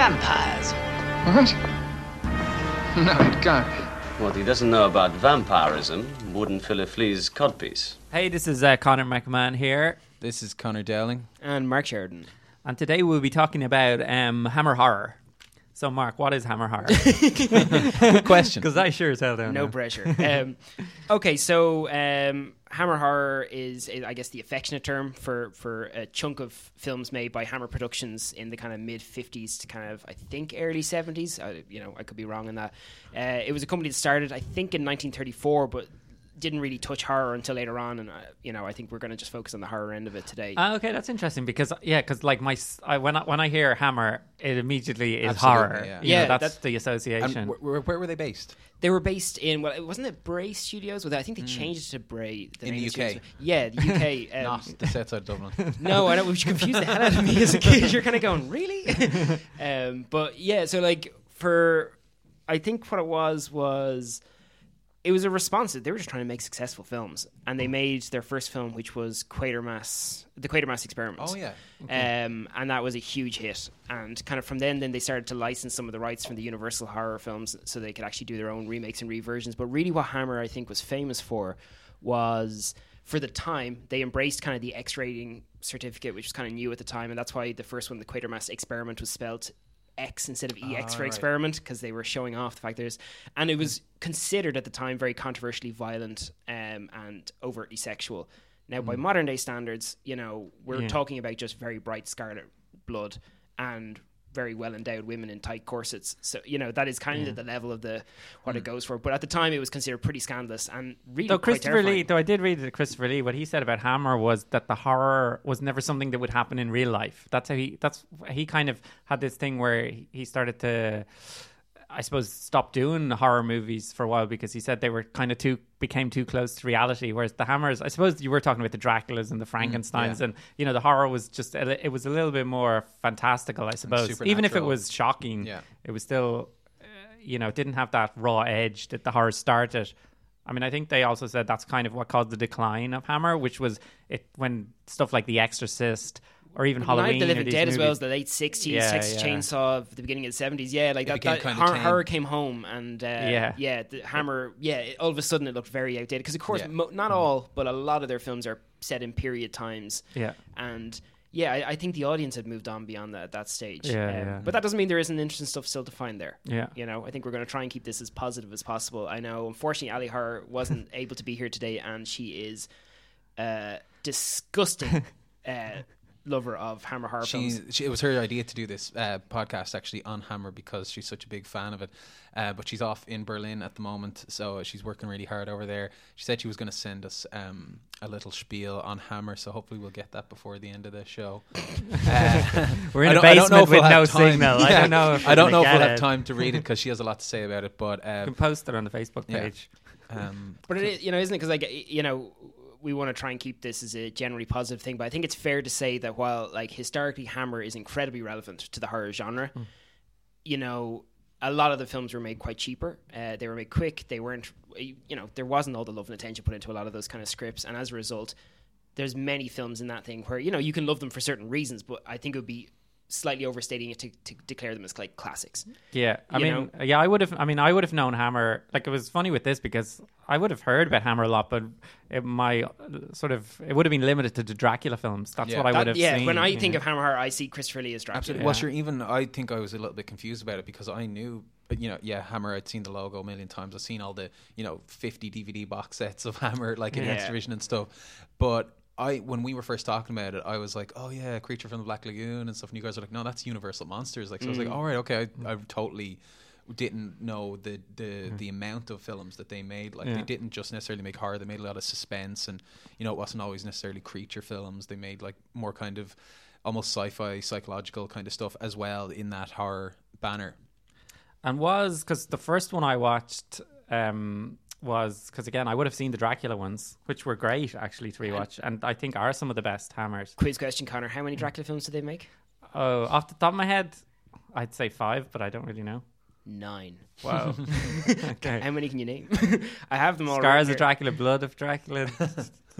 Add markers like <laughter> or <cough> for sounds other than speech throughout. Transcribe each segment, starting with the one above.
vampires. What? No, it can't. What he doesn't know about vampirism wouldn't fill a flea's codpiece. Hey, this is uh, Connor McMahon here, This is Connor Dowling. And Mark Sheridan. and today we'll be talking about um, Hammer Horror. So, Mark, what is Hammer Horror? <laughs> Good question. <laughs> Because I sure as hell don't No know. pressure. Um, okay, so um, Hammer Horror is, I guess, the affectionate term for, for a chunk of films made by Hammer Productions in the kind of mid 50s to kind of, I think, early 70s. I, you know, I could be wrong in that. Uh, it was a company that started, I think, in 1934, but didn't really touch horror until later on. And, uh, you know, I think we're going to just focus on the horror end of it today. Ah, okay, that's interesting because yeah, because like my s- I, when I, when I hear Hammer, it immediately is Absolutely, horror. yeah. You Yeah, know, that's that's- the association. And where, where were they based? They were based in well, it wasn't it Bray Studios? Well, I think they changed it to Bray. Mm. In the UK? studios. Yeah, the UK. <laughs> Um, Not the sets outside Dublin. <laughs> no, I know which confused the hell out of me as a kid. You're kind of going, really? <laughs> um, but yeah, so like for, I think what it was was, it was a response. that They were just trying to make successful films, and they made their first film, which was Quatermass, the Quatermass Experiment. Oh, yeah. Um, and that was a huge hit. And kind of from then, then they started to license some of the rights from the Universal horror films, so they could actually do their own remakes and reversions. But really, what Hammer I think was famous for was for the time they embraced kind of the X rating certificate, which was kind of new at the time, and that's why the first one, the Quatermass Experiment, was spelt X instead of EX for right. experiment because they were showing off the fact there's and it was considered at the time very controversially violent um, and overtly sexual. Now, by modern day standards, you know, we're Yeah. talking about just very bright scarlet blood and very well endowed women in tight corsets. So, you know, that is kind of mm. the level of the what it mm. goes for. But at the time, it was considered pretty scandalous and really Though Christopher Lee, though I did read that Christopher Lee, what he said about Hammer was that the horror was never something that would happen in real life. That's how he. That's he kind of had this thing where he- he started to, I suppose, stop doing horror movies for a while because he said they were kind of too became too close to reality. Whereas the Hammers, I suppose, you were talking about the Draculas and the mm-hmm. Frankenstein's, yeah. and you know the horror was just it was a little bit more fantastical, I suppose. Even if it was shocking, Yeah. it was still uh, you know, it didn't have that raw edge that the horror started. I mean, I think they also said that's kind of what caused the decline of Hammer, which was it when stuff like The Exorcist or even Night Halloween, of the or Living these Dead as well as the late sixties, Yeah, Texas yeah. Chainsaw of the beginning of the seventies. Yeah, like that, that kinda horror, horror came home, and uh, Yeah. yeah, the Hammer. Yeah, it- all of a sudden it looked very outdated because, of course, Yeah. mo- not all, but a lot of their films are set in period times. Yeah. and yeah, I, I think the audience had moved on beyond that at that stage. Um, Yeah, yeah. But that doesn't mean there isn't interesting stuff still to find there. Yeah. you know, I think we're going to try and keep this as positive as possible. I know, unfortunately, Ali Har wasn't <laughs> able to be here today, and she is uh, disgusting. <laughs> uh, lover of Hammer horror She, films. she, it was her idea to do this uh, podcast actually on Hammer because she's such a big fan of it. Uh, but she's off in Berlin at the moment, so she's working really hard over there. She said she was going to send us um, a little spiel on Hammer, so hopefully we'll get that before the end of the show. Uh, <laughs> <laughs> We're in I a don't- I don't know basement if we'll with no have time. I don't know if I don't know if we'll get have time to read it <laughs> because she has a lot to say about it. But You uh, can post it on the Facebook Yeah. page. um, But it, is- you know, isn't it? Because like you know, we want to try and keep this as a generally positive thing. But I think it's fair to say that while like historically, Hammer is incredibly relevant to the horror genre, you know, a lot of the films were made quite cheaper. Uh, they were made quick. They weren't, you know, there wasn't all the love and attention put into a lot of those kind of scripts, and as a result, there's many films in that thing where you know you can love them for certain reasons, but I think it would be slightly overstating it to, to declare them as like classics. Yeah, I You mean, yeah, I would have. I mean, I would have known Hammer. Like it was funny with this because I would have heard about Hammer a lot, but it, my sort of it would have been limited to the Dracula films. That's Yeah. what I That- would have yeah, seen. when I think know. of Hammer I see Christopher Lee as Dracula. Absolutely. Well, sure. Even I think I was a little bit confused about it because I knew, you know, yeah, Hammer. I'd seen the logo a million times. I've seen all the, you know, fifty DVD box sets of <laughs> Hammer, like in Yeah. X Division and stuff. But I, when we were first talking about it, I was like, oh yeah, Creature from the Black Lagoon and stuff. And you guys are like, no, that's Universal Monsters. Like, so I was like, all right, okay, I, I totally didn't know the the the amount of films that they made. Like, Yeah. they didn't just necessarily make horror; they made a lot of suspense, and you know, it wasn't always necessarily creature films. They made like more kind of almost sci-fi, psychological kind of stuff as well in that horror banner. and was because the first one I watched um, was because again I would have seen the Dracula ones, which were great actually to rewatch, and I think are some of the best Hammers. Quiz question, Connor. How many Dracula films did they make? Oh, off the top of my head, I'd say five, but I don't really know. Nine. Wow. <laughs> <laughs> okay. How many can you name? <laughs> I have them all. Scars right of. Dracula, Blood of Dracula,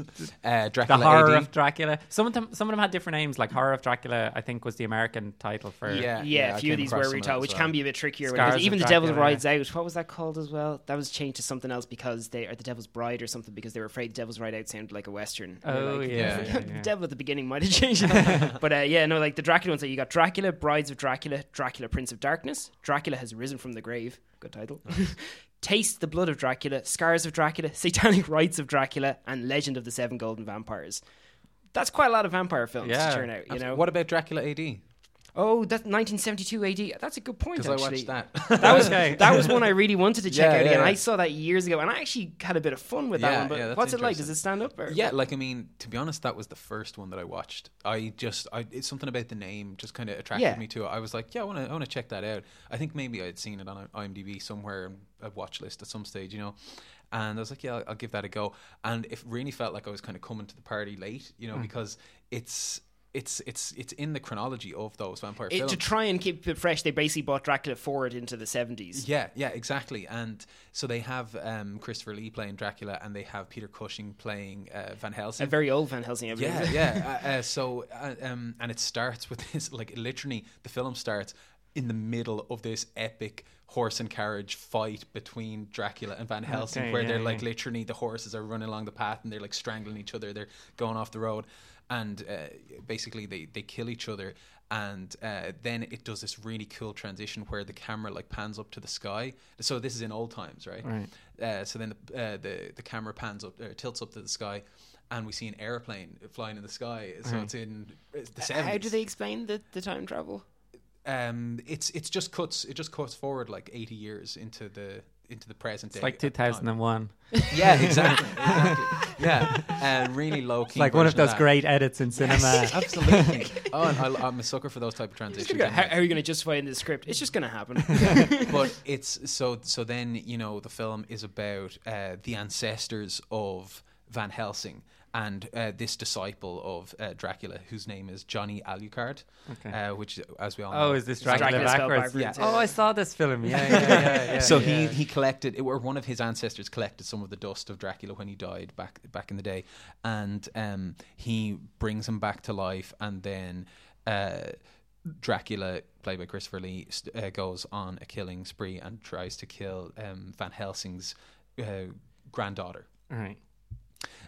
<laughs> uh, The horror AD. of Dracula. Some of them, some of them had different names. Like Horror of Dracula, I think was the American title for. Yeah, Yeah, A few of these were some retold, which as can be a bit trickier. Even of the Devil's Dracula, Rides Out, what was that called as well? That was changed to something else because they are the Devil's Bride or something because they were afraid the Devil's Ride Out sounded like a western. Oh, like, yeah, Yeah. <laughs> yeah, the yeah. devil at the beginning might have changed it. <laughs> but uh, yeah, no, like the Dracula ones. Like you got Dracula, Brides of Dracula, Dracula, Prince of Darkness. Dracula has risen from the grave. Good title. Taste the blood of Dracula, Scars of Dracula, <laughs> Satanic Rites of Dracula, and Legend of the Seven Golden Vampires. That's quite a lot of vampire films Yeah. to turn out. You know. What about Dracula AD? Oh, that's 1972 AD. That's a good point. Because I watched that. that was <laughs> Okay. that was one I really wanted to <laughs> check Yeah, out again. yeah, I saw that years ago, and I actually had a bit of fun with that Yeah, one. But yeah, what's it like? Does it stand up? Or? Yeah, like I mean, to be honest, that was the first one that I watched. I just, I it's something about the name just kind of attracted Yeah. me to it. I was like, yeah, I want to, I want to check that out. I think maybe I had seen it on IMDb somewhere, a watch list at some stage, you know. And I was like, yeah, I'll, I'll give that a go. And it really felt like I was kind of coming to the party late, you know, Hmm. because it's. It's it's it's in the chronology of those vampire It, films. to try and keep it fresh, they basically brought Dracula forward into the 70s. Yeah, yeah, exactly. And so they have um, Christopher Lee playing Dracula, and they have Peter Cushing playing uh, Van Helsing. A very old Van Helsing, I believe. Yeah, <laughs> yeah. uh, uh, so, uh, um, and it starts with this, like, literally, the film starts in the middle of this epic horse and carriage fight between Dracula and Van Helsing, Okay, where yeah, they're like literally the horses are running along the path and they're like strangling each other, they're going off the road, and uh, basically they they kill each other. And uh, then it does this really cool transition where the camera like pans up to the sky. So this is in old times, right? Right. Uh, so then the, uh, the the camera pans up, uh, tilts up to the sky, and we see an airplane flying in the sky. So it's in it's the seventies. How do they explain the, the time travel? Um, it's it's just cuts. It just cuts forward like eighty years into the into the present It's day. like at time. 2001. Yeah, exactly. exactly. Yeah, uh, really low key. It's like one of those that. great edits in cinema. <laughs> Absolutely. <laughs> oh, and I, I'm a sucker for those type of transitions. How, how are you going to justify in the script? It's just going to happen. <laughs> but it's so so then you know the film is about uh, the ancestors of Van Helsing and uh, this disciple of uh, Dracula whose name is Johnny Alucard, Okay. uh, which as we all know. Oh, is this Dracula, Dracula spelled backwards? backwards, Yeah. Oh, I saw this film. Yeah, <laughs> yeah, yeah. yeah so yeah. he he collected it, or one of his ancestors collected some of the dust of Dracula when he died back back in the day, and um, he brings him back to life, and then. Uh, Dracula, played by Christopher Lee, st- uh, goes on a killing spree and tries to kill um, Van Helsing's uh, granddaughter. All right.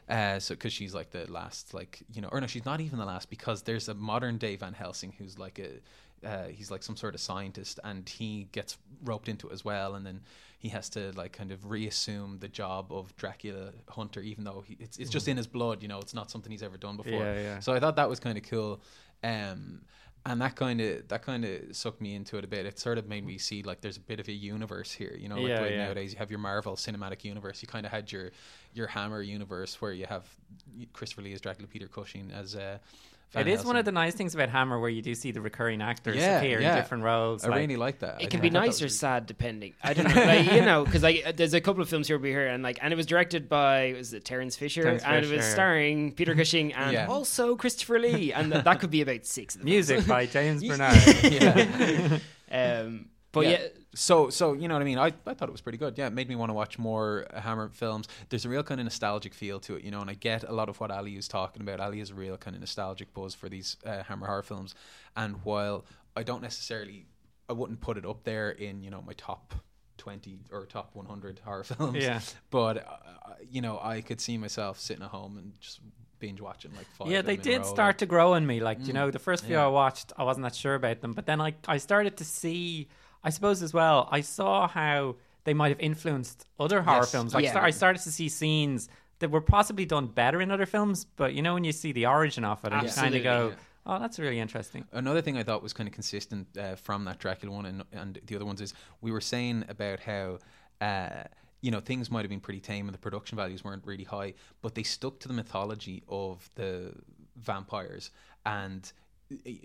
Uh, so because she's like the last, like you know, or no, she's not even the last because there's a modern day Van Helsing who's like a, uh, he's like some sort of scientist, and he gets roped into it as well, and then he has to like kind of reassume the job of Dracula hunter, even though he, it's it's just in his blood, you know, it's not something he's ever done before. Yeah, yeah. So I thought that was kind of cool. Um, and that kind of that kind of sucked me into it a bit. It sort of made me see like there's a bit of a universe here, you know. Like Yeah, yeah. nowadays you have your Marvel cinematic universe. You kind of had your your Hammer universe where you have Christopher Lee as Dracula, Peter Cushing as uh, Van It is one of the nice things about Hammer where you do see the recurring actors Yeah, appear yeah. in different roles. I like- really like that. I It can thought be that nice or was sad depending. I don't <laughs> know, like, you know, because like there's a couple of films here over here, and like, and it was directed by was it Terence Fisher, Terence and it was Fisher. starring Peter Cushing <laughs> and Yeah. also Christopher Lee, and th- that could be about six. Of the Music by <laughs> James Bernard. yeah. Um, but yeah, So, so you know what I mean. I, I thought it was pretty good. Yeah, it made me want to watch more Hammer films. There's a real kind of nostalgic feel to it, you know. And I get a lot of what Ali is talking about. Ali has a real kind of nostalgic buzz for these uh, Hammer horror films. And while I don't necessarily, I wouldn't put it up there in you know my top twenty or top one hundred horror <laughs> films. Yeah. But uh, you know, I could see myself sitting at home and just binge watching like five. yeah, they them in a did start like- to grow on me. Like, you know, the first few yeah. I watched, I wasn't that sure about them. But then I, I started to see, I suppose as well, I saw how they might have influenced other horror Yes. films. Like, Yeah. start, I started to see scenes that were possibly done better in other films. But, you know, when you see the origin of it, and you kind of go, yeah. oh, that's really interesting. Another thing I thought was kind of consistent uh, from that Dracula one and, and the other ones is we were saying about how uh, you know things might have been pretty tame and the production values weren't really high, but they stuck to the mythology of the vampires and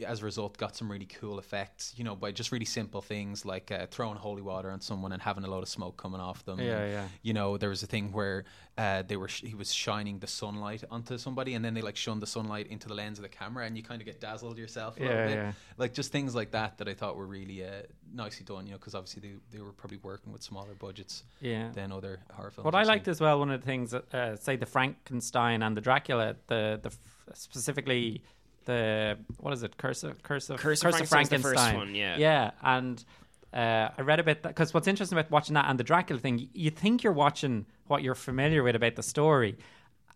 as a result, got some really cool effects. You know, by just really simple things like uh, throwing holy water on someone and having a load of smoke coming off them. Yeah, And, yeah. You know, there was a thing where uh, they were sh- he was shining the sunlight onto somebody, and then they like shone the sunlight into the lens of the camera, and you kind of get dazzled yourself a little Yeah, bit. yeah. Like just things like that that I thought were really uh, nicely done. You know, because obviously they they were probably working with smaller budgets Yeah. than other horror films. What I liked seen. as well, one of the things, uh, say the Frankenstein and the Dracula, the the f- specifically the what is it, Curse of Curse of Curse of Frankenstein's the first one, yeah. yeah, and. Uh, I read about that because what's interesting about watching that and the Dracula thing, you think you're watching what you're familiar with about the story,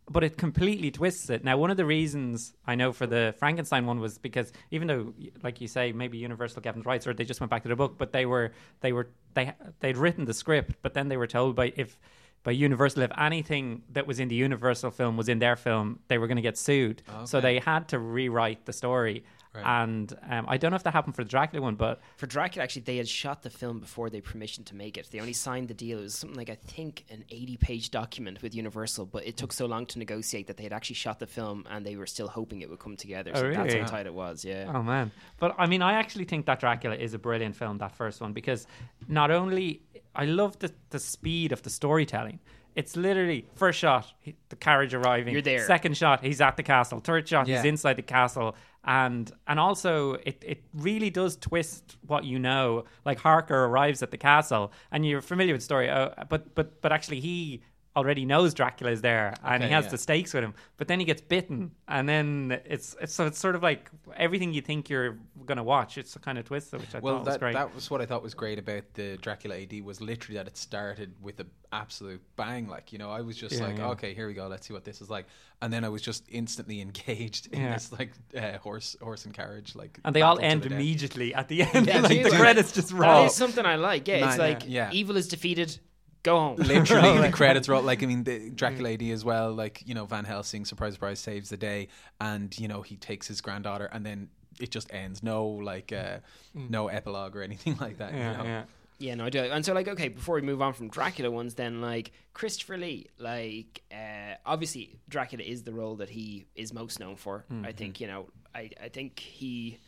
but it completely twists it. Now, one of the reasons I know for the Frankenstein one was because even though, like you say, maybe Universal them rights or they just went back to the book, but they were they were they they'd written the script, but then they were told by if by Universal if anything that was in the Universal film was in their film, they were going to get sued. So they had to rewrite the story. Right. And um, I don't know if that happened for the Dracula one, but For Dracula, actually, they had shot the film before they permission to make it. They only signed the deal. It was something like I think an eighty-page document with Universal, but it took so long to negotiate that they had actually shot the film and they were still hoping it would come together. Oh, So that's how tight it was. Yeah. Oh man! But I mean, I actually think that Dracula is a brilliant film. That first one because not only I love the the speed of the storytelling. It's literally first shot, he- the carriage arriving. You're there. Second shot, he's at the castle. Third shot, he's inside the castle. And and also, it, it really does twist what you know. Like Harker arrives at the castle, and you're familiar with the story. Uh, but but but actually, he already knows Dracula is there, and he has yeah. the stakes with him. But then he gets bitten, and then it's, it's so it's sort of like everything you think you're gonna watch. It's a kind of twist, which I well, thought was that, great. that was what I thought was great about the Dracula AD was literally that it started with an absolute bang. Like you know, I was just Yeah, like, yeah. okay, here we go, let's see what this is like, and then I was just instantly engaged in Yeah. this like uh, horse horse and carriage like. and they all battle to end the immediately at the end. Yeah, <laughs> like the credits just roll. is something I like. Yeah, it's Man, like yeah. evil is defeated. Go home. <laughs> Literally, the credits roll. Like I mean, the Dracula AD as well. Like you know, Van Helsing, surprise, surprise, saves the day, and you know he takes his granddaughter, and then it just ends. No like, uh, no epilogue or anything <laughs> like that. Mm. yeah, you know? yeah. Yeah, no, I do. And so, like, okay, before we move on from Dracula ones, then, like, Christopher Lee, like, uh, obviously, Dracula is the role that he is most known for. Mm-hmm. I think, you know, I, I think he.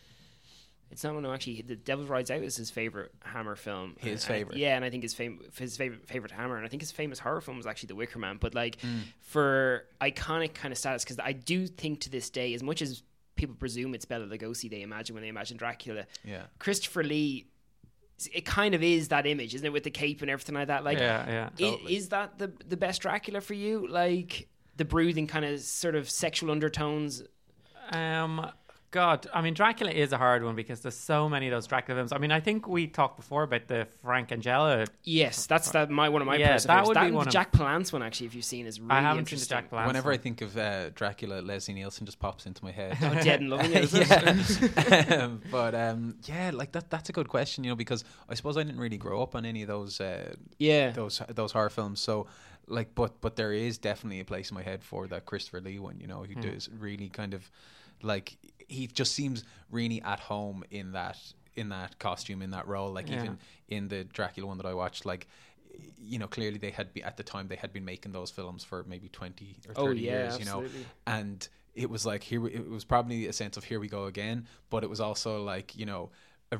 It's not one who actually. The Devil Rides Out is his favorite Hammer film. His And favourite. yeah, and I think his fam- his favorite favorite Hammer, and I think his famous horror film was actually The Wicker Man. But like Mm. for iconic kind of status, because I do think to this day, as much as people presume it's Bela Lugosi, they imagine when they imagine Dracula, Yeah. Christopher Lee, it kind of is that image, isn't it, with the cape and everything like that? Like, Yeah, yeah, totally. is that the the best Dracula for you? Like the brooding kind of sort of sexual undertones. Um, God, I mean, Dracula is a hard one because there's so many of those Dracula films. I mean, I think we talked before about the Frank Langella. Yes, that's that my one of my Yeah, that would favorites. be one of- Jack Palance one actually. If you've seen, is really I haven't seen the interesting. Jack Palance. Whenever I think of uh, Dracula, Leslie Nielsen just pops into my head. Oh, dead and loving <laughs> it? yeah. <laughs> um, but um, yeah, like that. That's a good question, you know, because I suppose I didn't really grow up on any of those uh, Yeah. those those horror films. So, like, but but there is definitely a place in my head for that Christopher Lee one. You know, who does really kind of like he just seems really at home in that in that costume in that role. Like Yeah. even in the Dracula one that I watched, like. You know, clearly they had be, at the time they had been making those films for maybe twenty or Oh, thirty yeah, years. You know, and it was like here it was probably a sense of here we go again but it was also like you know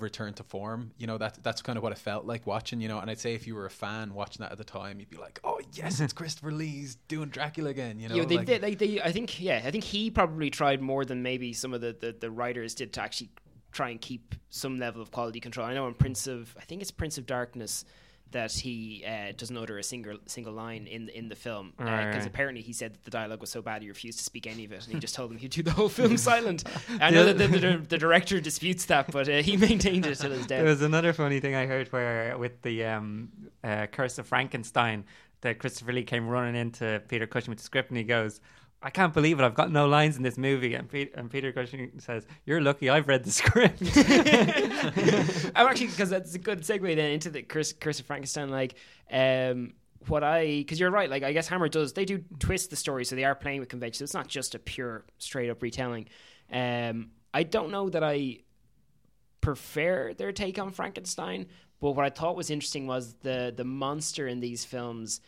a return to form you know that that's kind of what it felt like watching you know and i'd say if you were a fan watching that at the time you'd be like oh yes it's <laughs> christopher lee's doing dracula again you know Yeah, they, like, they, like they, I think, yeah, I think he probably tried more than maybe some of the, the, the writers did to actually try and keep some level of quality control. I know in Prince of, I think it's Prince of Darkness, that he uh, doesn't utter a single single line in in the film because Right. apparently he said that the dialogue was so bad he refused to speak any of it and he just told them he'd do the whole film <laughs> silent. I know that the, <laughs> the, the director disputes that, but uh, he <laughs> maintained it till his death. There was another funny thing I heard where with the um, uh, Curse of Frankenstein, that Christopher Lee came running into Peter Cushing with the script and he goes, I can't believe it. I've got no lines in this movie. And, Pe- and Peter Cushing says, You're lucky I've read the script. <laughs> <laughs> I'm actually because that's a good segue then into the Curse, Curse of Frankenstein. Like, um, what I because you're right. Like, I guess Hammer does they do twist the story, so they are playing with convention. So it's not just a pure straight up retelling. Um, I don't know that I prefer their take on Frankenstein, but what I thought was interesting was the the monster in these films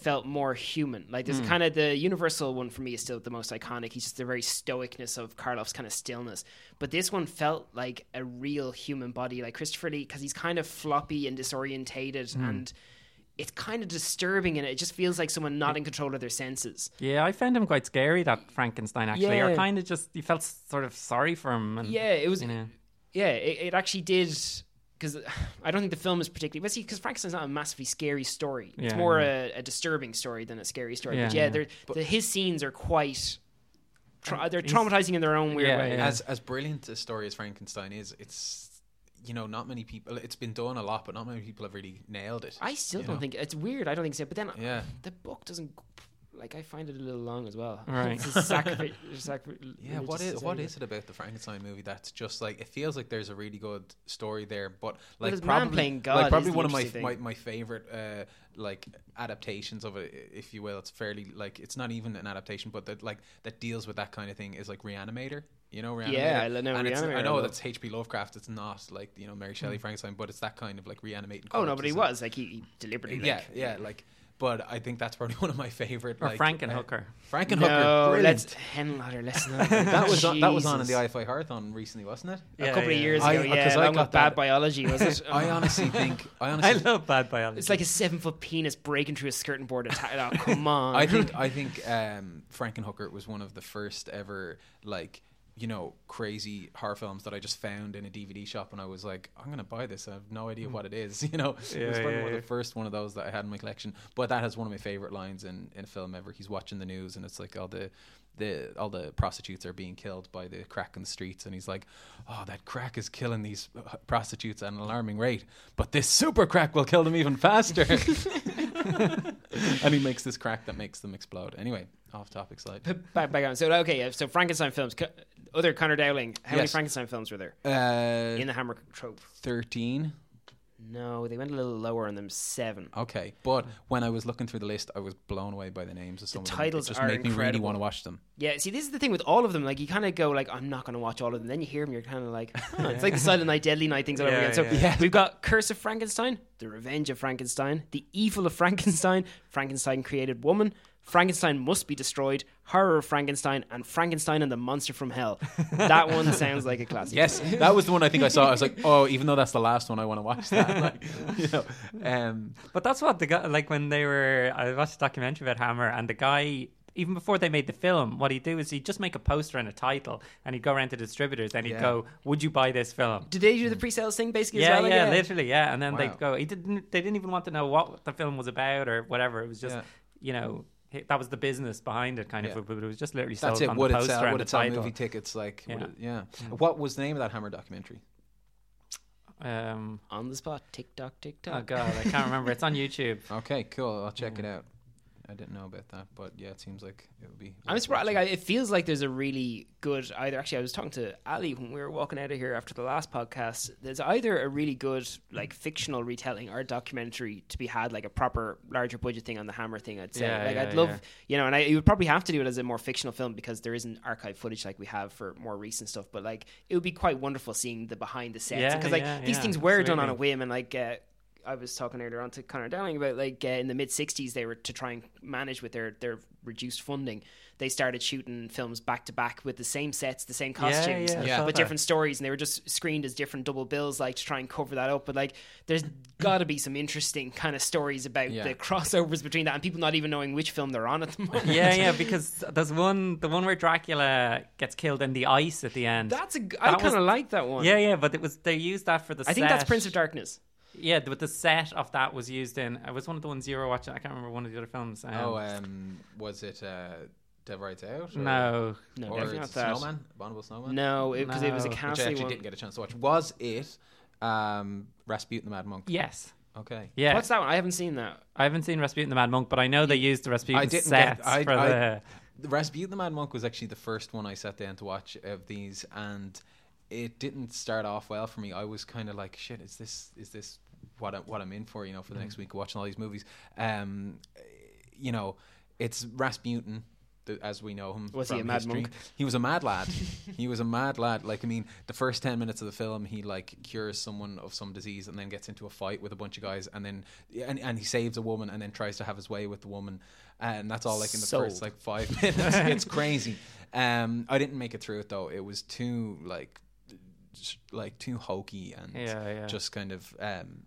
felt more human. Like there's hmm. kind of the universal one for me is still the most iconic. He's just the very stoicness of Karloff's kind of stillness. But this one felt like a real human body, like Christopher Lee, because he's kind of floppy and disorientated hmm. and. It's kind of disturbing, and it just feels like someone not in control of their senses. Yeah, I found him quite scary. That Frankenstein actually, or Yeah. kind of just you felt sort of sorry for him. And, Yeah, it was. you know. Yeah, it, it actually did because <sighs> I don't think the film is particularly. But see, because Frankenstein's not a massively scary story. It's Yeah, more yeah. a, a disturbing story than a scary story. Yeah, but yeah, yeah. they're, the, his scenes are quite. Tra- they're traumatizing in their own weird Yeah, way. yeah. As as brilliant a story as Frankenstein is, it's you know not many people. It's been done a lot, but not many people have really nailed it. I still don't know? think it's weird. I don't think so. But then Yeah. the book doesn't. Like I find it a little long as well. <laughs> Right. It's sacri- sacri- <laughs> Yeah, what religious is what society. is it about the Frankenstein movie that's just like it feels like there's a really good story there, but like his man probably playing God like probably the one of my, interesting my my favorite uh like adaptations of it, if you will. It's fairly like it's not even an adaptation, but that like that deals with that kind of thing is like Reanimator. You know, Reanimator. Yeah, I know and it's, Reanimator I I know love. that's H.P. Lovecraft. It's not like you know Mary Shelley Frankenstein, but it's that kind of like reanimating. Oh no, but he was like he, he deliberately. Yeah, like, yeah, like. But I think that's probably <laughs> one of my favorite. Or like, Frankenhooker. Uh, Frankenhooker. No, brilliant. let's Henenlotter. Let's <laughs> not. that was on, that was on in the Jesus. IFI Horrorthon recently, wasn't it? a Yeah, couple of years I- ago. yeah, 'cause I along got with bad that- biology, was it? <laughs> I honestly think I I love bad biology. It's like a seven foot penis breaking through a skirting board. Atta- oh, come on. I think I think um, Frankenhooker was one of the first ever like you know crazy horror films that I just found in a DVD shop and I was like I'm gonna buy this I have no idea what it is <laughs> you know? It was probably yeah, one yeah. of the first one of those that I had in my collection but that has one of my favorite lines in, in a film ever. He's watching the news and it's like all the the all the prostitutes are being killed by the crack in the streets and he's like oh that crack is killing these uh, prostitutes at an alarming rate but this super crack will kill them even faster. <laughs> <laughs> And he makes this crack that makes them explode. Anyway off topic slide back back on. So okay, so Frankenstein films. Other Connor Dowling. How many Frankenstein films were there Uh, in the Hammer trope? 13. No, they went a little lower on them. Seven. Okay. But when I was looking through the list, I was blown away by the names of some of them. titles it just are made me really incredible. want to watch them. Yeah, see, this is the thing with all of them. Like, you kind of go like, I'm not going to watch all of them. Then you hear them, you're kind of like, huh. it's like the <laughs> Silent Night, Deadly Night things all over again. So yeah. we've got Curse of Frankenstein, The Revenge of Frankenstein, The Evil of Frankenstein, Frankenstein Created Woman, Frankenstein Must Be Destroyed, Horror of Frankenstein, and Frankenstein and the Monster from Hell. That one <laughs> sounds like a classic. Yes, that was the one I think I saw. I was like, <laughs> oh, even though that's the last one, I want to watch that. Like, you know, <laughs> um, But that's what the guy like when they were. I watched a documentary about Hammer, and the guy. Even before they made the film, what he'd do is he'd just make a poster and a title, and he'd go around to distributors, and he'd Yeah. go, "Would you buy this film?" Did they do the pre-sales thing basically yeah, as well? yeah, literally, yeah. And then Wow. they'd go. He didn't. They didn't even want to know what the film was about or whatever. It was just, Yeah. you know, he- that was the business behind it, kind Yeah. of. But it was just literally that's sold it. on Would the it poster sell? and Would the it sell title. movie tickets? Like, would Yeah. it- yeah. What was the name of that Hammer documentary? Um, On the spot, tick tock, tick oh god, I can't remember. It's on <laughs> YouTube. Okay, cool. I'll check it out. I didn't know about that, but yeah, it seems like it would be. I'm surprised. Like, I, it feels like there's a really good either. Actually, I was talking to Ali when we were walking out of here after the last podcast. There's either a really good like fictional retelling or documentary to be had, like a proper larger budget thing on the Hammer thing. I'd say. Yeah, like, yeah, I'd love yeah. you know, and I you would probably have to do it as a more fictional film because there isn't archive footage like we have for more recent stuff. But like, it would be quite wonderful seeing the behind the scenes because like these things were done on a whim and like. Uh, I was talking earlier on to Connor Dowling about like uh, in the mid '60s they were to try and manage with their their reduced funding. They started shooting films back to back with the same sets, the same costumes, yeah, I Yeah. but different stories, and they were just screened as different double bills, like to try and cover that up. But like, there's got to be some interesting kind of stories about Yeah. the crossovers between that and people not even knowing which film they're on at the moment. yeah, yeah, because there's one, the one where Dracula gets killed in the ice at the end. That's a. g- I That was- kind of like that one. yeah, yeah, but it was they used that for the. I think that's. Prince of Darkness. Yeah, but the set of that was used in. It was one of the ones you were watching. I can't remember one of the other films. Um, Oh, um, was it uh, Devil Rides Out? or- no, No, or definitely not it that. Snowman? Abominable Snowman? No, because it, was a No. Which I actually one. didn't get a chance to watch. Was it um, Rasputin the Mad Monk? yes, Okay. yeah. What's that one? I haven't seen that. I haven't seen Rasputin the Mad Monk, but I know they used the Rasputin I didn't sets get. I, for I, the. the Rasputin the Mad Monk was actually the first one I sat down to watch of these, and it didn't start off well for me. I was kind of like, "Shit, is this is this what I, what I'm in for?" You know, for the next week watching all these movies. Um, you know, it's Rasputin. the, as we know him. Was he a mad history. monk? He was a mad lad. <laughs> he was a mad lad. Like I mean, the first ten minutes of the film, he like cures someone of some disease, and then gets into a fight with a bunch of guys, and then and, and he saves a woman, and then tries to have his way with the woman, and that's all like in the Sold. first like five <laughs> minutes. it's crazy. Um, I didn't make it through it though. It was too like s- like too hokey and Yeah, yeah. just kind of um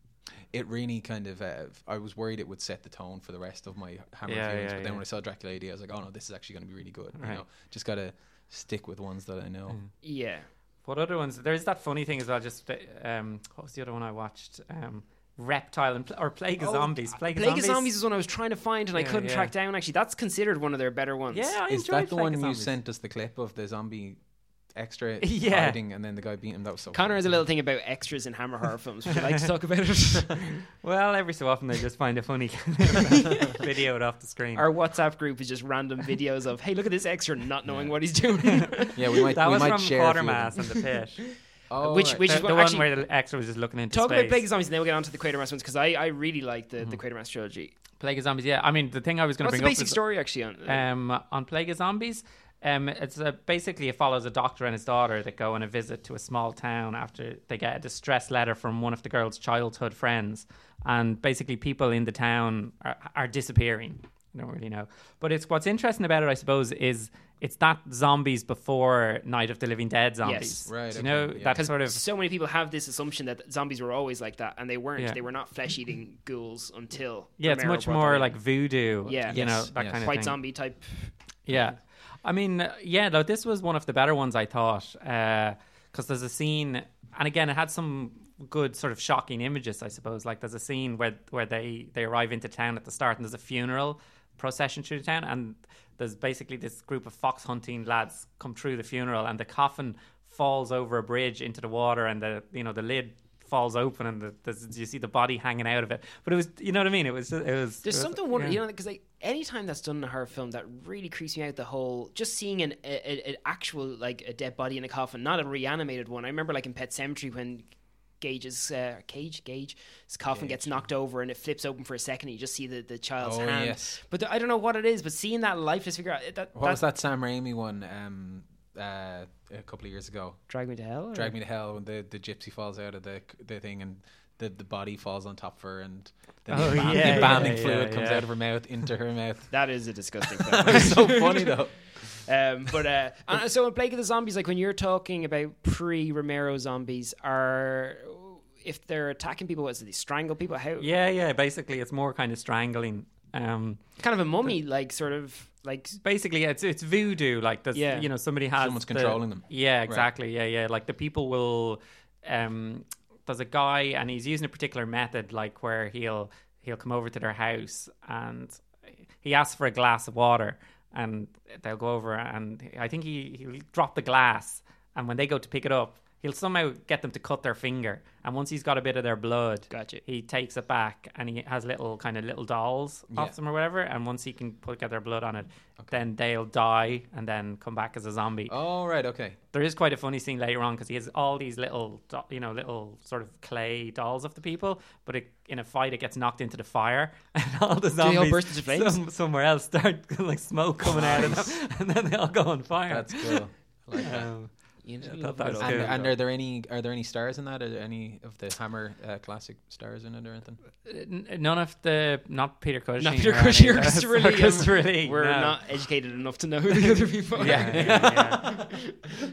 it really kind of uh, I was worried it would set the tone for the rest of my Hammer Yeah, viewings, yeah, but then yeah. when I saw Dracula AD, I was like, oh no, this is actually going to be really good. You know, just got to stick with ones that I know. Yeah. What other ones? There's that funny thing as well. Just um, what was the other one I watched? Um, Reptile and Pl- or Plague of Oh, Zombies. uh, Plague, Plague of of Zombies. Zombies is one I was trying to find and I couldn't yeah. track down. Actually, that's considered one of their better ones. Yeah, I Is enjoyed that the Plague one you sent us the clip of the zombie extra <laughs> Yeah. hiding and then the guy beating him? That was so. Connor funny. has a little thing about extras in Hammer horror films. Would you like to talk about it? <laughs> Well, every so often they just find a funny <laughs> video it off the screen. Our WhatsApp group is just random videos of, hey, look at this extra not knowing what he's doing. Yeah, we might. that we was might from share a few of Quatermass and the Pit. Oh, uh, Which- right. which the, is the what one actually- where the extra was just looking into Talk space. about Plague of Zombies and then we'll get on to the Quatermass ones because I, I really like the, the hmm. Quatermass trilogy. Plague of Zombies. Yeah, I mean the thing I was going to What's bring the up basic was, story actually on uh, um, on Plague of Zombies. Um, it's uh basically it follows a doctor and his daughter that go on a visit to a small town after they get a distress letter from one of the girl's childhood friends, and basically people in the town are, are disappearing. I don't really know, but it's what's interesting about it, I suppose, is it's not zombies before Night of the Living Dead zombies. Yes. Right, You okay, know yeah. that sort of so many people have this assumption that zombies were always like that, and they weren't. Yeah. They were not flesh-eating <laughs> ghouls until yeah, it's much more like voodoo. Yeah. you know Yes, that yes. kind of white thing. zombie type. Yeah, I mean, uh, yeah, though this was one of the better ones I thought because there's a scene, and again, it had some good sort of shocking images, I suppose. Like there's a scene where where they they arrive into town at the start, and there's a funeral procession through the town, and there's basically this group of fox hunting lads come through the funeral, and the coffin falls over a bridge into the water, and the you know the lid falls open and the, there's, you see the body hanging out of it but it was you know what i mean it was it was There's it was- something wonder, yeah. you know, because like anytime that's done in a horror film, that really creeps me out. The whole just seeing an a, a- an actual like a dead body in a coffin, not a reanimated one. I remember like in Pet Sematary when Gage's uh, Cage Gage his coffin gets knocked over and it flips open for a second. And you just see the, the child's Oh, hand. yes. But the, I don't know what it is. But seeing that lifeless figure, out, that What was that Sam Raimi one? Um, uh, a couple of years ago. Drag me to hell. or- Drag Me to Hell when the, the gypsy falls out of the the thing and the, the body falls on top of her and then Oh, the, embalm- yeah, the embalming yeah, fluid yeah, comes yeah. out of her mouth into her mouth. That is a disgusting <laughs> film. it's so funny though. Um, but uh, and so in Plague of the Zombies, like when you're talking about pre Romero zombies, are if they're attacking people, what is it? They strangle people? How? yeah yeah basically it's more kind of strangling um kind of a mummy, like sort of like basically it's it's voodoo like there's Yeah. you know somebody has Someone's the- controlling them. yeah exactly yeah yeah like the people will um there's a guy and he's using a particular method like where he'll he'll come over to their house and he asks for a glass of water and they'll go over and I think he he'll drop the glass and when they go to pick it up he'll somehow get them to cut their finger and once he's got a bit of their blood Gotcha. he takes it back and he has little kind of little dolls Yeah. off them or whatever and once he can put get their blood on it then they'll die and then come back as a zombie Oh right, okay. there is quite a funny scene later on because he has all these little do- you know little sort of clay dolls of the people but it, in a fight it gets knocked into the fire <laughs> and all the zombies burst into flames? some- somewhere else start <laughs> like smoke coming out of them <laughs> and then they all go on fire That's cool. I like that. um, you know, I thought that was good And, good. and are there any are there any stars in that? Are there any of the Hammer uh, classic stars in it or anything? N- none of the not Peter Cushing Not Peter Cushing of or Christopher Lee. Christopher Lee, We're no. not educated enough to know who <laughs> the other people yeah, yeah, yeah.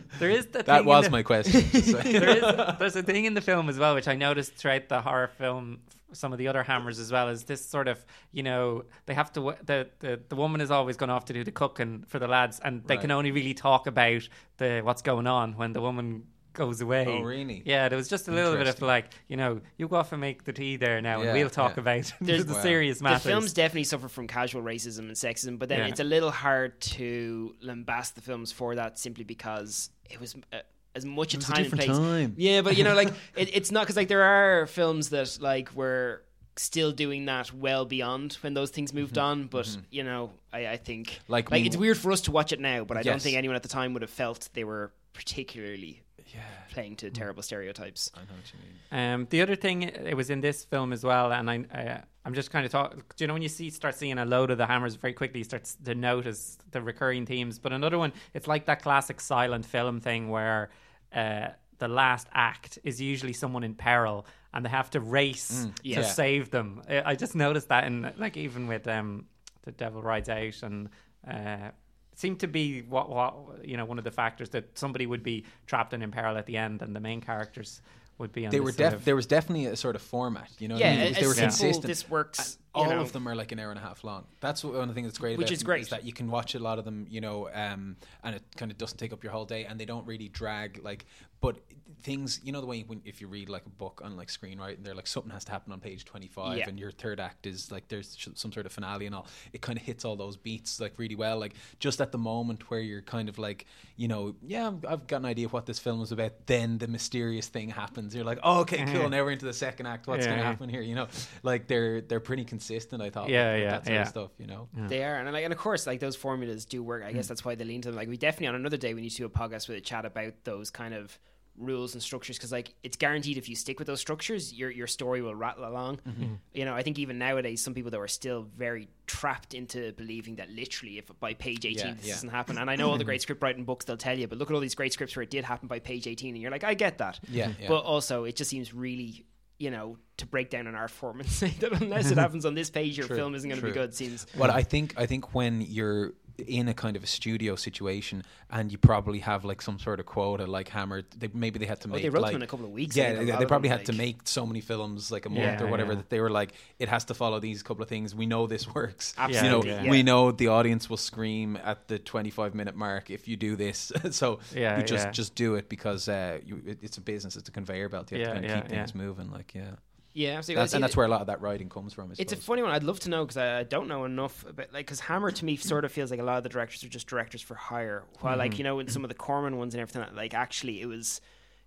<laughs> there is the That thing was the- my question. So- <laughs> there is there's a thing in the film as well which I noticed throughout the horror film some of the other hammers as well is this sort of you know they have to the the, the woman is always going off to do the cooking for the lads and they can only really talk about the what's going on when the woman goes away Oh, really? yeah there was just a little bit of like you know you go off and make the tea there now Yeah, and we'll talk yeah. about <laughs> There's- the Wow. serious The films definitely suffer from casual racism and sexism, but then Yeah. it's a little hard to lambast the films for that simply because it was uh, as much a was a time and place. time. Yeah, but you know, like <laughs> it, it's not because like there are films that like were still doing that well beyond when those things moved on. But you know, I, I think Like like we- it's weird for us to watch it now, but I don't think anyone at the time would have felt they were particularly Yeah. playing to terrible stereotypes. I know what you mean. Um, the other thing, it was in this film as well, and I, uh, I'm just kind of talking. Do you know when you see start seeing a load of the hammers very quickly, you start to notice the recurring themes. But another one, it's like that classic silent film thing where uh, the last act is usually someone in peril, and they have to race to yeah. save them. I, I just noticed that, in like even with um, the Devil Rides Out, and uh, seemed to be what what you know one of the factors that somebody would be trapped and in peril at the end, and the main characters would be on. They were def- of- there was definitely a sort of format, you know. what Yeah, I mean? a- they were simple, consistent. this works, And all know. of them are like an hour and a half long. That's what, one of the things that's great Which about is them, great. that you can watch a lot of them, you know, um, and it kind of doesn't take up your whole day, and they don't really drag like. But things, you know, the way when if you read like a book on like screenwriting, they're like something has to happen on page twenty five, Yeah. and your third act is like there's some sort of finale and all. It kind of hits all those beats like really well. Like just at the moment where you're kind of like, you know, yeah, I've got an idea of what this film is about. Then the mysterious thing happens. You're like, oh, okay, cool. Mm-hmm. Now we're into the second act. What's Yeah, going to yeah. happen here? You know, like they're they're pretty consistent. I thought. Yeah, with yeah, that sort yeah. of stuff. You know. They are, and like, and of course, like those formulas do work. I guess hmm. that's why they lean to them. Like, we definitely on another day we need to do a podcast with a chat about those kind of rules and structures because like it's guaranteed if you stick with those structures your your story will rattle along. Mm-hmm. You know i think even nowadays some people that were still very trapped into believing that literally if by page 18 Yeah, this yeah. doesn't happen. And i know all the great script writing books they'll tell you but look at all these great scripts where it did happen by page 18 and you're like i get that. Yeah, mm-hmm. yeah. but also it just seems really you know to break down an art form and <laughs> say that unless it <laughs> happens on this page your True, film isn't going to be good seems Well, I think I think when you're in a kind of a studio situation and you probably have like some sort of quota like Hammer they maybe they had to Oh, make they wrote like, them in a couple of weeks, yeah they, they probably them, had to make so many films like a month Yeah, or whatever yeah. that they were like it has to follow these couple of things we know this <laughs> works you know Absolutely, yeah. we know the audience will scream at the 25 minute mark if you do this <laughs> so Yeah, you just yeah. just do it because uh, you, it, it's a business it's a conveyor belt you have Yeah, to kind of yeah, keep things moving like yeah yeah absolutely. that's, and that's where a lot of that writing comes from It's a funny one. I'd love to know because I I don't know enough about like because Hammer to me sort of feels like a lot of the directors are just directors for hire. While Mm-hmm. like you know in some of the Corman ones and everything, like actually it was,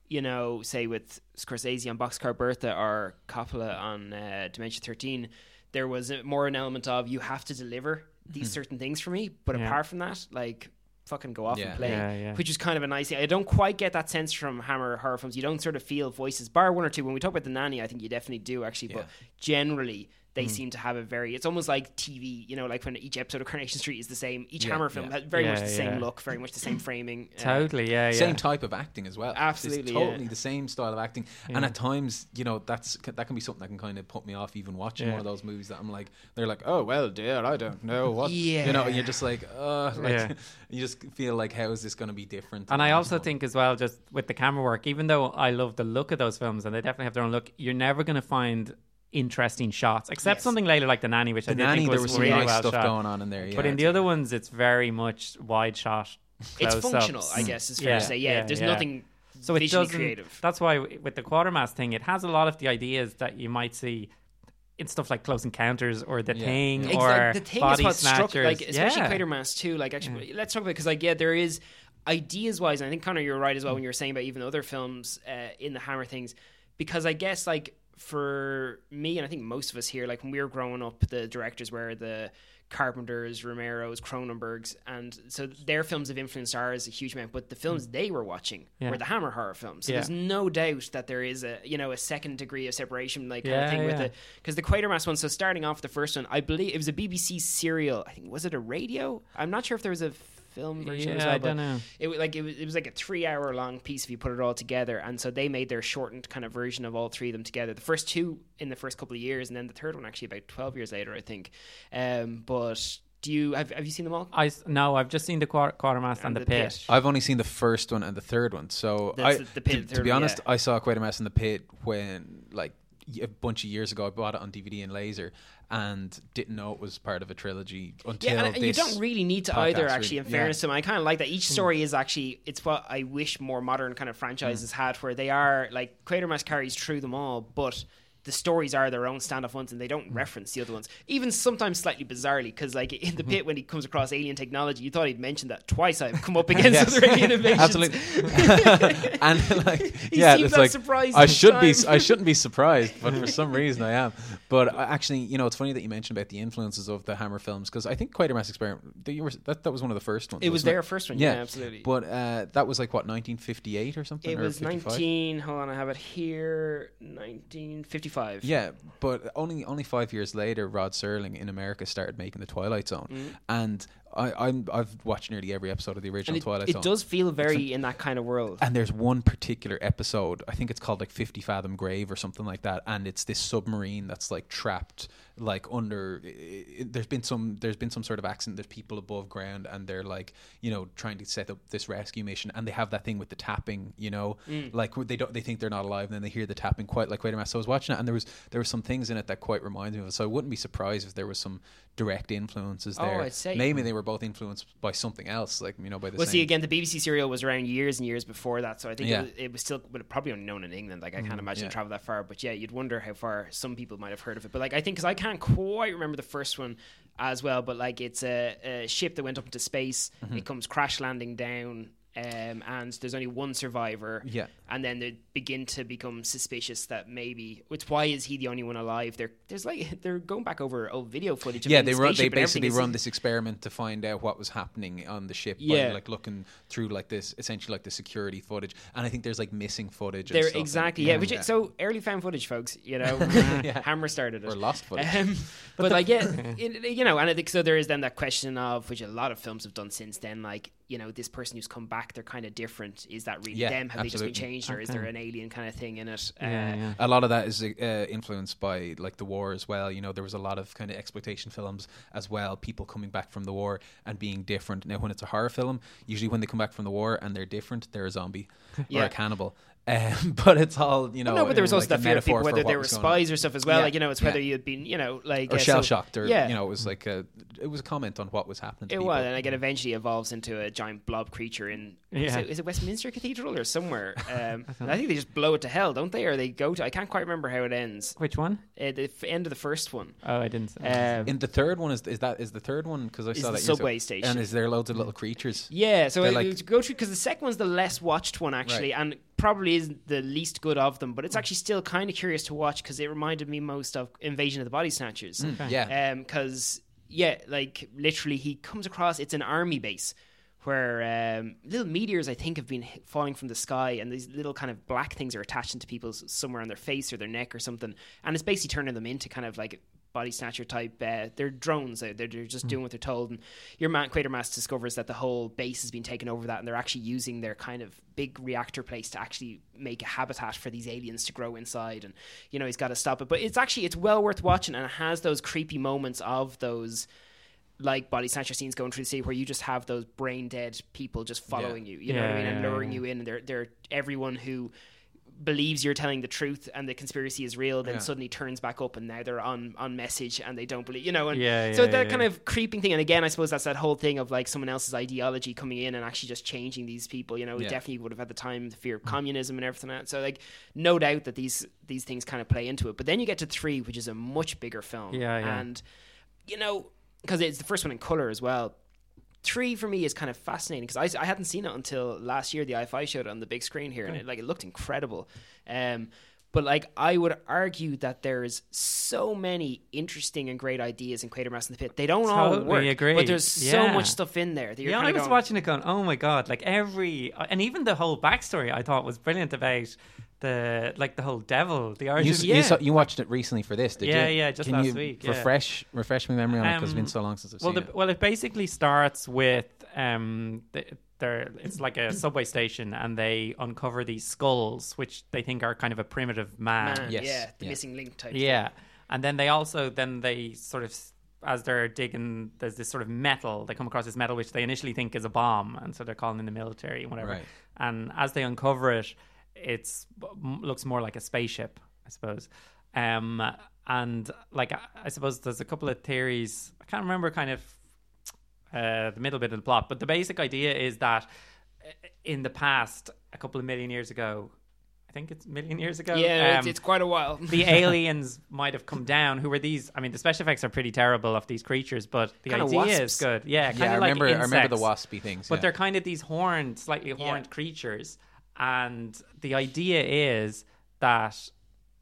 you know, say with Scorsese on Boxcar Bertha or Coppola on uh, Dementia Thirteen, there was a, more an element of you have to deliver these Mm-hmm. certain things for me. But Yeah. apart from that, like fucking go off Yeah. and play, Yeah, yeah. which is kind of a nice thing. I don't quite get that sense from Hammer horror films. You don't sort of feel voices, bar one or two. When we talk about the nanny, I think you definitely do actually, but generally they Hmm. seem to have a very. It's almost like TV, you know, like when each episode of Coronation Street is the same. Each Yeah, Hammer film yeah. has very much the same yeah. look, very much the same framing. <laughs> uh, Totally, yeah, yeah. same type of acting as well. Absolutely, it's yeah. totally the same style of acting. And at times, you know, that's that can be something that can kind of put me off even watching Yeah. one of those movies that I'm like, they're like, oh well, dear, I don't know what, yeah. you know, and you're just like, uh, like Yeah. <laughs> you just feel like, how is this going to be different? And I also know? think as well, just with the camera work, even though I love the look of those films and they definitely have their own look, you're never going to find interesting shots, except Yes. something later like the nanny, which the I did nanny, think there was was some really nice well stuff shot. going on in there. Yeah, but in the other ones, it's very much wide shot. it's close-ups. functional, I guess. Is fair Yeah, to say. Yeah, yeah, there's yeah. nothing So it visually doesn't. creative. That's why with the Quatermass thing, it has a lot of the ideas that you might see in stuff like Close Encounters or The Yeah, Thing yeah. or Exact- the thing Body is what struck, like especially yeah. Quatermass too. Like actually, let's talk about it because like yeah, there is ideas wise. And I think Connor, you're right as well when you were saying about even other films uh, in the Hammer things, because I guess like for me and I think most of us here, like when we were growing up, the directors were the Carpenters, Romero's, Cronenbergs, and so their films have influenced ours a huge amount. But the films mm. they were watching Yeah. were the Hammer horror films. So Yeah. there's no doubt that there is a you know a second degree of separation, like kind of thing with yeah. the because the Quatermass one. So starting off the first one, I believe it was a BBC serial. I think was it a radio? I'm not sure if there was a film version. as well, I but don't know. It was like it was, it was like a three hour long piece if you put it all together, and so they made their shortened kind of version of all three of them together. The first two in the first couple of years, and then the third one actually about twelve years later, I think. Um, but do you have have you seen them all? I s- no, I've just seen the quarter, Quatermass and, And the, the Pit. Pit. I've only seen the first one and the third one, so That's I, the- the Pit, to, the to be one, honest, yeah. I saw Quatermass and the Pit when like y- a bunch of years ago. I bought it on DVD and laser and didn't know it was part of a trilogy until Yeah, and, you don't really need to either. Actually, in Yeah. fairness to them, I kind of like that. Each Hmm. story is actually it's what I wish more modern kind of franchises Mm. had, where they are like Quatermass carries through them all, but the stories are their own stand-off ones, and they don't hmm. reference the other ones. Even sometimes slightly bizarrely, because like in the hmm. pit when he comes across alien technology, you thought he'd mentioned that twice. I've come up <laughs> against Yes. other alien invasions. Absolutely. <laughs> and like, He yeah, it's like surprised I should be, I shouldn't be surprised, but for some <laughs> reason I am. But uh, actually, you know, it's funny that you mentioned about the influences of the Hammer films because I think Quatermass Experiment. They were, that that was one of the first ones. It was their first one, yeah, absolutely. But uh, that was like what 1958 or something. It or was 55? 19. Hold on, I have it here. 1955. Yeah, but only only five years later, Rod Serling in America started making the Twilight Zone, and I, I'm I've watched nearly every episode of the original Mm. it, Twilight it Zone. It does feel very in that kind of world. And there's one particular episode, I think it's called like 50 Fathom Grave or something like that, and it's this submarine that's like trapped like under there's been some there's been some sort of accident there's people above ground and they're like you know trying to set up this rescue mission and they have that thing with the tapping you know mm. like they don't they think they're not alive and then they hear the tapping quite like wait a minute so I was watching it and there was there were some things in it that quite reminds me of it so I wouldn't be surprised if there was some direct influences Oh, there I'd say. maybe they were both influenced by something else like you know by the Well, same see, again, the BBC serial was around years and years before that, so I think Yeah. it, was, it was still probably unknown in England. Like, I can't mm, imagine yeah. it traveled that far. But yeah, you'd wonder how far some people might have heard of it. But like, I think because I can't quite remember the first one as well, but like, it's a, a ship that went up into space. Mm-hmm. It comes crash landing down. Um, and there's only one survivor. Yeah. and then they begin to become suspicious that maybe. Which why is he the only one alive? They're there's like they're going back over old video footage. Yeah, they the run. They spaceship and everything. basically run this experiment to find out what was happening on the ship. Yeah. by, like looking through like this, essentially like the security footage, and I think there's like missing footage. There exactly, yeah. Which is, so early found footage, folks. You know, <laughs> Hammer started it Or lost footage. Um, <laughs> but like, yeah, <laughs> it, you know, and I think so. There is then that question of which a lot of films have done since then. Like, you know, this person who's come back, they're kind of different. Is that really Yeah, them? Have they just been changed, or is there an alien kind of thing in it? Uh, Yeah, yeah. a lot of that is uh, influenced by like the war as well. You know, there was a lot of kind of exploitation films as well. People coming back from the war and being different. Now, when it's a horror film, usually when they come back from the war and they're different, they're a zombie <laughs> or Yeah. a cannibal. Um, <laughs> but it's all you know. No, but there was also a that fear of people whether what they were was going on. spies or stuff as well. Yeah, Like you know, it's yeah. whether you had been you know like or uh, shell shocked, or yeah. you know, it was like a it was a comment on what was happening. To It people. was, and like it eventually evolves into a giant blob creature in is, it, is it Westminster Cathedral or somewhere? <laughs> Um, I think they just blow it to hell, don't they? Or they go to I can't quite remember how it ends. Which one? Uh, the f- end of the first one. Oh, I didn't. Um, In the third one is is that is the third one because I Is saw the that years ago. subway station. and is there loads of little creatures? Yeah, so They're like- to go through because the second one's the less watched one actually, Right. and probably isn't the least good of them. But it's actually still kind of curious to watch because it reminded me most of Invasion of the Body Snatchers. Yeah, because yeah, like literally, he comes across. It's an army base where um, little meteors, I think, have been falling from the sky, and these little kind of black things are attaching to people somewhere on their face or their neck or something, and it's basically turning them into kind of like body snatcher type. Uh, they're drones. They're, they're just doing what they're told, and your man Quatermass discovers that the whole base has been taken over that, and they're actually using their kind of big reactor place to actually make a habitat for these aliens to grow inside, and you know he's got to stop it. But it's actually it's well worth watching, and it has those creepy moments of those like body snatcher scenes going through the city where you just have those brain dead people just following you. You know what I Yeah, mean? And luring yeah. you in and they're they're everyone who believes you're telling the truth and the conspiracy is real then Yeah. suddenly turns back up and now they're on on message and they don't believe you know and Yeah, so yeah, that yeah. kind of creeping thing and again I suppose that's that whole thing of like someone else's ideology coming in and actually just changing these people you know we definitely would have at the time the fear of hmm. communism and everything else. so like no doubt that these these things kind of play into it but then you get to 3 which is a much bigger film Yeah, yeah. and you know because it's the first one in color as well. Three for me is kind of fascinating because I, I hadn't seen it until last year. The IFI showed it on the big screen here, and it, like it looked incredible. Um, but like I would argue that there's so many interesting and great ideas in Quatermass in the Pit. They don't all work, agree. but there's so much stuff in there. Yeah, I was going, watching it going, oh my god! Like every, and even the whole backstory, I thought was brilliant about the like the whole devil, the origin. You, s- Yeah. you, saw, you watched it recently for this, did Yeah, you? yeah, yeah, just Can last you week, yeah. Refresh, refresh my memory on it because it's been so long since I've well, seen the, it. well, it basically starts with um, the, there. It's like a subway station, and they uncover these skulls, which they think are kind of a primitive man. man, Yes, yeah, the yeah. missing link type. Yeah, and then they also then they sort of as they're digging, there's this sort of metal. They come across this metal which they initially think is a bomb, and so they're calling in the military and whatever. Right. And as they uncover it, it's looks more like a spaceship, I suppose. Um, and like I, I suppose there's a couple of theories. I can't remember kind of uh, the middle bit of the plot, but the basic idea is that uh, in the past, a couple of million years ago, I think it's a million years ago. Yeah, it's, Um, it's quite a while. the <laughs> aliens might have come down. Who were these? I mean, the special effects are pretty terrible of these creatures, but the Kinda idea is good. Yeah, kind yeah, I of like remember. I remember the waspy things. But yeah. they're kind of these horned, slightly horned creatures, and the idea is that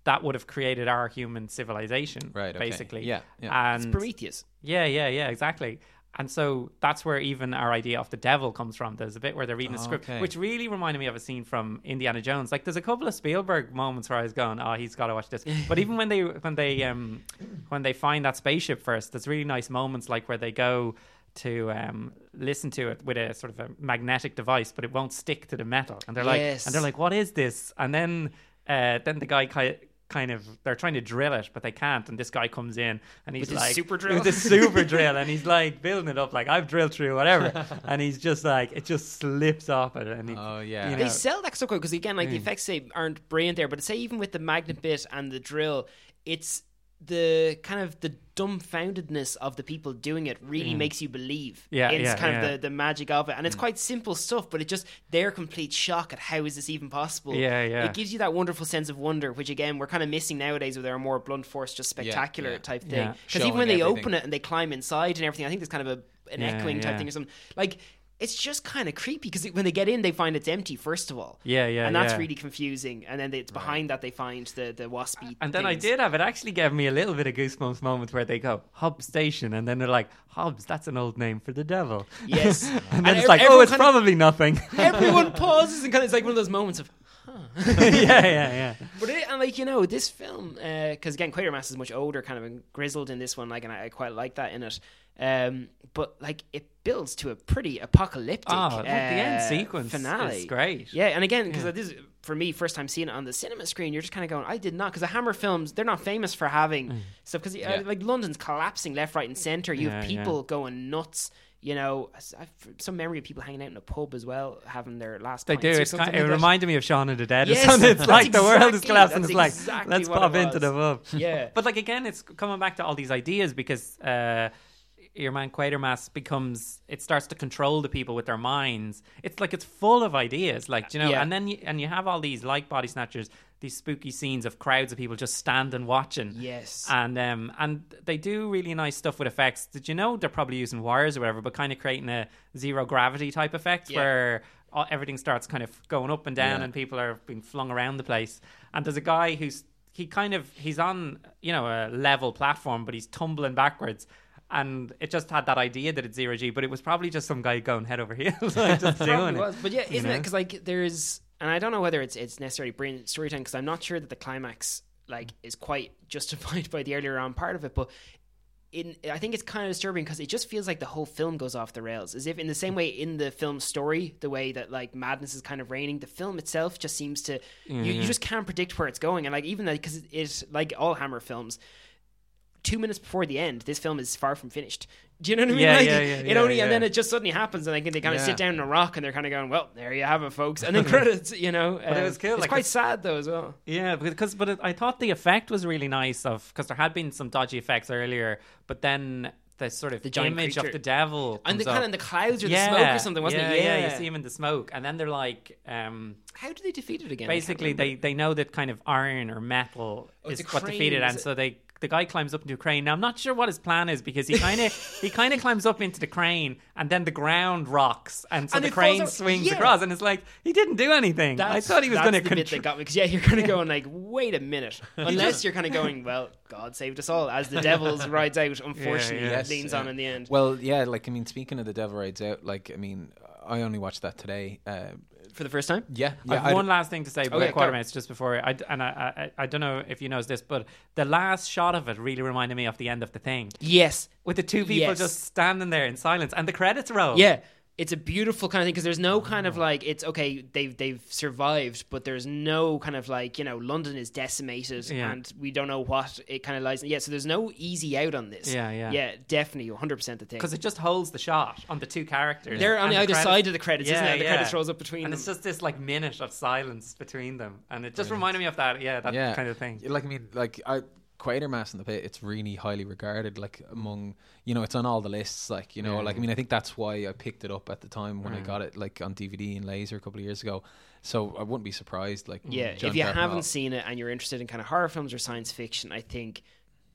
that would have created our human civilization, Right, okay. Basically, Yeah, yeah. And Prometheus. yeah, yeah, yeah, exactly. And so that's where even our idea of the devil comes from. There's a bit where they're reading a script, Okay. which really reminded me of a scene from Indiana Jones. Like, there's a couple of Spielberg moments where I was going, "Oh, he's got to watch this." <laughs> But even when they when they um when they find that spaceship first, there's really nice moments like where they go to um listen to it with a sort of a magnetic device, but it won't stick to the metal, and they're like, Yes. and they're like, "What is this?" And then uh then the guy kind kind of they're trying to drill it but they can't and this guy comes in and he's With like super drill? with this super <laughs> drill and he's like building it up like I've drilled through whatever <laughs> and he's just like it just slips off it and he, Oh, yeah. you They sell that stuff because again, Mm. like the effects say aren't brilliant there, but say even with the magnet bit and the drill, it's the kind of the dumbfoundedness of the people doing it really makes you believe. Mm. Yeah, it's yeah, kind yeah. Mm. of the, the magic of it, and it's quite simple stuff, but it just their complete shock at how is this even possible. Yeah, yeah. It gives you that wonderful sense of wonder, which again we're kind of missing nowadays with our more blunt force, just spectacular yeah. type Yeah. thing. Because even when they everything. open it and they climb inside and everything, I think there's kind of a an Yeah, echoing type thing or something. Like it's just kind of creepy because when they get in, they find it's empty first of all. Yeah, yeah, and that's yeah. really confusing. And then it's behind that they find the the waspy. and then I did have it actually gave me a little bit of goosebumps moment where they go Hobbs Station and then they're like Hobbs that's an old name for the devil Yes, <laughs> and then it's ev- like oh it's kind of- probably nothing <laughs> everyone <laughs> pauses and kind of it's like one of those moments of. yeah yeah yeah But it, and like you know, this film uh, because again, Quatermass is much older, kind of grizzled in this one. Like, and I, I quite like that in it. Um, but like it builds to a pretty apocalyptic. Oh, look, the end uh, sequence finale. is great. Yeah, and again, because this is for me first time seeing it on the cinema screen, you're just kind of going, I did not because the Hammer films they're not famous for having Mm. stuff because Yeah. like London's collapsing left, right, and center. You have Yeah, yeah. people going nuts. You know, I've some memory of people hanging out in a pub as well, having their last. They do. It's kind, it like that. reminded me of Shaun of the Dead. or Yes, it's like the world is collapsing. It's like exactly let's pop it into the pub. Yeah. but like again, it's coming back to all these ideas because uh, your man Quatermass becomes it starts to control the people with their minds. It's like it's full of ideas, like you know. Yeah. And then you, and you have all these like body snatchers, these spooky scenes of crowds of people just standing watching. Yes. and um and they do really nice stuff with effects. Did you know they're probably using wires or whatever, but kind of creating a zero gravity type effect Yeah. where all, everything starts kind of going up and down Yeah. and people are being flung around the place. And there's a guy who's he kind of he's on you know a level platform, but he's tumbling backwards. And it just had that idea that it's zero g, but it was probably just some guy going head over heels, <laughs> like just doing Probably it. But yeah, isn't it? know? Because like there's, and I don't know whether it's it's necessarily brilliant storytelling because I'm not sure that the climax like is quite <laughs> justified by the earlier on part of it, but. In, I think it's kind of disturbing because it just feels like the whole film goes off the rails. As if, in the same way, in the film story, the way that like madness is kind of reigning, the film itself just seems to you, you mm-hmm. just can't predict where it's going. And like even that because it's like all Hammer films, two minutes before the end, this film is far from finished. Do you know what I mean? Yeah, like, yeah, yeah, it yeah, only and then it just suddenly happens, and like they kind of Yeah. sit down in a rock, and they're kind of going, "Well, there you have it, folks," and then <laughs> credits. You know, But it Um, was cool, It's like, quite it's- sad though as well. Yeah, because but it, I thought the effect was really nice of because there had been some dodgy effects earlier, but then the sort of The image creature. of the devil And the up. kind of the clouds or the yeah, smoke or something, wasn't yeah, it? Yeah, you see him in the smoke, and then they're like, um, How do they defeat it again? Basically they they know that kind of iron or metal Oh, is what defeated, and so they the guy climbs up into a crane. Now I'm not sure what his plan is because he kind of he kind of climbs up into the crane, and then the ground rocks, and so And the crane out- swings yeah. across, and it's like he didn't do anything. I thought he was that's going the to bit that got me because yeah, you're kind of going like, wait a minute. <laughs> Unless you're kind of going, well, God saved us all as the devil <laughs> rides out. Unfortunately, yeah. it leans on in the end. Well, yeah, like I mean, speaking of the Devil Rides Out, like I mean, I only watched that today. Uh, For the first time, yeah, I yeah. have one last thing to say about yeah, go. Quatermass just before I and I, I I don't know if you know this, but the last shot of it really reminded me of the end of the thing yes, with the two people Yes. just standing there in silence and the credits roll. Yeah. It's a beautiful kind of thing because there's no kind of mm. like it's okay they've they've survived but there's no kind of like you know London is decimated Yeah. and we don't know what it kind of lies in. Yeah, so there's no easy out on this. Yeah, yeah. yeah, definitely 100 percent the thing. because it just holds the shot on the two characters. They're on And the other credits- side of the credits, isn't Yeah, it? The yeah. credits rolls up between them. and them. it's just this like minute of silence between them, and it just reminded me of that. Yeah, that yeah, kind of thing. Like I mean, like I Quatermass in the Pit, it's really highly regarded. Like among, you know, it's on all the lists. Like you know, like I mean, I think that's why I picked it up at the time when I mm. got it, like on DVD and laser a couple of years ago. So I wouldn't be surprised. Like Yeah, John if you haven't seen it and you're interested in kind of horror films or science fiction, I think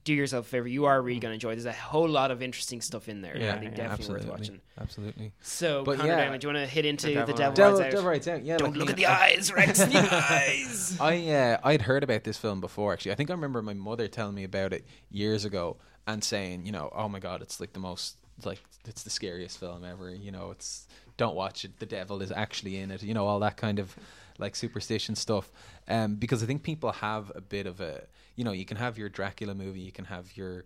do yourself a favor. You are really going to enjoy. There's a whole lot of interesting stuff in there. yeah, I think yeah, definitely absolutely, worth watching. Absolutely. So, But Connor yeah. Diamond, do you want to hit into the Devil Devil, Devil, Rides Out? Devil Rides Out. Yeah, Don't like, look at the I- eyes, Rex. <laughs> The eyes. I uh, I'd heard about this film before actually. I think I remember my mother telling me about it years ago and saying, you know, oh my god, it's like the most like it's the scariest film ever. You know, it's don't watch it. The devil is actually in it. You know, all that kind of like superstition stuff. Um, because I think people have a bit of a, you know, you can have your Dracula movie, you can have your.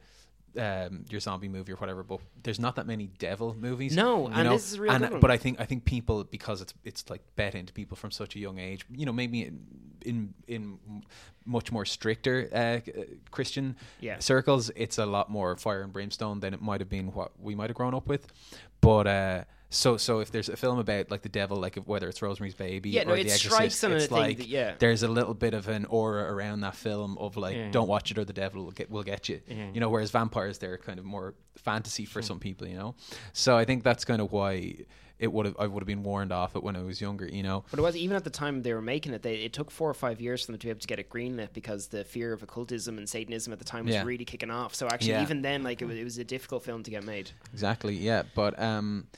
Um, your zombie movie or whatever, but there's not that many devil movies. No, and know? this is real And-. But I think I think people because it's it's like bet into people from such a young age. You know, maybe in in, in much more stricter uh, Christian Yeah. circles, it's a lot more fire and brimstone than it might have been what we might have grown up with. But uh, so so if there's a film about like the devil, like whether it's Rosemary's Baby Yeah, or no, The it Exorcist, strikes on a it's like that- yeah. there's a little bit of an aura around that film of like Yeah. don't watch it or the devil will get will get you. Yeah. You know, whereas vampires they're kind of more fantasy for some people. You know, so I think that's kind of why. It would have I would have been warned off it when I was younger, you know. But it was even at the time they were making it. They, it took four or five years for them to be able to get it greenlit because the fear of occultism and Satanism at the time was Yeah. really kicking off. So actually, Yeah. even then, like it was, it was a difficult film to get made. Exactly, yeah. But um,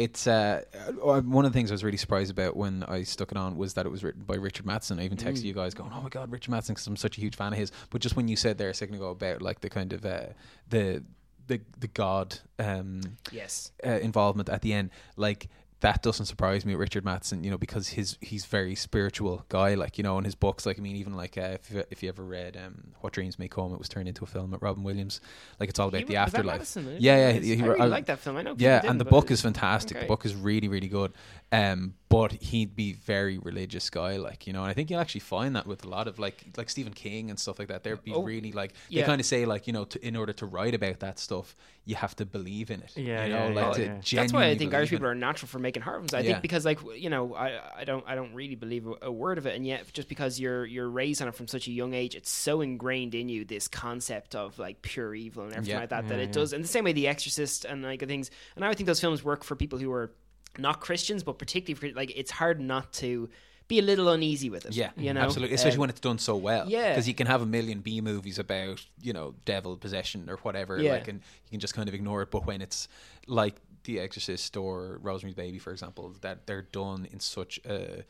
it's uh, uh, one of the things I was really surprised about when I stuck it on was that it was written by Richard Matheson. I even texted you guys going, "Oh my god, Richard Matheson!" Because I'm such a huge fan of his. But just when you said there a second ago about like the kind of uh, the the the God um, Yes. uh, involvement at the end, like that doesn't surprise me Richard Matheson, you know, because his he's very spiritual guy, like you know, in his books, like I mean, even like uh, if you, if you ever read um, What Dreams May Come, it was turned into a film with Robin Williams, like it's all about He the wrote- was that afterlife. Matheson? Yeah, yeah, he- he I really I- like that film. I know. Yeah, and the book is fantastic. okay. The book is really, really good. Um, but he'd be very religious guy, like you know. And I think you'll actually find that with a lot of like like Stephen King and stuff like that. They'd be Oh, really like they yeah. kind of say like you know to, in order to write about that stuff, you have to believe in it. Yeah, you know, yeah, like yeah, to yeah. That's why I think Irish people are natural for making horror films. I Yeah. think because like you know I I don't I don't really believe a, a word of it, and yet just because you're you're raised on it from such a young age, it's so ingrained in you this concept of like pure evil and everything Yeah. like that that Yeah, it yeah. does. And the same way The Exorcist and like things, and I would think those films work for people who are not Christians, but particularly for like it's hard not to be a little uneasy with it. Yeah, you know, absolutely. Especially Um, when it's done so well. yeah. because you can have a million B movies about you know devil possession or whatever, Yeah. like, and you can just kind of ignore it. But when it's like The Exorcist or Rosemary's Baby, for example, that they're done in such a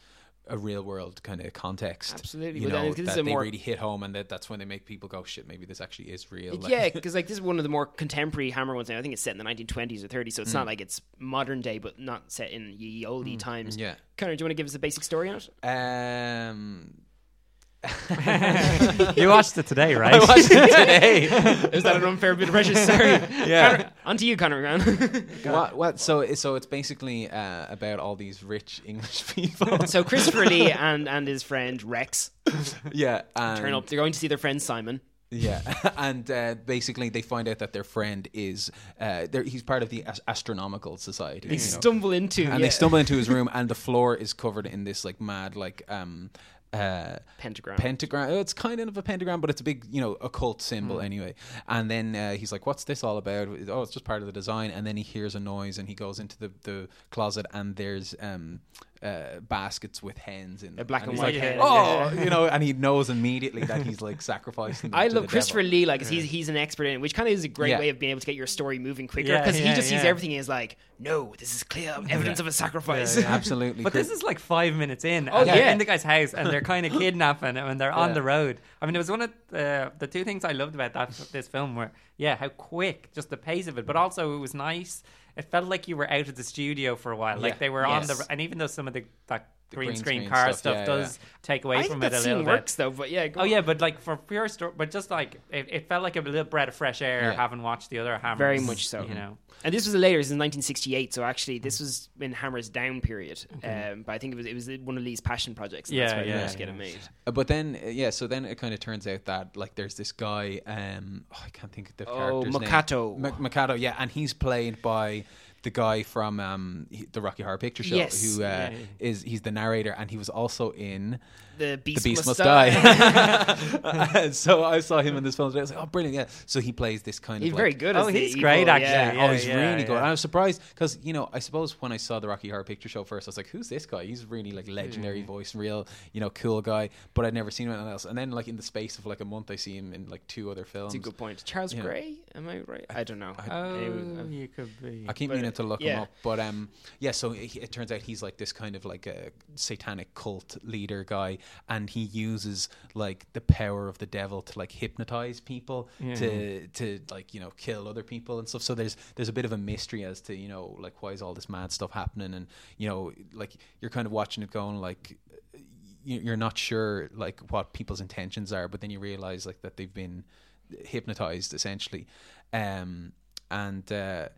a real world kind of context. Absolutely. you But know that they more- really hit home, and that that's when they make people go, "Shit, maybe this actually is real." Like- yeah, <laughs> because like this is one of the more contemporary Hammer ones. Now. I think it's set in the 1920s or 30s, so it's not like it's modern day, but not set in ye olde times. yeah. Connor, do you want to give us a basic story on it? Um, <laughs> you watched it today, right? I watched it today. <laughs> Is that an unfair bit of pressure? <laughs> Sorry. Yeah. Connor, on to you, Conor Man. what? What? So, so it's basically uh, about all these rich English people. so Christopher Lee and, and his friend Rex yeah, and, turn up. They're going to see their friend Simon. Yeah, and uh, basically they find out that their friend is uh, he's part of the as- astronomical society. They you know. stumble into and yeah, they stumble into his room, and the floor is covered in this like mad like um uh pentagram. pentagram. It's kind of a pentagram, but it's a big, you know, occult symbol Hmm. anyway. And then uh, he's like, "What's this all about?" Oh, it's just part of the design. And then he hears a noise, and he goes into the, the closet, and there's um, uh, baskets with hens in them. A black and he's white like, hen, Oh, you know, and he knows immediately that he's like sacrificing. <laughs> Them I to love the Christopher devil. Lee, like 'cause he's he's an expert in it, which kind of is a great Yeah. way of being able to get your story moving quicker. Yeah, Because he yeah, just sees everything and is like, "No, this is clear evidence of a sacrifice." Absolutely, But Chris- this is like five minutes in. Oh, and yeah. in the guy's house and they're kind of <gasps> kidnapping him and they're on Yeah. the road. I mean, it was one of the, the two things I loved about that this film were, yeah, how quick, just the pace of it, but also it was nice. It felt like you were out of the studio for a while. Like Yeah. they were on the, and even though some of the that green, green screen, screen car stuff, stuff, yeah, does take away I from think it that a scene little works bit. though, but yeah. go Oh on. yeah, but like for pure story, but just like it, it felt like a little breath of fresh air Yeah. having watched the other Hammers. Very much so. You know, And this was later, this is 1968, so actually this was in Hammer's down period. Um, but I think it was it was one of Lee's passion projects. And that's Yeah, yeah, get it made. Uh, but then, uh, yeah. So then it kind of turns out that like there's this guy. Um, oh, I can't think of the Oh, character's Mocata. name. M- Mocata, yeah, and he's played by the guy from um, the Rocky Horror Picture Show, Yes. who uh, Yeah, yeah. is he's the narrator, and he was also in the beast, the beast must, must die. <laughs> And so I saw him in this film today. I was like, oh, brilliant! Yeah. So he plays this kind He's of very like, good. Oh, as he's evil, great, yeah. actually, Yeah, oh, he's yeah, really good. yeah. I was surprised because you know I suppose when I saw the Rocky Horror Picture Show first, I was like, "Who's this guy? He's really like legendary voice, real you know cool guy." But I'd never seen anyone else. And then like in the space of like a month, I see him in like two other films. That's a good point. Charles Yeah. Gray, am I right? I don't know. Oh, you could be. I keep But, meaning to look yeah. him up, but um, yeah. So it, it turns out he's like this kind of like a satanic cult leader guy, and he uses like the power of the devil to like hypnotize people to to like you know kill other people and stuff. So there's there's a bit of a mystery as to you know like why is all this mad stuff happening, and you know like you're kind of watching it going like you- you're not sure like what people's intentions are, but then you realize like that they've been hypnotized essentially, um, and uh,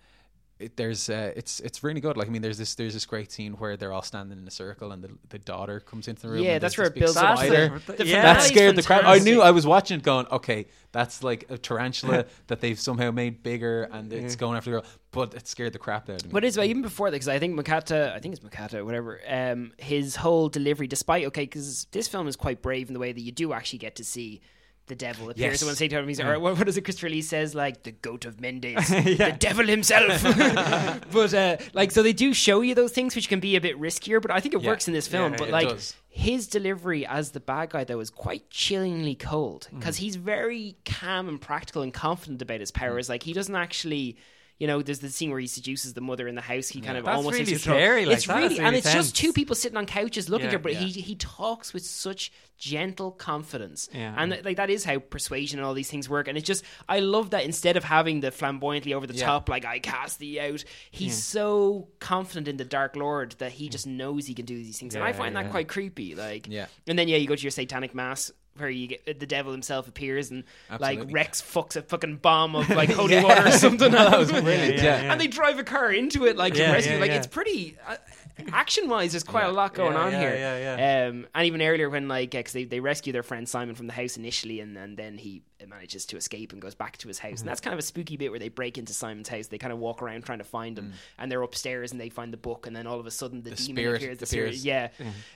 it, there's uh, it's it's really good. Like I mean, there's this there's this great scene where they're all standing in a circle and the, the daughter comes into the room. Yeah, and that's there's where it builds up. The Yeah. That scared the crowd. I knew. I was watching it going, okay, that's like a tarantula <laughs> that they've somehow made bigger and it's going after the girl, but it scared the crap out of me. But it's even before that because I think Mocata, I think it's Mocata, whatever. Um, his whole delivery, despite okay, because this film is quite brave in the way that you do actually get to see the devil appears. Yes. So when Satan he's or what, what does it? Christopher Lee says like the goat of Mendes, <laughs> the devil himself. <laughs> <laughs> but uh, like, so they do show you those things, which can be a bit riskier. But I think it Yeah. works in this film. Yeah, but like. does. His delivery as the bad guy, though, is quite chillingly cold Mm. because he's very calm and practical and confident about his powers. Like he doesn't actually, you know, there's the scene where he seduces the mother in the house. He kind of That's almost really scary, like, it's that is really, and it's tense. just two people sitting on couches looking Yeah, at her, but yeah. he he talks with such gentle confidence, Yeah. and like that is how persuasion and all these things work. And it's just I love that instead of having the flamboyantly over the Yeah. top, like I cast thee out, he's so confident in the Dark Lord that he just knows he can do these things, and I Yeah, find that quite creepy. Like, Yeah. and then yeah, you go to your satanic mass. Where you get the devil himself appears and like Rex fucks a fucking bomb of like <laughs> holy Yeah. water or something. <laughs> that was brilliant, yeah, yeah. yeah. And they drive a car into it like to Yeah, rescue. yeah, like yeah. it's pretty uh, <laughs> action wise. There's quite a lot going Yeah, on yeah, here. yeah, yeah. Um, and even earlier when like because they, they rescue their friend Simon from the house initially, and, and then he manages to escape and goes back to his house. Mm-hmm. And that's kind of a spooky bit where they break into Simon's house. They kind of walk around trying to find him, and they're upstairs and they find the book, and then all of a sudden the, The demon spirit appears. The appears. spirit,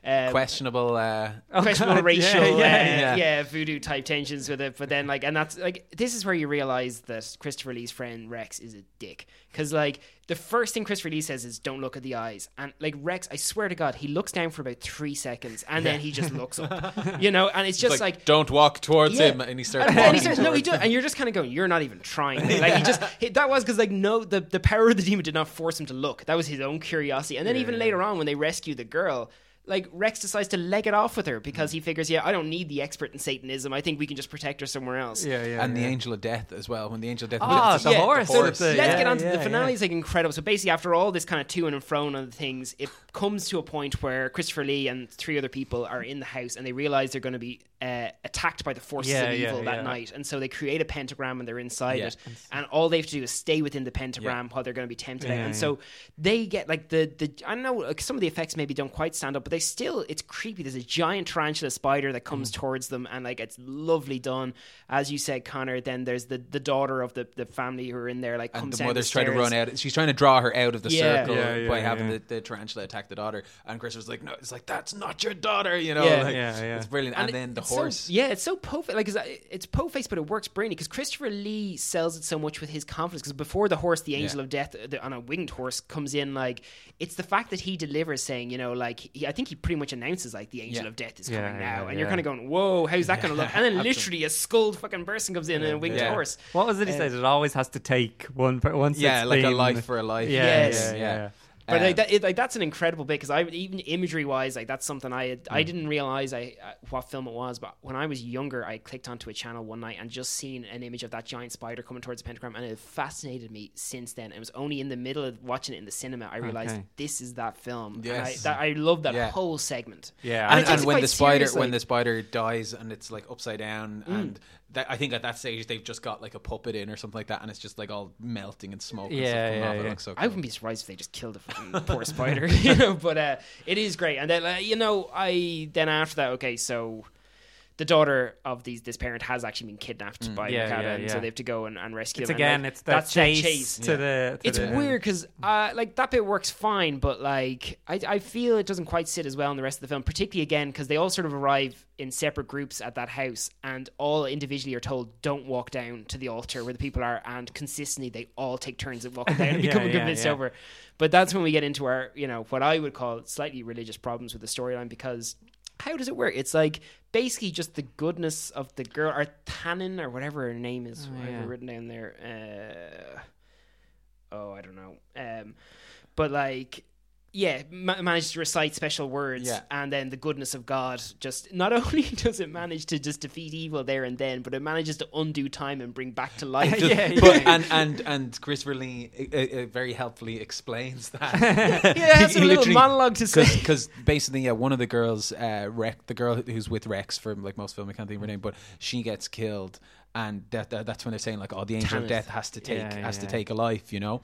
yeah. Um, questionable. Uh, <laughs> questionable <laughs> yeah, racial, yeah, yeah, yeah. yeah, voodoo type tensions with it. But then, like, and that's like, this is where you realize that Christopher Lee's friend Rex is a dick. Because, like, the first thing Chris Lee says is, don't look at the eyes. And, like, Rex, I swear to God, he looks down for about three seconds and then he just looks up, <laughs> you know, and it's just like, like, don't walk towards Yeah. him, and he starts. and then he says, "No, he does," and you're just kind of going, "You're not even trying." <laughs> Like he just he, that was because like no, the the power of the demon did not force him to look. That was his own curiosity. And then even later on, when they rescue the girl. Like Rex decides to leg it off with her because hmm. he figures, yeah, I don't need the expert in Satanism. I think we can just protect her somewhere else. yeah, yeah. and the angel of death as well. When the angel of death, ah, Oh, it's the the horse. So let's Yeah, get on to yeah, the yeah. finale. Is like incredible. So basically, after all this kind of to and fro of things, it comes to a point where Christopher Lee and three other people are in the house, and they realize they're going to be uh, attacked by the forces Yeah, of yeah, evil that yeah. night, and so they create a pentagram, and they're inside Yeah. it, and all they have to do is stay within the pentagram while they're going to be tempted out. Yeah, And yeah. so they get like the the I don't know, like some of the effects maybe don't quite stand up, but they still it's creepy. There's a giant tarantula spider that comes Mm. towards them, and like it's lovely done, as you said, Connor. Then there's the the daughter of the the family who are in there, like and comes the down mother's trying to run out. She's trying to draw her out of the Yeah. circle Yeah, yeah, by having yeah. the, the tarantula attack the daughter. And Chris was like, "No, it's like that's not your daughter." You know, Yeah. like, Yeah, yeah. it's brilliant. And, it- then the it's so- horse. yeah, it's so po like it's, it's po faced, but it works brilliantly because Christopher Lee sells it so much with his confidence. Because before the horse, the angel Yeah. of death the, on a winged horse comes in, like it's the fact that he delivers, saying, you know, like he, I think he pretty much announces like the angel Yeah. of death is Yeah, coming yeah, now, and you're yeah. kind of going, whoa, how's that going to look? <laughs> And then literally a skulled fucking person comes in and a winged Yeah. horse. What was it he Uh, said? It always has to take one. per- Once yeah, it's like a life for a life. Yeah, Yes. yeah, yeah. But Uh, like, that, it, like that's an incredible bit because I even imagery wise, like that's something I had, I didn't realize I uh, what film it was. But when I was younger, I clicked onto a channel one night and just seen an image of that giant spider coming towards the pentagram, and it fascinated me since then. It was only in the middle of watching it in the cinema I realized Okay. this is that film. Yes. and I, that, I love that Yeah. whole segment. Yeah, And and, and when the spider seriously. when the spider dies and it's like upside down Mm. and that, I think at that stage they've just got like a puppet in or something like that and it's just like all melting and smoke and Yeah, stuff coming yeah, off. It yeah. looks so I wouldn't be surprised if they just killed a fucking <laughs> poor spider, <laughs> <laughs> you know. But uh, it is great, and then uh, you know, I then after that, okay, so the daughter of these this parent has actually been kidnapped by Yeah, Mocata, yeah, and so they have to go and, and rescue It's. And, again, like, it's the that's chase, chase. to the. to It's the, weird because uh, like that bit works fine, but like I, I feel it doesn't quite sit as well in the rest of the film. Particularly again because they all sort of arrive in separate groups at that house, and all individually are told don't walk down to the altar where the people are, and consistently they all take turns at walking down <laughs> and Yeah, becoming yeah, convinced yeah. over. But that's when we get into our you know what I would call slightly religious problems with the storyline because. How does it work? It's like basically just the goodness of the girl, or Tannen, or whatever her name is. Have yeah. written down there. Uh, oh, I don't know. Um, but like, yeah, ma- managed to recite special words, Yeah. and then the goodness of God just not <laughs> only does it manage to just defeat evil there and then, but it manages to undo time and bring back to <laughs> life. Yeah, yeah. But and and and Chris Lee uh, uh, very helpfully explains that. <laughs> yeah, that's He a little monologue to say. because basically, yeah, one of the girls, uh, Rex, the girl who's with Rex for like most film, I can't think of her name, but she gets killed, and that, that that's when they're saying like, oh, the angel of death has to take Yeah, has to take a life, you know,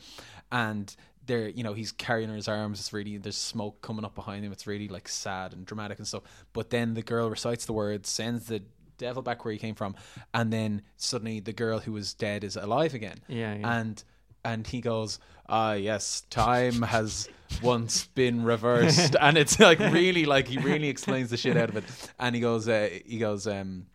and they're you know he's carrying her in his arms. It's really there's smoke coming up behind him. It's really like sad and dramatic and stuff. But then the girl recites the words, sends the devil back where he came from, and then suddenly the girl who was dead is alive again. Yeah, yeah. and and he goes, "Ah, yes, time has once been reversed," <laughs> and it's like really, like he really explains the shit out of it. And he goes, uh, he goes, um,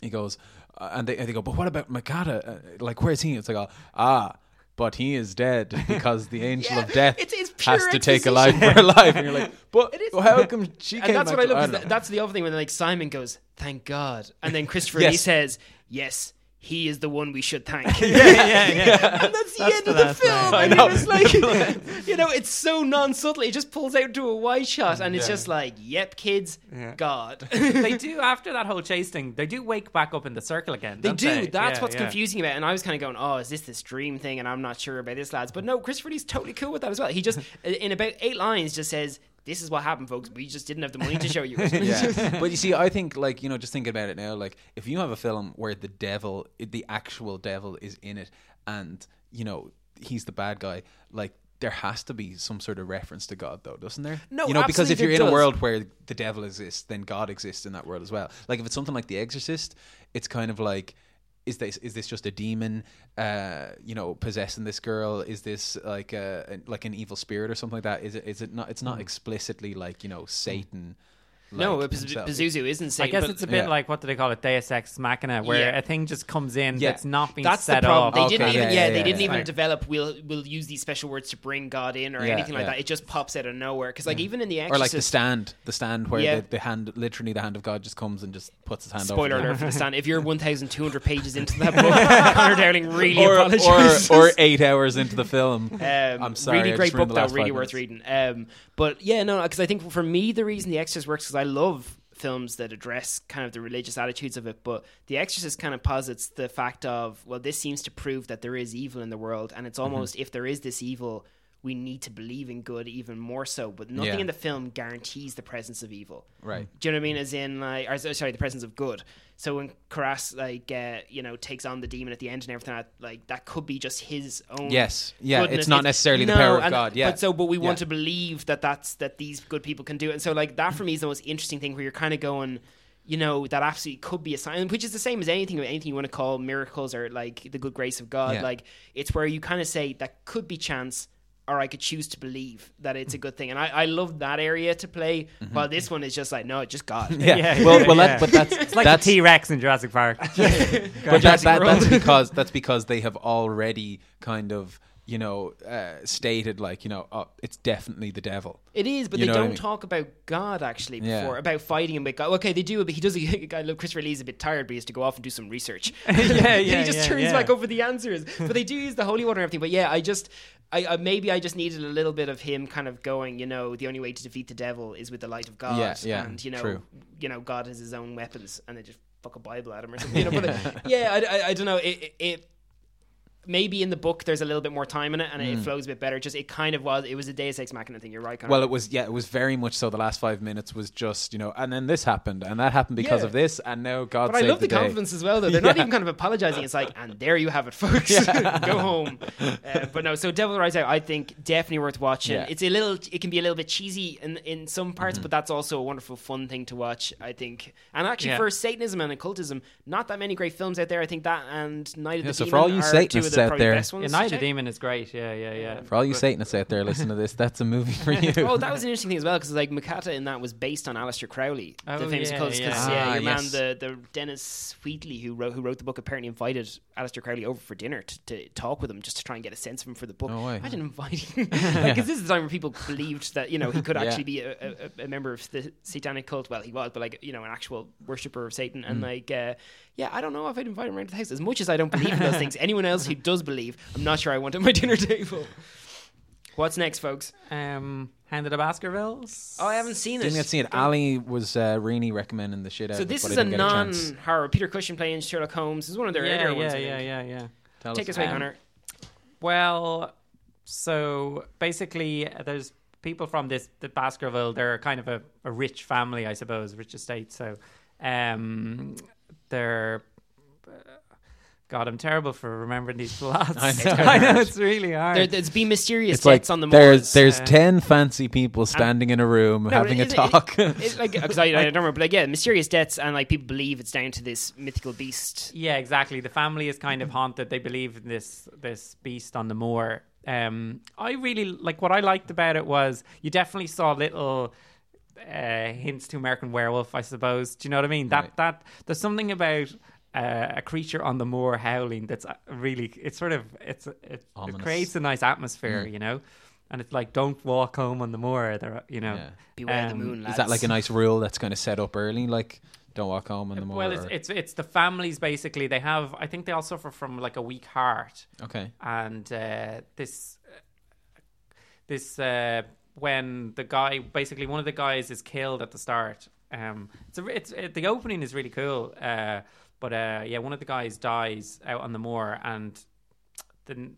he goes, uh, and they and they go, "But what about Mocata? Uh, like, where's he?" It's like, oh, ah. But he is dead <laughs> because the angel Yeah, of death it's- it's has to take a life for a life, and you're like, <laughs> "But It is. how come she and came that's back what I love. 'cause don't th- know. that's the other thing when like Simon goes, "Thank God," and then Christopher Yes. Lee says, "Yes." He is the one we should thank. <laughs> yeah, yeah, yeah. and that's the That's end the of the film. line. And I it was like, <laughs> <laughs> you know, it's so non-subtle. It just pulls out to a wide shot, and it's just like, "Yep, kids, God." they do after that whole chase thing. They do wake back up in the circle again. They don't do. They? That's Yeah, what's yeah. confusing about it. And I was kind of going, oh, is this this dream thing? And I'm not sure about this, lads. But no, Christopher Lee's totally cool with that as well. He just, in about eight lines, just says, this is what happened, folks. We just didn't have the money to show you. <laughs> yeah <laughs> but you see i think like you know just thinking about it now like if you have a film where the devil the actual devil is in it and you know he's the bad guy like there has to be some sort of reference to God, though, doesn't there? No, you know, because if you're in there a world where the devil exists, then God exists in that world as well. Like if it's something like The Exorcist, it's kind of like, is this is this just a demon, uh, you know, possessing this girl? Is this like a like an evil spirit or something like that? Is it is it not? It's not explicitly like you know Satan. no, like Paz- himself. Pazuzu isn't I guess but it's a bit Yeah. like what do they call it, Deus Ex Machina, where Yeah. a thing just comes in Yeah. that's not being that's set the problem. up. They Okay, didn't even, yeah, yeah, yeah, they didn't even Right. develop. We'll we'll use these special words to bring God in or Yeah, anything like yeah. that. It just pops out of nowhere. Because like even in the or like the stand, the stand where Yeah. the, the hand, literally the hand of God just comes and just puts his hand Spoiler over. alert for the stand. If you're <laughs> 1,200 pages into that book, <laughs> Connor Dowling really Or, or, apologizes. or eight hours into the film. Um, I'm sorry, really I great book though, really five worth reading. Um, but yeah, no, because I think for me the reason The Exorcist works is I love films that address kind of the religious attitudes of it. But The Exorcist kind of posits the fact of well, this seems to prove that there is evil in the world, and Mm-hmm. it's almost if there is this evil. We need to believe in good even more so, but nothing Yeah. in the film guarantees the presence of evil. Right. Do you know what I mean? As in, like, or, sorry, the presence of good. So when Karras, like, uh, you know, takes on the demon at the end and everything, that, like, that could be just his own. Yes. Yeah, goodness. it's not necessarily the power of and- God, yeah. But so, but we want to believe that that's that these good people can do it. And so, like, that for me is the most interesting thing where you're kind of going. You know that absolutely could be a sign, which is the same as anything, anything you want to call miracles or like the good grace of God. Yeah. Like it's where you kind of say that could be chance, or I could choose to believe that it's a good thing. And I, I love that area to play. While this one is just like, no, it just God. Mm-hmm. <laughs> Yeah. Yeah, well, yeah, well, yeah. That, but that's It's like that's, T Rex in Jurassic Park. <laughs> <laughs> but that, that, that's because that's because they have already kind of you know uh, stated like you know oh, it's definitely the devil. It is, but You they what I don't mean? talk about God actually Yeah. before about fighting him with God. Okay, they do, but he does. I <laughs> love Christopher Lee's a bit tired, but he has to go off and do some research. Yeah, <laughs> <laughs> And yeah, he just yeah, turns yeah. back over the answers. But they do use the holy water and everything. But yeah, I just, I, maybe I just needed a little bit of him kind of going. You know, the only way to defeat the devil is with the light of God. Yeah, yeah, and you know, true. you know, God has his own weapons, and they just fuck a Bible at him or something. You know, but yeah, I, I, I don't know. It, it, it maybe in the book there's a little bit more time in it and it flows a bit better. Just it kind of was. It was a Deus Ex Machina thing. You're right. Well, it was yeah, it was very much so. The last five minutes was just you know, and then this happened, and that happened because Yeah. of this, and now God But I love the, day. confidence as well, though. They're <laughs> not even kind of apologizing. It's like, and there you have it, folks. <laughs> <laughs> Go home. Uh, but no, so Devil Rides Out, I think definitely worth watching. Yeah. It's a little, it can be a little bit cheesy in in some parts, Mm-hmm. but that's also a wonderful, fun thing to watch. I think, and actually Yeah. for Satanism and occultism, not that many great films out there. I think that and Night of Yeah, the so Demon for all you are Satanists two of the out there- best ones. Yeah, Night of the. Demon is great. Yeah, yeah, yeah. For all you Satanists out there, listen to this. That's a movie for you. Oh, that was an interesting thing as well because like Mocata in that was based on Aleister Crowley, the Oh, famous yeah, occultist. yeah. Because Ah, yeah, your yes. man, the the Dennis Wheatley who wrote who wrote the book, apparently invited Aleister Crowley over for dinner to, to talk with him just to try and get a sense of him for the book. No way. Imagine inviting because <laughs> this is the time where people believed that you know he could Yeah. actually be a, a, a member of the satanic cult. Well, he was, but like you know, an actual worshipper of Satan. Mm. And like, uh, yeah, I don't know if I'd invite him around to the house as much as I don't believe in those <laughs> things. Anyone else who does believe, I'm not sure I want at my dinner table. What's next, folks? Um, Hound of the Baskervilles. Oh, I haven't seen it. Didn't get to see it. Ali was uh, really recommending the shit out So of it, this but is didn't get a chance. non-horror. Peter Cushing playing Sherlock Holmes this is one of their yeah, earlier yeah, ones. I yeah, think. yeah, yeah. Tell Take us. us away, Um, Connor. Well, so basically, uh, there's people from this the Baskerville. They're kind of a, a rich family, I suppose, rich estate. So, um, they're. God, I'm terrible for remembering these <laughs> plots. I know. <laughs> I know it's really hard. There, there's been mysterious It's like deaths on the there's moors. there's uh, ten fancy people standing in a room No, having a it- it- talk. It's like because I, I <laughs> don't remember, but like yeah, mysterious deaths and like people believe it's down to this mythical beast. Yeah, exactly. The family is kind of haunted. They believe in this this beast on the moor. Um, I really like what I liked about it was you definitely saw little uh, hints to American Werewolf. I suppose. Do you know what I mean? That Right. that there's something about. Uh, a creature on the moor howling that's uh, really it's sort of it's it, it creates a nice atmosphere you know and it's like don't walk home on the moor there you know Yeah. Beware the Um, moon. Is that like a nice rule that's kind of set up early? Like, don't walk home on the moor. well it's, it's it's the families basically they have i think they all suffer from like a weak heart okay. and uh, this this uh, when the guy basically one of the guys is killed at the start. Um, it's a, it's it, the opening is really cool, uh, but uh, yeah, one of the guys dies out on the moor, and then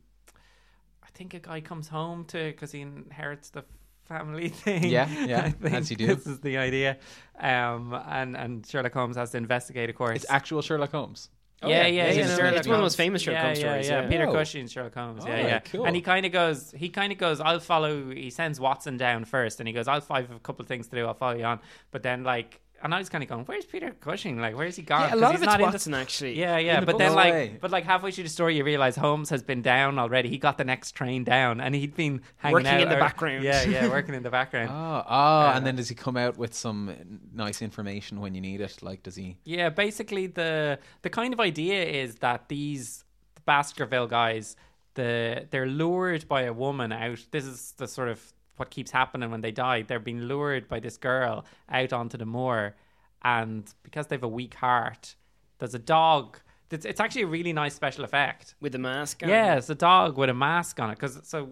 I think a guy comes home to because he inherits the family <laughs> thing. Yeah, yeah, I think as you do. This is the idea, um, and and Sherlock Holmes has to investigate, of course. It's actual Sherlock Holmes. Oh, yeah, yeah. yeah, Yeah, yeah. it's no, Sherlock it's one of the most famous Sherlock yeah, Holmes yeah, stories, Yeah, yeah. Peter Oh. Cushing, Sherlock Holmes. Yeah, Alright, yeah. cool. And he kind of goes, he kind of goes, I'll follow. He sends Watson down first, and he goes, I'll find a couple of things to do. I'll follow you on. But then, like, and I was kind of going, where's Peter Cushing? Like, where's he gone? Yeah, a 'Cause lot he's of it's not in the- Watson actually. yeah, yeah, the but book. then No like, way. but like halfway through the story, you realize Holmes has been down already. He got the next train down, and he'd been hanging Working out in the or- background. Yeah, yeah, <laughs> working in the background. Oh, oh, Uh, and then does he come out with some nice information when you need it? Like, does he? Yeah, basically the the kind of idea is that these Baskerville guys, the they're lured by a woman out. This is the sort of what keeps happening when they die. They're being lured by this girl out onto the moor, and because they have a weak heart, there's a dog. It's, it's actually a really nice special effect. with the mask. on. Yeah, it's a dog with a mask on it. Because so,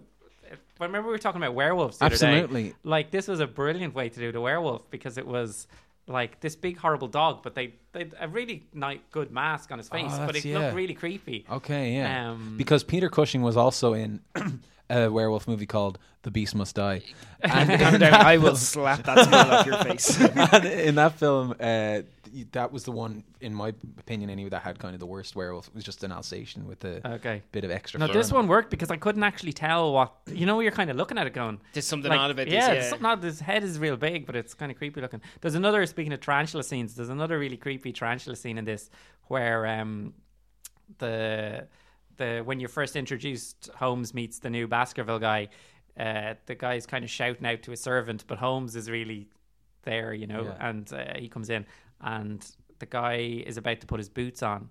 if- remember we were talking about werewolves the other day? Absolutely. Like this was a brilliant way to do the werewolf because it was like this big horrible dog, but they they had a really nice good mask on his face, but it yeah. looked really creepy. Okay, yeah. Um, because Peter Cushing was also in <clears throat> a werewolf movie called The Beast Must Die. <laughs> And Calm in down, I will film- slap that smile off your <laughs> face. and in that film, uh, that was the one, in my opinion, anyway, that had kind of the worst werewolf. It was just an Alsatian with a Okay. bit of extra. No, fur this on one worked because I couldn't actually tell what you know. You're kind of looking at it going. There's something like, odd about this. yeah, Yeah, there's something odd. His head is real big, but it's kind of creepy looking. There's another. Speaking of tarantula scenes, there's another really creepy tarantula scene in this where um the the when you're first introduced, Holmes meets the new Baskerville guy. Uh, the guy's kind of shouting out to his servant, but Holmes is really there, you know, Yeah. and uh, he comes in and the guy is about to put his boots on,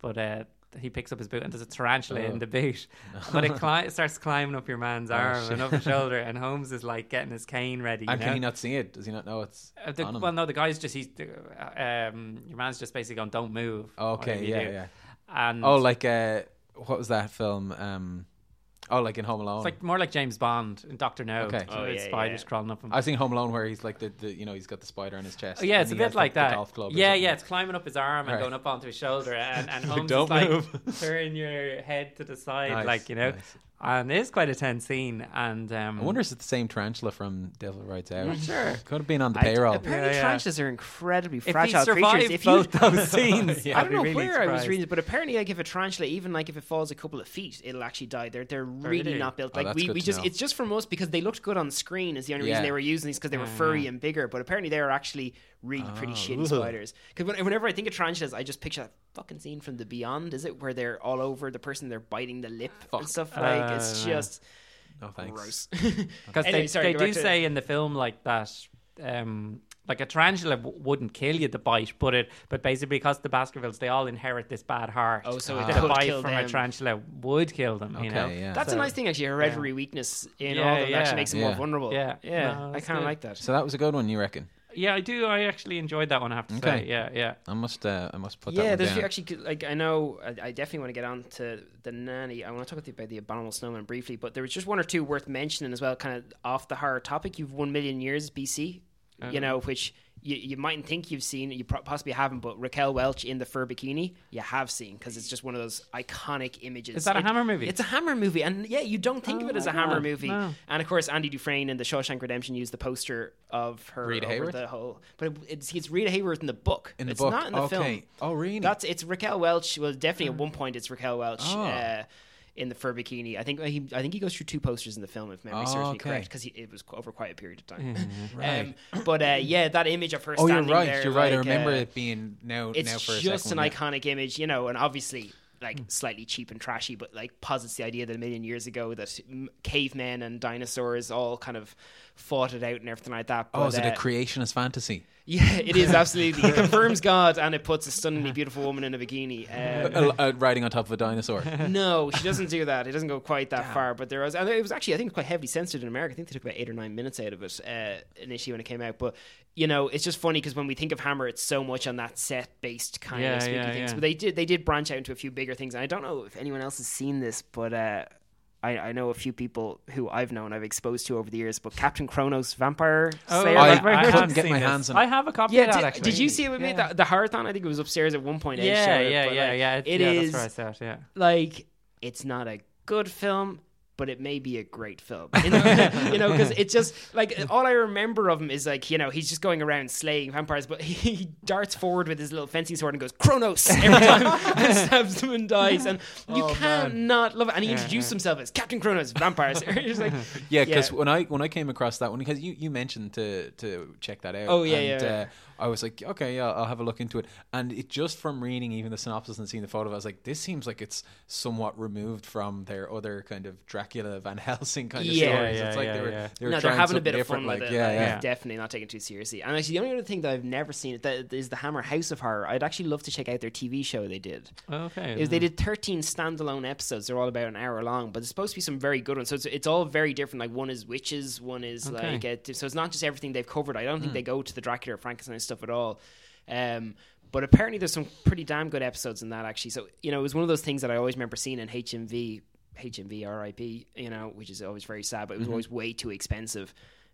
but uh, he picks up his boot and there's a tarantula in Oh. the boot, <laughs> but it cli- starts climbing up your man's Oh, arm shit. and up his <laughs> shoulder, and Holmes is like getting his cane ready. You And know? can he not see it? Does he not know it's Uh, the- well, no, the guy's just he's uh, um, your man's just basically going, "Don't move." okay, yeah, do." yeah. And Oh, like uh, what was that film? Um, Oh, like in Home Alone. It's like more like James Bond in Doctor No. Okay. Oh, the yeah, spiders yeah. crawling up him. I've seen Home Alone where he's like the, the you know he's got the spider on his chest. Oh, yeah, it's a bit has, like that. golf club yeah, yeah, it's climbing up his arm and Right. going up onto his shoulder, and, and <laughs> Holmes Don't is like move. turn your head to the side, Nice, like you know. nice. And it is quite a tense scene, and um, I wonder if it's the same tarantula from Devil Rides Out. Sure. Could have been on the I- payroll. apparently, Yeah, yeah. tarantulas are incredibly if he fragile survived creatures. If you, both those <laughs> scenes, Yeah. I I'd don't be know really where I was surprised. reading, but apparently, like if a tarantula, even like if it falls a couple of feet, it'll actually die. They're they're really really? not built. Oh, Like that's we, good we to just know. it's just from us because they looked good on screen. Is the only reason they were using these because they were furry yeah. and bigger. But apparently, they are actually really pretty Oh, shitty ugh. spiders. Because whenever I think of tarantulas, I just picture that fucking scene from The Beyond. Is it where they're all over the person, they're biting the lip and stuff like? Uh, it's no. just no thanks. gross. <laughs> because Anyway, they, sorry, they do to- say in the film like that um like a tarantula w- wouldn't kill you the bite but it but basically because the baskervilles they all inherit this bad heart Oh, so it that could a bite kill from them. a tarantula would kill them you know yeah. That's So- a nice thing, actually. Hereditary weakness in Yeah, all of them yeah. actually makes them more vulnerable. Yeah. yeah. No, I kind of like that. So that was a good one, you reckon? Yeah i do i actually enjoyed that one i have to Okay. say yeah yeah I must uh, I must put that yeah, one there's down. actually like I know I, I definitely want to get on to the nanny. I want to talk with you about the abominable snowman briefly, but there was just one or two worth mentioning as well, kind of off the horror topic. You've one million years BC, you know, which you, you mightn't think you've seen, you possibly haven't, but Raquel Welch in the fur bikini, you have seen because it's just one of those iconic images. Is that a It- Hammer movie? It's a Hammer movie, and yeah, you don't think of Oh it as my a Hammer God, movie. no. And of course, Andy Dufresne in the Shawshank Redemption used the poster of her Rita over Hayworth? the whole, but it, it's it's Rita Hayworth in the book. in the it's book. not in the okay. film. Oh, really? That's it's Raquel Welch. Well, definitely at one point it's Raquel Welch Oh. uh, in the fur bikini. I think he I think he goes through two posters in the film if memory Oh, serves me okay. correct because it was over quite a period of time. <laughs> Right. Um, but uh, yeah, that image of her. oh, you're right. there, you're right. I remember uh, it being now. It's now for just an yeah. iconic image, you know, and obviously like slightly cheap and trashy, but like posits the idea that a million years ago that m- cavemen and dinosaurs all kind of fought it out and everything like that. Oh, is it a uh, creationist fantasy? Yeah, it is <laughs> absolutely. It confirms God and it puts a stunningly beautiful woman in a bikini. Um, Uh, riding on top of a dinosaur. <laughs> no, she doesn't do that. It doesn't go quite that far. But there was, and it was actually, I think, quite heavily censored in America. I think they took about eight or nine minutes out of it uh, initially when it came out. But you know, it's just funny because when we think of Hammer, it's so much on that set based kind Yeah, of spooky yeah, things. yeah. But they did, they did branch out into a few bigger things. And I don't know if anyone else has seen this, but. Uh, I, I know a few people who I've known I've exposed to over the years, but Captain Kronos Vampire oh, Slayer. I- Vampire I Hunter? couldn't get my hands on it. I have a copy Yeah, of that did, actually. did you see it with me? The, the Horrorthon, I think it was upstairs at one point. Ed yeah, showed it, yeah, yeah, like, yeah. It, It yeah, is that's where I saw it. Yeah. like it's not a good film, but it may be a great film. You know, <laughs> you know, because it's just like all I remember of him is like you know he's just going around slaying vampires, but he, he darts forward with his little fencing sword and goes Kronos every time <laughs> and stabs them and dies, and you Oh, man. love it. And he introduced himself as Captain Kronos, vampires. <laughs> Like, Yeah, because Yeah. when I when I came across that one, because you, you mentioned to to check that out. Oh, yeah, and, yeah, Uh, yeah. I was like, okay, yeah, I'll have a look into it. And it just from reading even the synopsis and seeing the photo, I was like, this seems like it's somewhat removed from their other kind of Dracula Van Helsing kind of Yeah, stories. yeah, it's like yeah, they were yeah. they were no, they're having a bit of different. fun Like, with it. yeah, like, yeah. definitely not taking it too seriously. And actually, the only other thing that I've never seen it that is the Hammer House of Horror. I'd actually love to check out their TV show they did. Okay. is they did 13 standalone episodes. They're all about an hour long, but it's supposed to be some very good ones. So it's, it's all very different. Like one is witches, one is Okay. like uh, so it's not just everything they've covered. I don't think they go to the Dracula or Frankenstein stuff at all. Um, but apparently there's some pretty damn good episodes in that actually. So you know it was one of those things that I always remember seeing in HMV, HMV RIP. You know, which is always very sad, but it was always way too expensive.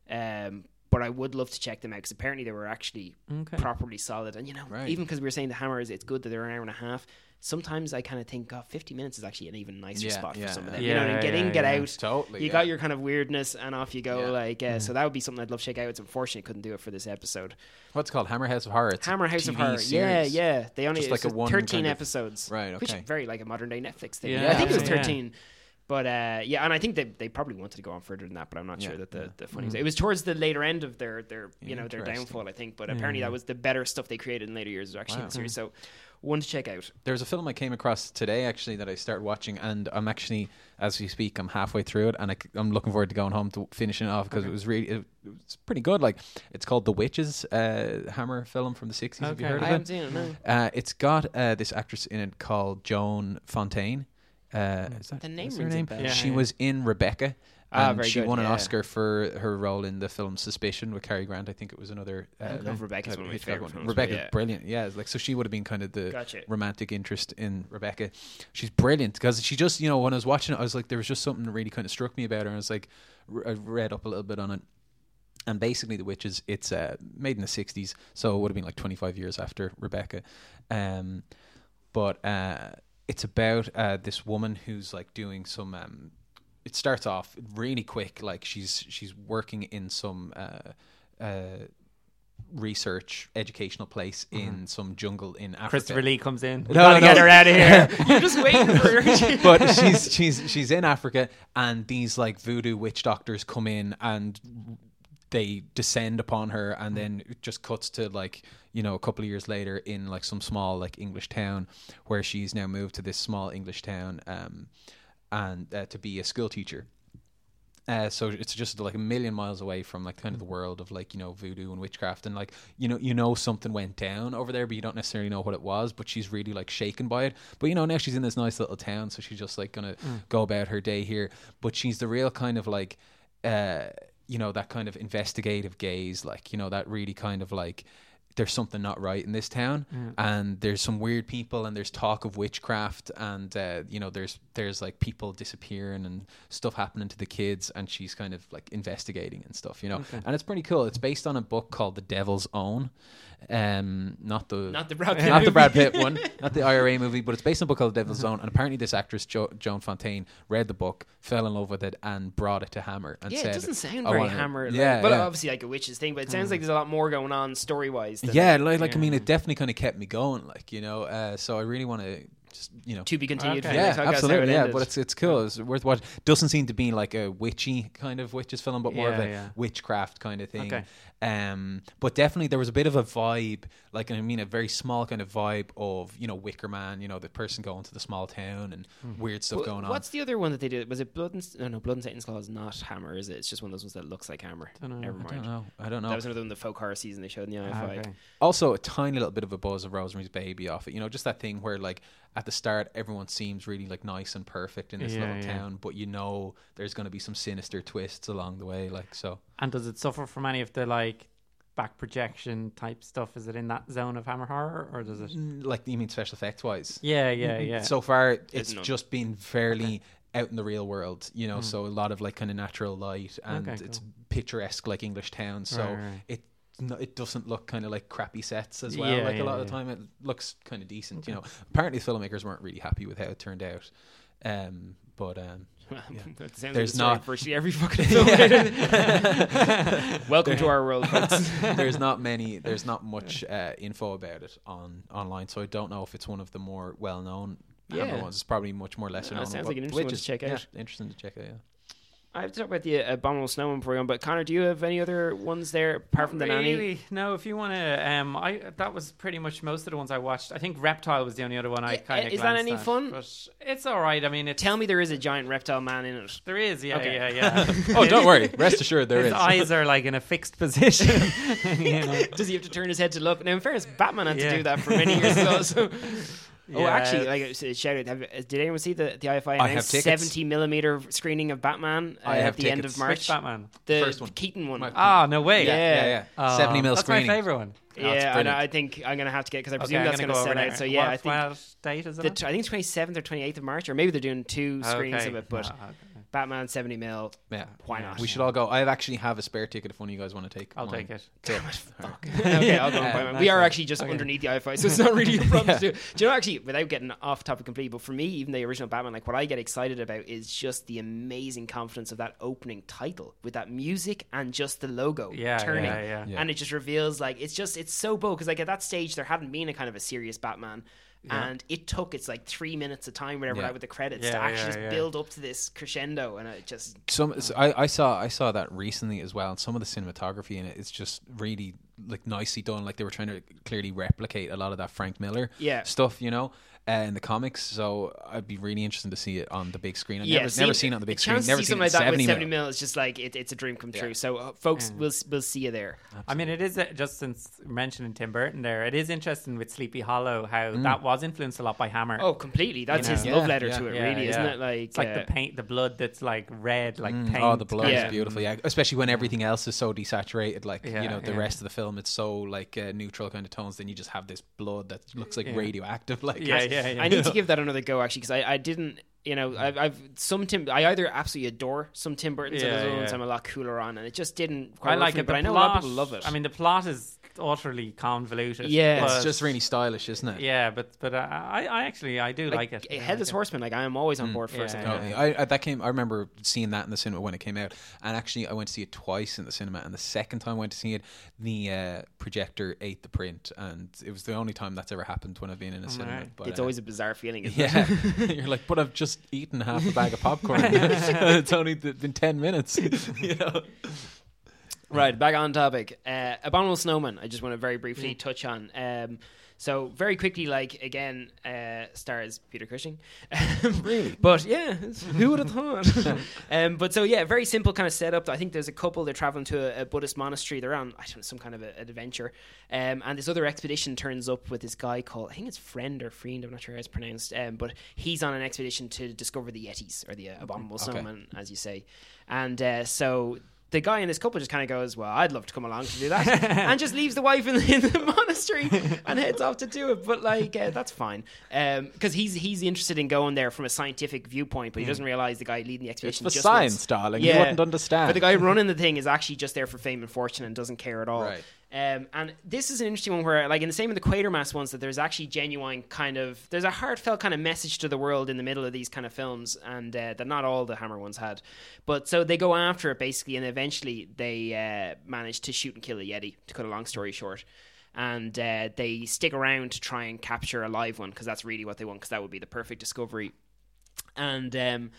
Um, but I would love to check them out because apparently they were actually Okay. properly solid. And you know, Right. even because we were saying the hammers, it's good that they're an hour and a half. Sometimes I kind of think, God, 50 minutes is actually an even nicer Yeah, spot yeah, for some of them. yeah. you know, what I mean? Yeah, get in, get yeah. out. Totally. You yeah. got your kind of weirdness, and off you go. Yeah. Like, uh, so that would be something I'd love to check out. It's unfortunate I couldn't do it for this episode. what's it called Hammer House of Horror. It's Hammer House of TV Horror, yeah, series. yeah. They only Just like a one 13 kind of- episodes, Right, Which okay. is very like a modern day Netflix thing. Yeah, Yeah, I think it was yeah. 13. But uh, yeah, and I think they, they probably wanted to go on further than that, but I'm not Yeah, sure that the, yeah. the funny it was towards the later end of their their you know their downfall, I think. But apparently that was the better stuff they created in later years was actually in the series. So one to check out. There's a film I came across today actually that I started watching, and I'm actually, as we speak, I'm halfway through it, and I, am looking forward to going home to finishing it off because it was really, it, it's pretty good. Like it's called The Witches, uh, Hammer film from the 60s. Have you Okay. heard I of haven't it? seen it. No. Uh, it's got uh, this actress in it called Joan Fontaine. Uh, is that, The name is her name? Yeah, she yeah. was in Rebecca. Ah, and very she good, won an yeah. Oscar for her role in the film Suspicion with Cary Grant. I think it was another. Uh, I love Rebecca's uh, one of my Hitchcock favorite films, Rebecca's yeah. brilliant. Yeah, like so she would have been kind of the Gotcha. romantic interest in Rebecca. She's brilliant because she just you know when I was watching it, I was like there was just something that really kind of struck me about her. And I was like, r- I read up a little bit on it. And basically, The Witches, it's uh, made in the 60s, so it would have been like 25 years after Rebecca. Um, but uh, it's about uh, this woman who's like doing some. Um, it starts off really quick, like she's she's working in some uh, uh, research educational place in some jungle in Africa. Christopher Lee comes in. No, Gotta no, get her out of here. <laughs> You're just waiting for her. <laughs> but she's she's she's in Africa, and these like voodoo witch doctors come in and they descend upon her, and then it just cuts to like you know a couple of years later in like some small like English town where she's now moved to this small English town, um, and uh, to be a school teacher. Uh, so it's just like a million miles away from like kind of the world of like you know voodoo and witchcraft and like you know you know something went down over there but you don't necessarily know what it was but she's really like shaken by it. But you know now she's in this nice little town so she's just like gonna go about her day here. But she's the real kind of like uh you know that kind of investigative gaze like you know that really kind of like there's something not right in this town and there's some weird people and there's talk of witchcraft and uh, you know there's there's like people disappearing and stuff happening to the kids and she's kind of like investigating and stuff you know? And it's pretty cool. It's based on a book called the devil's own um not the Not the Brad Pitt not the. Brad Pitt one not the IRA movie but it's based on a book called devil's own and apparently this actress jo- Joan Fontaine read the book fell in love with it and brought it to Hammer and Yeah, said it doesn't sound very hammer. Like, yeah but yeah. obviously like a witch's thing, but it sounds like there's a lot more going on story wise. yeah, like, like I mean, it definitely kind of kept me going, like you know. Uh, so I really want to just you know. to be continued. Okay. yeah, next it absolutely. Yeah, but it's it's cool. It's worth watching. Doesn't seem to be like a witchy kind of witches film, but more of a yeah. witchcraft kind of thing. Okay. Um, but definitely there was a bit of a vibe, like I mean, a very small kind of vibe of you know Wicker Man, you know, the person going to the small town and Hmm. weird stuff Wh- going on. What's the other one that they did? Was it Blood and no, no Blood and Satan's Claw is not Hammer, is it? It's just one of those ones that looks like Hammer. Dunno. Never I mind. don't know. I don't know. That was another one the folk horror season they showed in the Ah, okay. also a tiny little bit of a buzz of Rosemary's Baby off it. You know, just that thing where like at the start everyone seems really like nice and perfect in this Yeah, little yeah. town, but you know there's going to be some sinister twists along the way. Like so, And does it suffer from any of the like back projection type stuff? Is it in that zone of hammer horror, or does it? Mm, like you mean special effects wise? Yeah, yeah, yeah. So far, it's none. just been fairly out in the real world. You know, so a lot of like kind of natural light and Okay, it's picturesque like English towns. So Right, right. it. No, it doesn't look kind of like crappy sets as well. Yeah, like yeah, a lot of the time, it looks kind of decent. You know, apparently the filmmakers weren't really happy with how it turned out. Um, but um, <laughs> sounds There's like not- virtually <laughs> every <laughs> fucking film. Welcome to our world, there's not many there's not much uh, info about it on online so i don't know if it's one of the more well-known Yeah. Ones it's probably much more lesser it known sounds like an interesting one to check yeah, out. interesting to check out yeah I have to talk about the uh, Abominable Snowman before we go on, but Connor, do you have any other ones there apart from the nanny? No, if you want to, um, I that was pretty much most of the ones I watched. I think Reptile was the only other one I kind of. is that any fun? But it's all right. I mean, it's, Tell me there is a giant reptile man in it. there is. Yeah, Okay. yeah, <laughs> yeah. oh don't worry rest assured there His is eyes are like in a fixed position. <laughs> you know? Does he have to turn his head to look? Now, in fairness, Batman had Yeah. to do that for many years ago. So. <laughs> Oh, actually, like shout out! Did anyone see the the IFI I have announced seventy millimeter screening of Batman uh, I have at the end of March? Which Batman? The First one. Keaton one. My- Ah, no way. Yeah. yeah yeah Oh, 70 mil That's screening my favorite one. yeah, it's I, know, brilliant. I think I'm gonna have to get because I presume I'm that's gonna gonna, go over sell there. out. So yeah, what, I think what date is it? the on? t- I think it's 27th or 28th of March, or maybe they're doing two screenings Okay. of it. But Ah, okay. Batman 70 mil. yeah Why not? we should all go i actually have a spare ticket if one of you guys want to take I'll mine. take it. Cool. <laughs> okay, I'll go and buy nice We are one. actually just Okay. underneath the IFI, <laughs> so it's not really a problem. to do. do you know, actually, without getting off topic completely, but for me, even the original Batman, like what I get excited about is just the amazing confidence of that opening title with that music and just the logo Yeah, turning. yeah, yeah. Yeah. And it just reveals, like, it's just, it's so bold because, like, at that stage, there hadn't been a kind of a serious Batman. And it took its like three minutes of time, whatever, Yeah. with the credits Yeah, to actually just build up to this crescendo, and it just some so I, I saw I saw that recently as well and some of the cinematography in it is just really like nicely done. Like they were trying to clearly replicate a lot of that Frank Miller Yeah. stuff, you know. Uh, in the comics, so I'd be really interested to see it on the big screen. I've yeah, never, see- never seen it on the big a screen. chance to Never seen something it like that 70 with seventy mil. mil. It's just like it, it's a dream come true. So, uh, folks, we'll we'll see you there. I mean, it is uh, just since mentioning Tim Burton there, it is interesting with Sleepy Hollow how that was influenced a lot by Hammer. Oh, completely. That's You his know. love letter yeah. to it, Yeah, really, isn't it? Like, it's like uh, the paint, the blood that's like red, like paint. Oh, the blood Yeah. is beautiful, yeah. Especially when everything else is so desaturated, like Yeah, you know, the yeah. rest of the film, it's so like uh, neutral kind of tones. Then you just have this blood that looks like Yeah. radioactive. <laughs> Like, Yeah, yeah, yeah. I need to <laughs> give that another go actually because I, I didn't you know I've, I've some Tim I either absolutely adore some Tim Burton's and Yeah, other ones. I'm a lot cooler on and it just didn't quite I like it, but I know plot, a lot of people love it I mean, the plot is utterly convoluted. Yeah. but- it's just really stylish, isn't it? yeah, but but uh, I I actually I do like, like, it. Headless Horseman like I am always on board for Yeah, something yeah. that. I, I that came. I remember seeing that in the cinema when it came out, and actually I went to see it twice in the cinema. And the second time I went to see it, the uh, projector ate the print, and it was the only time that's ever happened when I've been in a cinema. right. But, it's uh, always a bizarre feeling isn't yeah. it? <laughs> You're like, but I've just eaten half a bag of popcorn. <laughs> <laughs> it's only been ten minutes. you know. Right, back on topic. Uh, Abominable Snowman, I just want to very Mm. briefly touch on. Um, so, very quickly, like, again, uh, stars Peter Cushing. <laughs> really? But, yeah, who would have thought? <laughs> um, but, so, yeah, very simple kind of setup. I think there's a couple, they're traveling to a, a Buddhist monastery. They're on, I don't know, some kind of a, an adventure. Um, and this other expedition turns up with this guy called, I think it's Friend or Friend, I'm not sure how it's pronounced. Um, but he's on an expedition to discover the Yetis, or the uh, Abominable Okay. Snowman, as you say. And uh, so the guy in this couple just kind of goes, "Well, I'd love to come along to do that," <laughs> and just leaves the wife in the, in the monastery and heads off to do it. But like, uh, that's fine because he's he's interested in going there from a scientific viewpoint, but he doesn't realize the guy leading the expedition. It's for just science, wants- darling. You wouldn't understand. But the guy running <laughs> the thing is actually just there for fame and fortune and doesn't care at all. Right. Um, and this is an interesting one where, like in the same in the Quatermass ones, that there's actually genuine kind of there's a heartfelt kind of message to the world in the middle of these kind of films, and uh, that not all the Hammer ones had. But so they go after it basically, and eventually they uh, manage to shoot and kill a Yeti. To cut a long story short. And uh, they stick around to try and capture a live one because that's really what they want because that would be the perfect discovery and um,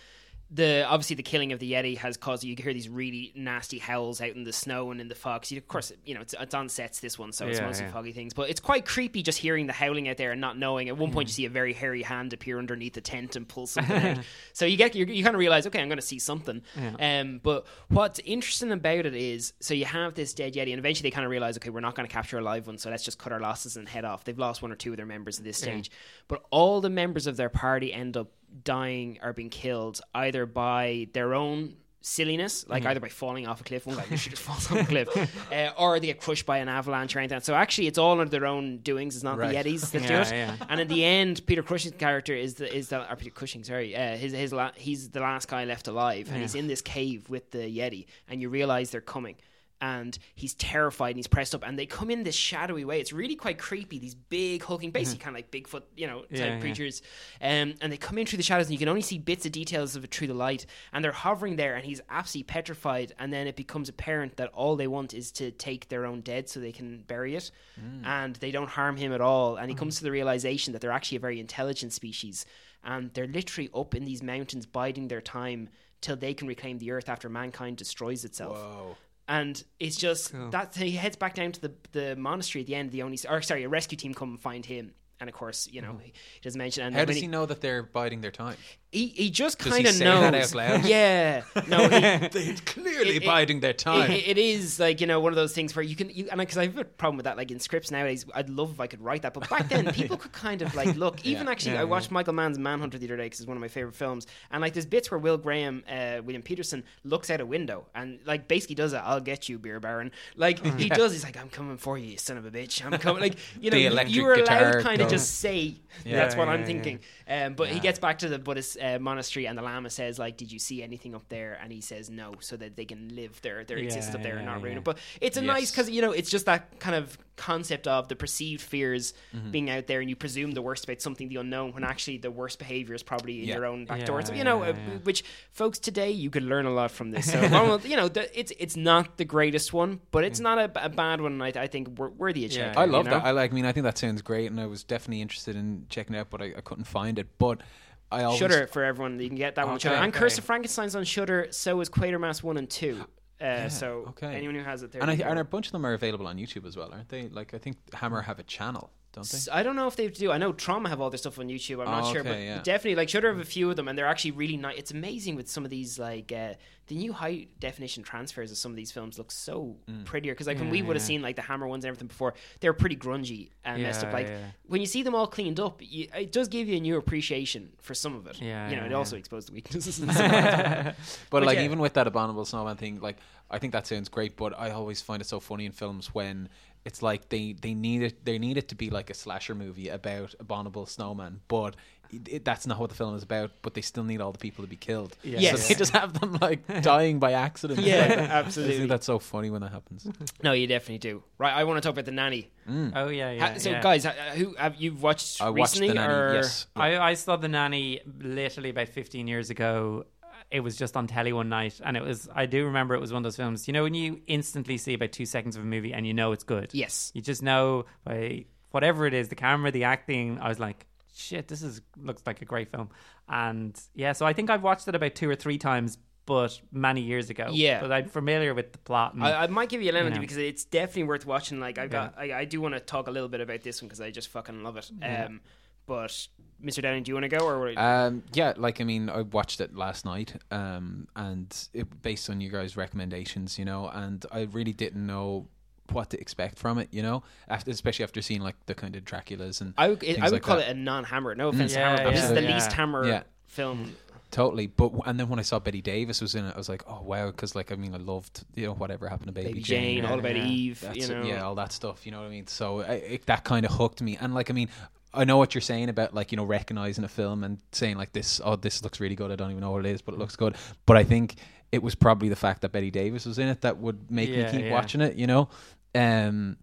the obviously the killing of the yeti has caused you hear these really nasty howls out in the snow and in the fog. So of course, you know it's, it's on sets this one, so it's Yeah, mostly yeah. foggy things. But it's quite creepy just hearing the howling out there and not knowing. At one Mm. point, you see a very hairy hand appear underneath the tent and pull <laughs> something out. So you get you, you kind of realize, okay, I'm going to see something. Um, but what's interesting about it is, so you have this dead yeti, and eventually they kind of realize, okay, we're not going to capture a live one, so let's just cut our losses and head off. They've lost one or two of their members at this stage, but all the members of their party end up dying or being killed either by their own silliness, like either by falling off a cliff, one guy literally just <laughs> falls off a cliff, uh, or they get crushed by an avalanche or anything. So actually, it's all under their own doings. It's not Right. the Yetis that <laughs> do it. yeah. And in the end, Peter Cushing's character is the is the or Peter Cushing, sorry, uh, his his la- he's the last guy left alive, and he's in this cave with the Yeti, and you realize they're coming. And he's terrified and he's pressed up, and they come in this shadowy way. It's really quite creepy. These big, hulking, basically kind of like Bigfoot, you know, type Mm-hmm. Yeah, yeah. creatures. Um, and they come in through the shadows, and you can only see bits of details of it through the light. And they're hovering there, and he's absolutely petrified. And then it becomes apparent that all they want is to take their own dead so they can bury it. Mm. And they don't harm him at all. And he comes to the realization that they're actually a very intelligent species. And they're literally up in these mountains biding their time till they can reclaim the earth after mankind destroys itself. Whoa. And it's just that he heads back down to the the monastery at the end. The only or sorry, a rescue team come and find him. And of course, you know, hmm. he doesn't mention. And How does he know that they're biding their time? He, he just kind of knows. that out loud? <laughs> Yeah, no, he, <laughs> <laughs> They're clearly It- it- biding their time. it, it is like you know one of those things where you can you and because I have a problem with that like in scripts nowadays I'd love if I could write that but back then people could kind of like look. Even actually Yeah, I watched Michael Mann's Manhunter the other day because it's one of my favorite films and like there's bits where Will Graham uh, William Petersen looks out a window and like basically does it I'll get you beer baron. Like he does he's like I'm coming for you you son of a bitch. I'm coming like you know you- electric you were allowed kind of just say Yeah. that's what Yeah, I'm yeah, thinking. Um, but he gets back to the Buddhist uh, monastery and the Lama says like did you see anything up there and he says no so that they can live their their Yeah, existence up there and yeah, not ruin it but it's a Yes. nice because you know it's just that kind of concept of the perceived fears Mm-hmm. being out there and you presume the worst about something the unknown when actually the worst behavior is probably in Yeah. your own back Yeah, door so you know yeah, uh, which folks today you could learn a lot from this so <laughs> well, you know the, it's it's not the greatest one but it's not a, a bad one I, I think wor- worthy of Yeah, check I you love know? that. I like. I mean, I think that sounds great, and I was definitely interested in checking it out, but I, I couldn't find it. But I always Shudder for everyone you can get that one on Okay, and okay. Curse of Frankenstein's on Shudder so is Quatermass 1 and 2 Uh, so okay. anyone who has it there, And, I, you and a bunch of them are available on YouTube as well, aren't they? Like I think Hammer have a channel, don't they? S- I don't know if they do. I know Troma have all their stuff on YouTube. I'm not Oh, sure, but yeah. definitely like Shudder have a few of them, and they're actually really nice. It's amazing with some of these like uh, the new high definition transfers of some of these films look so Mm. prettier. Because like when we would have yeah. seen like the Hammer ones and everything before, they were pretty grungy and messed up. Like yeah. when you see them all cleaned up, you, it does give you a new appreciation for some of it. Yeah, you know, it yeah. also exposed the weaknesses. <laughs> and stuff. <laughs> But, But like yeah. even with that abominable snowman thing, like I think that sounds great, but I always find it so funny in films when it's like they they need it they need it to be like a slasher movie about abominable snowman, but it, it- that's not what the film is about. But they still need all the people to be killed. Yeah. Yes. So they just have them like <laughs> dying by accident. Yeah, Like, I <laughs> absolutely. think that's so funny when that happens. no, you definitely do. Right, I want to talk about the nanny. Oh yeah, Ha- yeah. so, yeah. guys, uh, who have you watched I watched recently? the nanny. or? Yes. I, I saw the nanny literally about 15 years ago. It was just on telly one night, and it was. I do remember it was one of those films. You know, when you instantly see about two seconds of a movie and you know it's good. Yes. You just know by whatever it is, the camera, the acting. I was like, shit, this is looks like a great film. And yeah, so I think I've watched it about two or three times, but many years ago. Yeah. but I'm familiar with the plot. And, I, I might give you a lemon You know. because it's definitely worth watching. Like I've got, I, I do want to talk a little bit about this one because I just fucking love it. Um, but Mr. Downing, do you want to go or? Um, yeah, like I mean, I watched it last night, um, and it, based on you guys' recommendations, you know, and I really didn't know what to expect from it, you know, after especially after seeing like the kind of Draculas and I would, I would like call that. it a non-hammer. No offense Yeah, Hammer, but this is the absolutely. least Hammer Yeah. film. totally. But and then when I saw Bette Davis was in it, I was like, oh wow, because like I mean, I loved you know whatever happened to Baby, Baby Jane, and all about yeah. Eve. that's You it, know, yeah, all that stuff. You know what I mean? So I, it, that kind of hooked me, and like I mean. I know what you're saying about like you know recognizing a film and saying like this oh this looks really good. I don't even know what it is but it looks good. But I think it was probably the fact that Bette Davis was in it that would make Yeah, me keep yeah. watching it you know? Um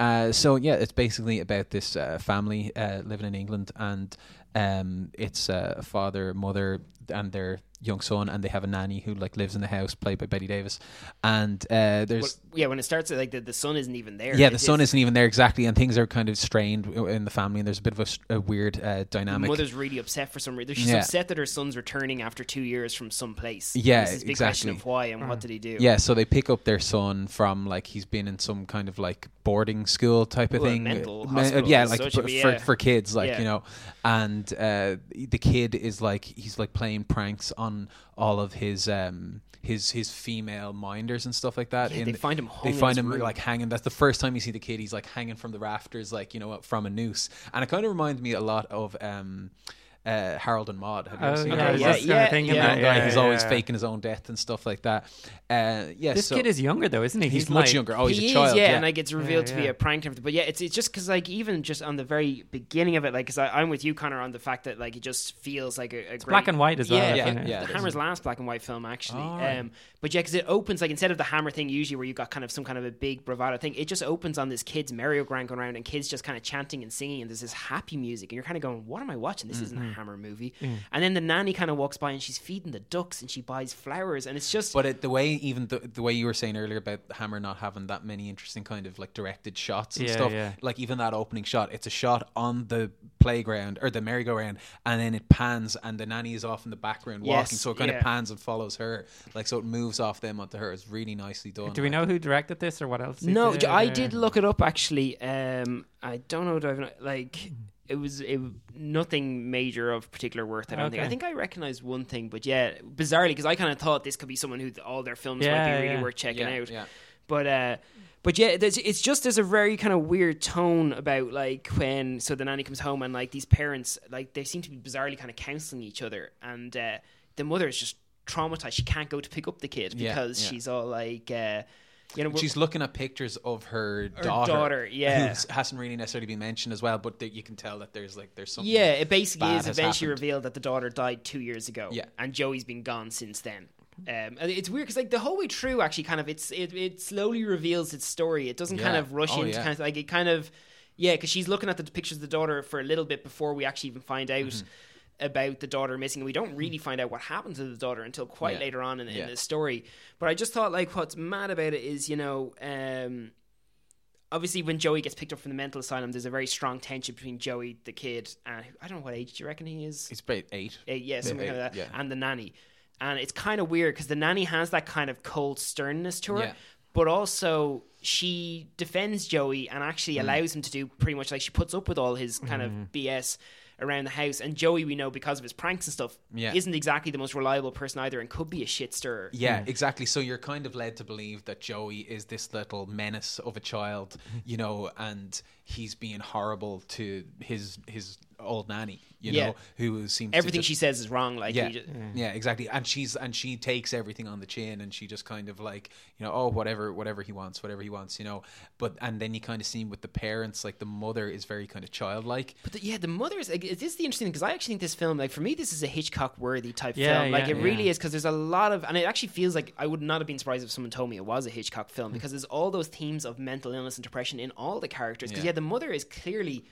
uh so yeah it's basically about this uh, family uh, living in England and um it's uh, a father mother and their young son and they have a nanny who like lives in the house played by Bette Davis and uh there's Well, yeah, when it starts, like the, the sun isn't even there. yeah, the It's- son it's- isn't even there exactly, and things are kind of strained in the family, and there's a bit of a weird uh, The dynamic. mother's really upset for some reason. She's Yeah. upset that her son's returning after two years from some place. Yeah, This is a big question exactly. of why and what did he do? yeah, so they pick up their son from like he's been in some kind of like boarding school type of Well, thing. mental Uh, me- hospital yeah, like such, for, but for yeah. for kids, like Yeah. you know, and uh, the kid is like he's like playing pranks on all of his um his his female minders and stuff like that. Yeah, in they find him They in find him room. like hanging. That's the first time you see the kid. He's like hanging from the rafters, like you know, from a noose. And it kind of reminds me a lot of um, uh, Harold and Maude. Have you ever Oh, seen yeah, Harold I and yeah, just Maude? kinda yeah, yeah. that. Guy yeah, who's yeah, always faking his own death and stuff like that. Uh, yeah, This so- kid is younger though, isn't he? He's much like- younger. Oh, he's he a child. is, yeah, yeah. and like it's revealed Yeah, to be a prank and everything. But yeah, it's it's just because like even just on the very beginning of it, like, because I'm with you, Connor, on the fact that like it just feels like a, a It's great, black and white as well. Yeah, Yeah, isn't yeah. the. Hammer's last black and white film actually. Oh, right. um, but yeah, because it opens like instead of the Hammer thing usually where you got kind of some kind of a big bravado thing, it just opens on this kid's merry-go-round going around and kids just kind of chanting and singing and there's this happy music and you're kind of going, what am I watching? This isn't a Mm-hmm. Hammer movie. Mm. And then the nanny kind of walks by and she's feeding the ducks and she buys flowers and it's just But it, the way, even the, the way you were saying earlier about Hammer not having that many interesting kind of like directed shots and Yeah, stuff, yeah. like even that opening shot, it's a shot on the playground or the merry-go-round, and then it pans, and the nanny is off in the background Yes, walking, so it kind yeah. of pans and follows her, like so it moves off them onto her. It's really nicely done. Do we know who directed this or what else? No, did, I or- did look it up actually. Um, I don't know. do I- Like it was it, nothing major of particular worth. I don't think. I think I recognized one thing, but yeah, bizarrely because I kind of thought this could be someone who all their films might be really yeah. worth checking Yeah, out. yeah. But uh, but yeah, it's just there's a very kind of weird tone about like when so the nanny comes home and like these parents like they seem to be bizarrely kind of counseling each other, and uh, the mother is just traumatized. She can't go to pick up the kid Yeah, because yeah. she's all like. Uh, you know, She's looking at pictures of her Her daughter, daughter, yeah. who hasn't really necessarily been mentioned as well, but there, you can tell that there's like there's something. Yeah, it basically is eventually happened. revealed that the daughter died two years ago. Yeah. and Joey's been gone since then. Um, it's weird because like the whole way through, actually, kind of it's it, it slowly reveals its story. It doesn't kind of rush Oh, into yeah. kind of like it kind of yeah, because she's looking at the pictures of the daughter for a little bit before we actually even find out. Mm-hmm. About the daughter missing, we don't really find out what happened to the daughter until quite Yeah. later on in, in Yeah. the story. But I just thought, like, what's mad about it is, you know, um, obviously when Joey gets picked up from the mental asylum, there's a very strong tension between Joey, the kid, and I don't know what age do you reckon he is? He's about eight. Uh, yeah, something Yeah, like that, yeah. and the nanny. and it's kind of weird because the nanny has that kind of cold sternness to her, Yeah. but also she defends Joey and actually Mm. allows him to do pretty much like she puts up with all his kind Mm-hmm. of BS around the house. And Joey, we know because of his pranks and stuff, Yeah. isn't exactly the most reliable person either, and could be a shit stirrer. Yeah, hmm. exactly. So you're kind of led to believe that Joey is this little menace of a child, <laughs> you know, and he's being horrible to his his old nanny, you Yeah. know, who seems Everything to just, she says is wrong. Like, yeah, just, yeah, exactly. And she's and she takes everything on the chin, and she just kind of like you know, oh, whatever, whatever he wants, whatever he wants, you know. But and then you kind of see him with the parents, like the mother is very kind of childlike. But the, yeah, the mother is. Like, this is the interesting because I actually think this film, like for me, this is a Hitchcock worthy type Yeah, film. Like yeah, it really is because there's a lot of, and it actually feels like I would not have been surprised if someone told me it was a Hitchcock film hmm. because there's all those themes of mental illness and depression in all the characters. Because Yeah. yeah. the mother is clearly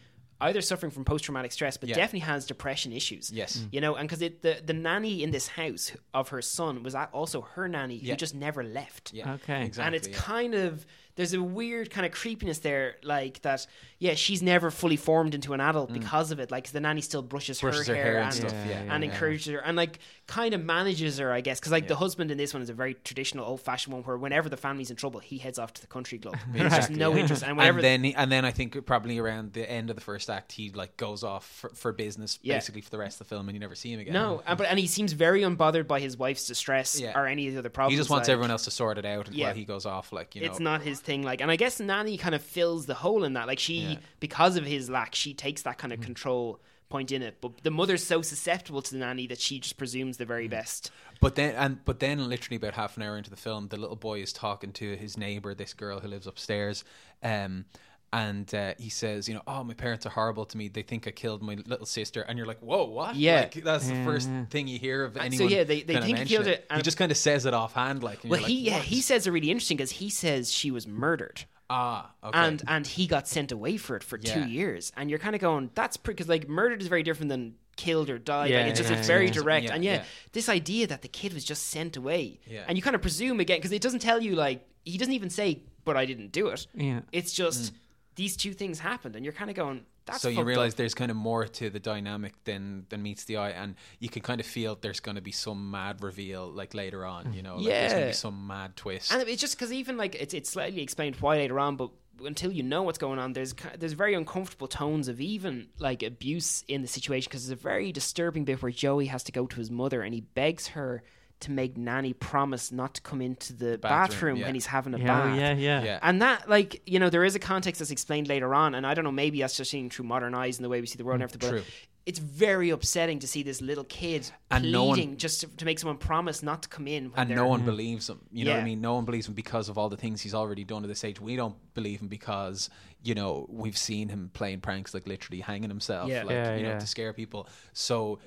either suffering from post traumatic stress, but Yeah. definitely has depression issues. Yes. Mm. you know, and because the the nanny in this house of her son was also her nanny Yeah. who just never left. Yeah, Okay. exactly. and it's yeah. kind of there's a weird kind of creepiness there, like that. Yeah, she's never fully formed into an adult because of it. Like the nanny still brushes, Mm. Brushes her, her hair, and and, stuff, yeah, and yeah. encourages her, and like kind of manages her, I guess. Because like the husband in this one is a very traditional, old fashioned one, where whenever the family's in trouble, he heads off to the country club. <laughs> There's just Exactly, no yeah. interest, and and then and then I think probably around the end of the first act he like goes off for, for business Yeah. basically for the rest of the film and you never see him again. no, and, but and he seems very unbothered by his wife's distress Yeah. or any of the other problems. he just wants like- everyone else to sort it out Yeah. while he goes off like you know it's not his thing like and i guess nanny kind of fills the hole in that. Like she Yeah. Because of his lack she takes that kind of control point in it. But the mother's so susceptible to the nanny that she just presumes the very best. But then, and but then, literally about half an hour into the film, the little boy is talking to his neighbor, this girl who lives upstairs, um, and uh, he says, you know, oh, my parents are horrible to me. They think I killed my little sister, and you're like, whoa, what? Yeah. like, that's the first thing you hear of anyone. so, yeah, they- they think he killed it, He just kind of says it offhand, like. well he like, yeah he says it really interesting because he says she was murdered ah, okay. and and he got sent away for it for Yeah. two years and you're kind of going that's because like murdered is very different than killed or died Yeah, like it's just yeah, it's very direct and yeah, yeah. this idea that the kid was just sent away Yeah. and you kind of presume again because it doesn't tell you like he doesn't even say but I didn't do it Yeah. it's just these two things happened and you're kind of going that's so you realize up. there's kind of more to the dynamic than than meets the eye, and you can kind of feel there's going to be some mad reveal like later on. You know, like there's going to Yeah. be some mad twist. And it's just because even like it's it's slightly explained why later on, but until you know what's going on, there's there's very uncomfortable tones of even like abuse in the situation because there's a very disturbing bit where Joey has to go to his mother and he begs her to make Nanny promise not to come into the bathroom, Bathroom, yeah. when he's having a Yeah, bath. yeah, yeah. yeah, And that, like, you know, there is a context that's explained later on, and I don't know, maybe that's just seeing through modern eyes and the way we see the world and everything. But Mm, true. it's very upsetting to see this little kid And no pleading one- just to, to make someone promise not to come in. When and they're, no one believes him. You know what I mean? No one believes him because of all the things he's already done at this age. We don't believe him because you know we've seen him playing pranks, like literally hanging himself, Yeah. like Yeah, you know yeah. to scare people. So.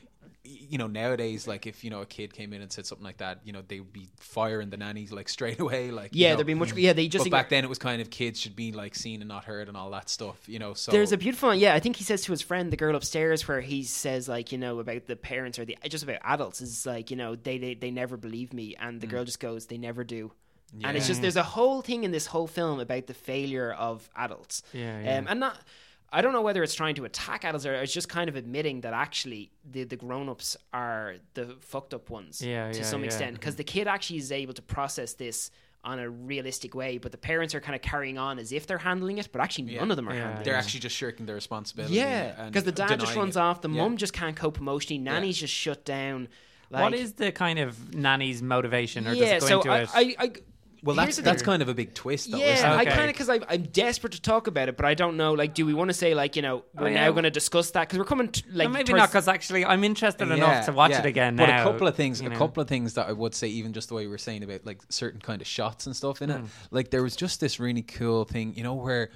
Y- You know, nowadays, like if you know a kid came in and said something like that, you know they would be firing the nannies like straight away. Like you Yeah, know. there'd be much. Yeah, they just But back then, it was kind of kids should be like seen and not heard and all that stuff. You know, so There's a beautiful. Yeah, I think he says to his friend, the girl upstairs, where he says like, you know, about the parents or the just about adults is like, you know, they they, they never believe me, and Mm. the girl just goes, they never do. And it's just there's a whole thing in this whole film about the failure of adults. Yeah, yeah. Um, and not. I don't know whether it's trying to attack adults or it's just kind of admitting that actually the, the grown ups are the fucked up ones Yeah, to yeah, some yeah. extent because the kid actually is able to process this on a realistic way, but the parents are kind of carrying on as if they're handling it, but actually Yeah. none of them are Yeah, handling they're it. actually just shirking their responsibility. Yeah, because the dad just runs it. off. The Yeah. mum just can't cope emotionally. Nanny's just shut down. Like, what is the kind of nanny's motivation, or yeah? does it go So into I, it? I, I Well, that's that's kind of a big twist, though. yeah, isn't? I kind of because I'm desperate to talk about it, but I don't know. Like, do we want to say like you know oh, we're Oh, yeah. now going to discuss that because we're coming to, like No, maybe towards- not, because actually I'm interested enough to watch yeah. it again Now, But now. a couple of things, a know. couple of things that I would say, even just the way we were saying about like certain kind of shots and stuff in it. Hmm. Like there was just this really cool thing, you know, where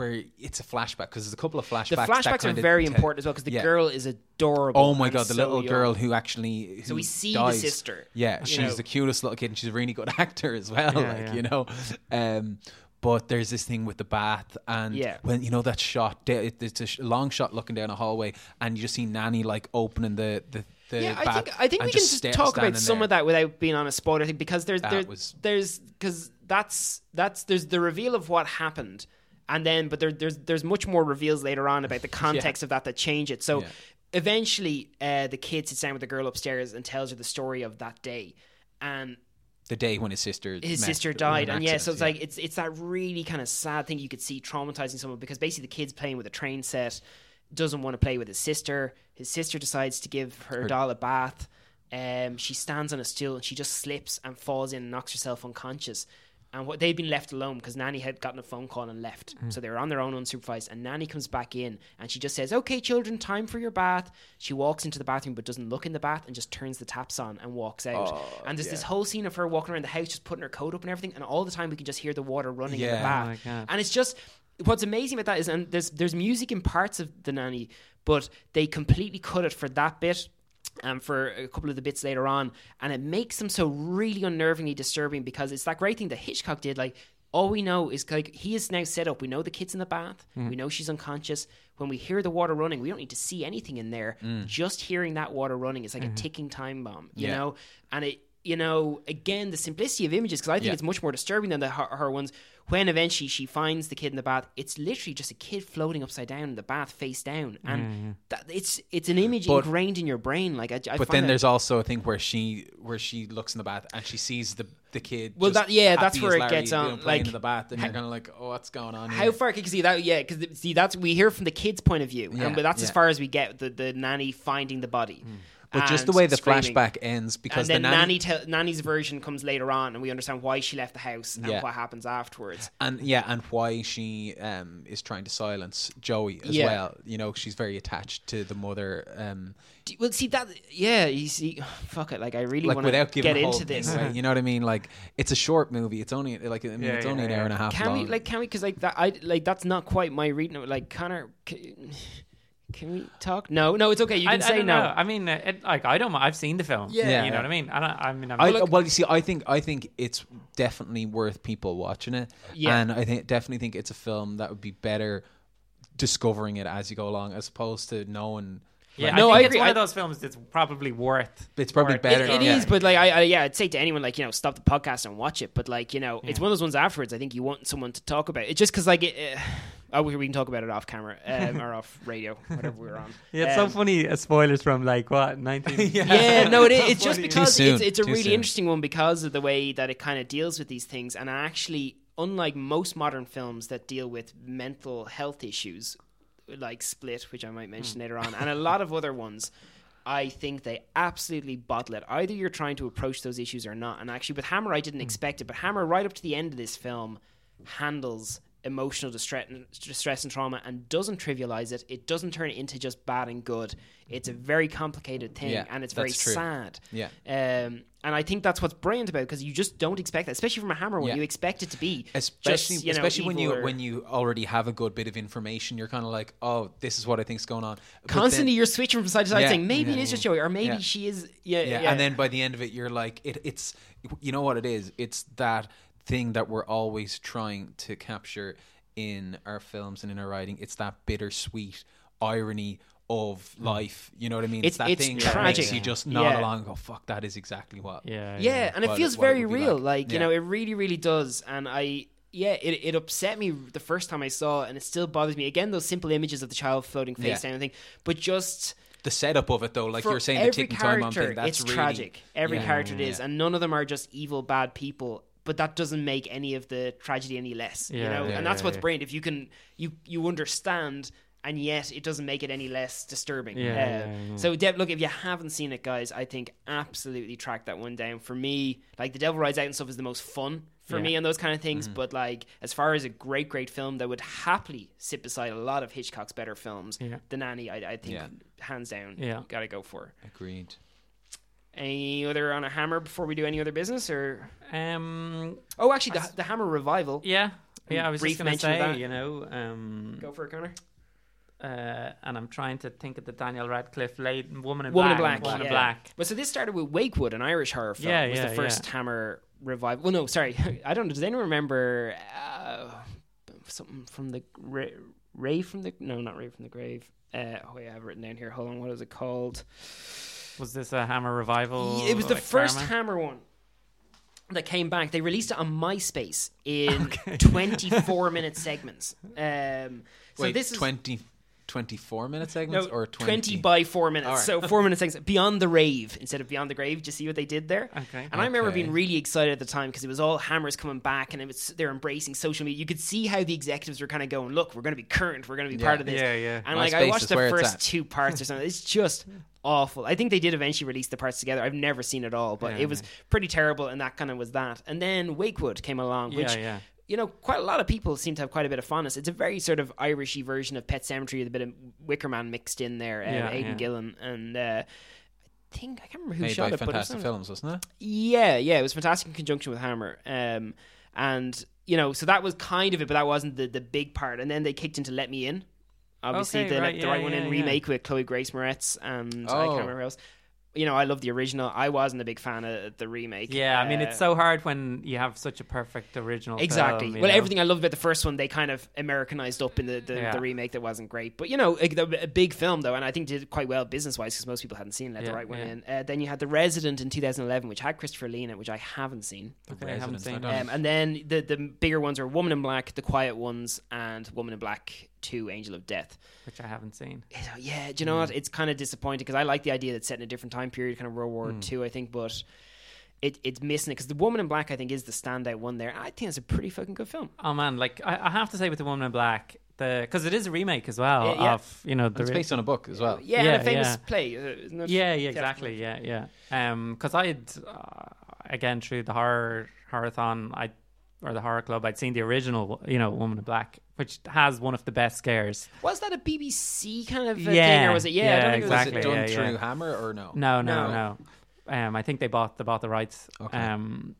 where it's a flashback because there's a couple of flashbacks. the flashbacks are very tell- important as well because the Yeah. girl is adorable. Oh my god, the so little young. girl who actually who So we see the sister, Yeah, she's know. the cutest little kid, and she's a really good <laughs> actor as well. Yeah, like yeah. you know, um, but there's this thing with the bath, and Yeah. when you know that shot, it's a long shot looking down a hallway, and you just see Nanny like opening the the. Yeah, I think I think we can just just sta- talk about some there. of that without being on a spoiler thing because there's That there, was- there's because that's that's there's the reveal of what happened and then but there, there's there's much more reveals later on about the <laughs> context of that that change it. So Yeah. eventually, uh, the kid sits down with the girl upstairs and tells her the story of that day, and The day when his sister his sister died, an and yeah, so it's like it's it's that really kind of sad thing you could see traumatizing someone because basically the kid's playing with a train set, doesn't want to play with his sister. His sister decides to give her, doll a bath. Um, she stands on a stool and she just slips and falls in and knocks herself unconscious. And what they'd been left alone because Nanny had gotten a phone call and left, mm. so they were on their own unsupervised. And Nanny comes back in and she just says, "Okay, children, time for your bath." She walks into the bathroom but doesn't look in the bath and just turns the taps on and walks out. Oh, and there's this whole scene of her walking around the house just putting her coat up and everything, and all the time we can just hear the water running in the bath. Oh. And it's just what's amazing about that is, and there's there's music in parts of the nanny, but they completely cut it for that bit. And for a couple of the bits later on, and it makes them so really unnervingly disturbing because it's that great thing that Hitchcock did. Like, all we know is like he is now set up. We know the kid's in the bath. Mm-hmm. We know she's unconscious. When we hear the water running, we don't need to see anything in there. Mm. Just hearing that water running is like a mm-hmm. ticking time bomb, you Yeah. know. And it, you know, again, the simplicity of images because I think Yeah. it's much more disturbing than the her, her ones. When eventually she finds the kid in the bath, it's literally just a kid floating upside down in the bath, face down, and that it's it's an image But- ingrained in your brain. Like, I, I But find then there's also a thing where she where she looks in the bath and she sees the the kid. Well, just that- yeah, that's where it Larry, gets you on, know, um, like, in the bath, and you're kind of like, oh, what's going on? How here? far can you see that? Yeah, because see, that's we hear from the kid's point of view, Yeah, and but that's as far as we get the the nanny finding the body. Hmm. But just the way the screaming. flashback ends because and then the nanny, nanny, tell nanny's version comes later on, and we understand why she left the house and Yeah. what happens afterwards. and yeah, and why she um is trying to silence Joey as Yeah. well. You know, she's very attached to the mother. Um, Do- Well, see that, yeah, you see, <sighs> fuck it, like I really like want without to get into this. thing you know what I mean? Like it's a short movie. It's only like I mean, Yeah, it's yeah, only an yeah. hour and a half Can long. we like can we because like that I like that's not quite my reading. of it. Like Connor, can, can we talk? No, no, it's okay. You can I say don't no. know. I mean, uh, it, like I don't. I've seen the film. Yeah. you know what I mean. I, don't, I mean, I'm, I, look- well, you see, I think I think it's definitely worth people watching it, Yeah. and I think definitely think it's a film that would be better discovering it as you go along, as opposed to knowing. yeah, No, I I think agree. it's one of those films that's probably worth. It's probably worth better. It, it yeah. is, but like I, I yeah, I'd say to anyone like you know stop the podcast and watch it. But like you know, it's one of those ones afterwards. I think you want someone to talk about it, just because like it. Uh, oh, we we can talk about it off camera um, <laughs> or off radio, whatever we're on. Yeah, it's so Um, funny. Uh, spoilers from like what nineteen. <laughs> yeah, no, it, it's just because it's, it's a too really soon. interesting one because of the way that it kind of deals with these things, and actually, unlike most modern films that deal with mental health issues, like Split, which I might mention later on, and a lot of other ones. I think they absolutely bottle it. Either you're trying to approach those issues or not. And actually, with Hammer, I didn't expect it, but Hammer, right up to the end of this film, handles emotional distress, distress and trauma and doesn't trivialize it. It doesn't turn it into just bad and good. It's a very complicated thing, Yeah, and it's very true. sad. Yeah. Um, and I think that's what's brilliant about it because you just don't expect that, especially from a Hammer one. Yeah. You expect it to be especially just, you know, especially when you when you already have a good bit of information you're kind of like oh this is what i think's going on But then- constantly you're switching from side to side, Yeah, saying maybe it is just Joey, or maybe she is. Yeah, yeah. and then by the end of it you're like it, it's you know what it is it's that thing that we're always trying to capture in our films and in our writing it's that bittersweet irony of hmm. life you know what i mean It's- that it's thing that makes you just nod Yeah. along and go fuck that is exactly what yeah, yeah, and it what feels it- what it very would real. like. Like, you know, it really, really does. And I, yeah, it, it upset me the first time I saw it, and it still bothers me. Again, those simple images of the child floating face Yeah. down and thing, but just the setup of it though like you're saying the every ticking time bomb character, thing that's it's really tragic. Every yeah, character it is, and none of them are just evil, bad people. But that doesn't make any of the tragedy any less. you know, yeah, and that's yeah, what's yeah. brilliant. If you can, you you understand. And yet, it doesn't make it any less disturbing. Yeah, Uh, yeah, yeah. So, Deb, look, if you haven't seen it, guys, I think absolutely track that one down. For me, like The Devil Rides Out and stuff is the most fun for Yeah. me and those kind of things. Mm-hmm. But like, as far as a great, great film that would happily sit beside a lot of Hitchcock's better films, Yeah. The Nanny, I, I think Yeah. hands down, Yeah. gotta go for. agreed Any other on a Hammer before we do any other business, or Um. oh, actually, the, the Hammer revival. Yeah. Yeah. I was just gonna say, that. you know, um, Go for it, Connor. uh, and I'm trying to think of the Daniel Radcliffe late Woman in Woman in Black. Black. Woman in. Black. Well, so this started with Wakewood, an Irish horror film. Yeah, was yeah, the first yeah. Hammer revival. Well, no, sorry, <laughs> I don't know. Does anyone remember uh, something from the Ray, Ray from the? No, not Ray from the Grave. Uh, oh, yeah, I have written down here. Hold on, what is it called? Was this a Hammer revival? it was the first? Hammer one that came back. They released it on MySpace in <laughs> 24 minute segments. Um, so Wait, this is 20 24 minute No, segments or 20? by four minutes. All right. So 4 minute segments. Beyond the Rave instead of Beyond the Grave. Do you see what they did there? Okay. And I remember being really excited at the time because it was all hammers coming back and it was they're embracing social media. You could see how the executives were kind of going, look, we're going to be current. We're going to be Yeah. part of this. Yeah, yeah. And like I watched the first two parts or something. It's just awful. I think they did eventually release the parts together. I've never seen it all, but Yeah, it was yeah. pretty terrible and that kind of was that. And then Wakewood came along, which Yeah, yeah. You know, quite a lot of people seem to have quite a bit of fondness. It's a very sort of Irishy version of Pet Sematary with a bit of Wickerman mixed in there, uh, Yeah, Aidan yeah. Gillen, and uh, I think I can't remember who Made shot by it, but it was Fantastic some- Films, wasn't it? yeah, yeah, it was fantastic in conjunction with Hammer. Um, and you know, so that was kind of it, but that wasn't the the big part. And then they kicked into Let Me In. Obviously, Okay, the, right, the yeah, right one yeah, in yeah. remake with Chloe Grace Moretz and I Oh. can't remember else. You know, I love the original. I wasn't a big fan of the remake. Yeah, I mean, Uh, it's so hard when you have such a perfect original. Exactly. film, well, know? everything I loved about the first one, they kind of Americanized up in the, the, Yeah. the remake that wasn't great. But, you know, a, a big film, though, and I think did quite well business wise because most people hadn't seen Let the Right One yeah. In. Uh, then you had The Resident in 2011, which had Christopher Lee in it, which I haven't seen. Okay, I haven't seen. Um, and then the, the bigger ones are Woman in Black, The Quiet Ones, and Woman in Black 2, Angel of Death. which I haven't seen. Yeah, do you know what? It's kind of disappointing because I like the idea that it's set in a different time period, kind of World War II, I think, but it, it's missing it because the Woman in Black, I think, is the standout one there. I think it's a pretty fucking good film. Oh man, like I, I have to say with the Woman in Black, the because it is a remake as well Yeah, yeah. of you know the It's ri- based on a book as well. Yeah, Yeah, and a famous yeah. play, uh, isn't? Yeah, yeah, exactly. Yeah, yeah. Um, because I had uh, again through the horror Horrorthon, I or the horror club, I'd seen the original, you know, Woman in Black, which has one of the best scares. Was that a BBC kind of uh, thing, or was it? Yeah, I yeah, don't think it was. Was exactly. it done yeah, through yeah. Hammer or no? No, no, No. no. Um, I think they bought they bought the rights. Okay. Um,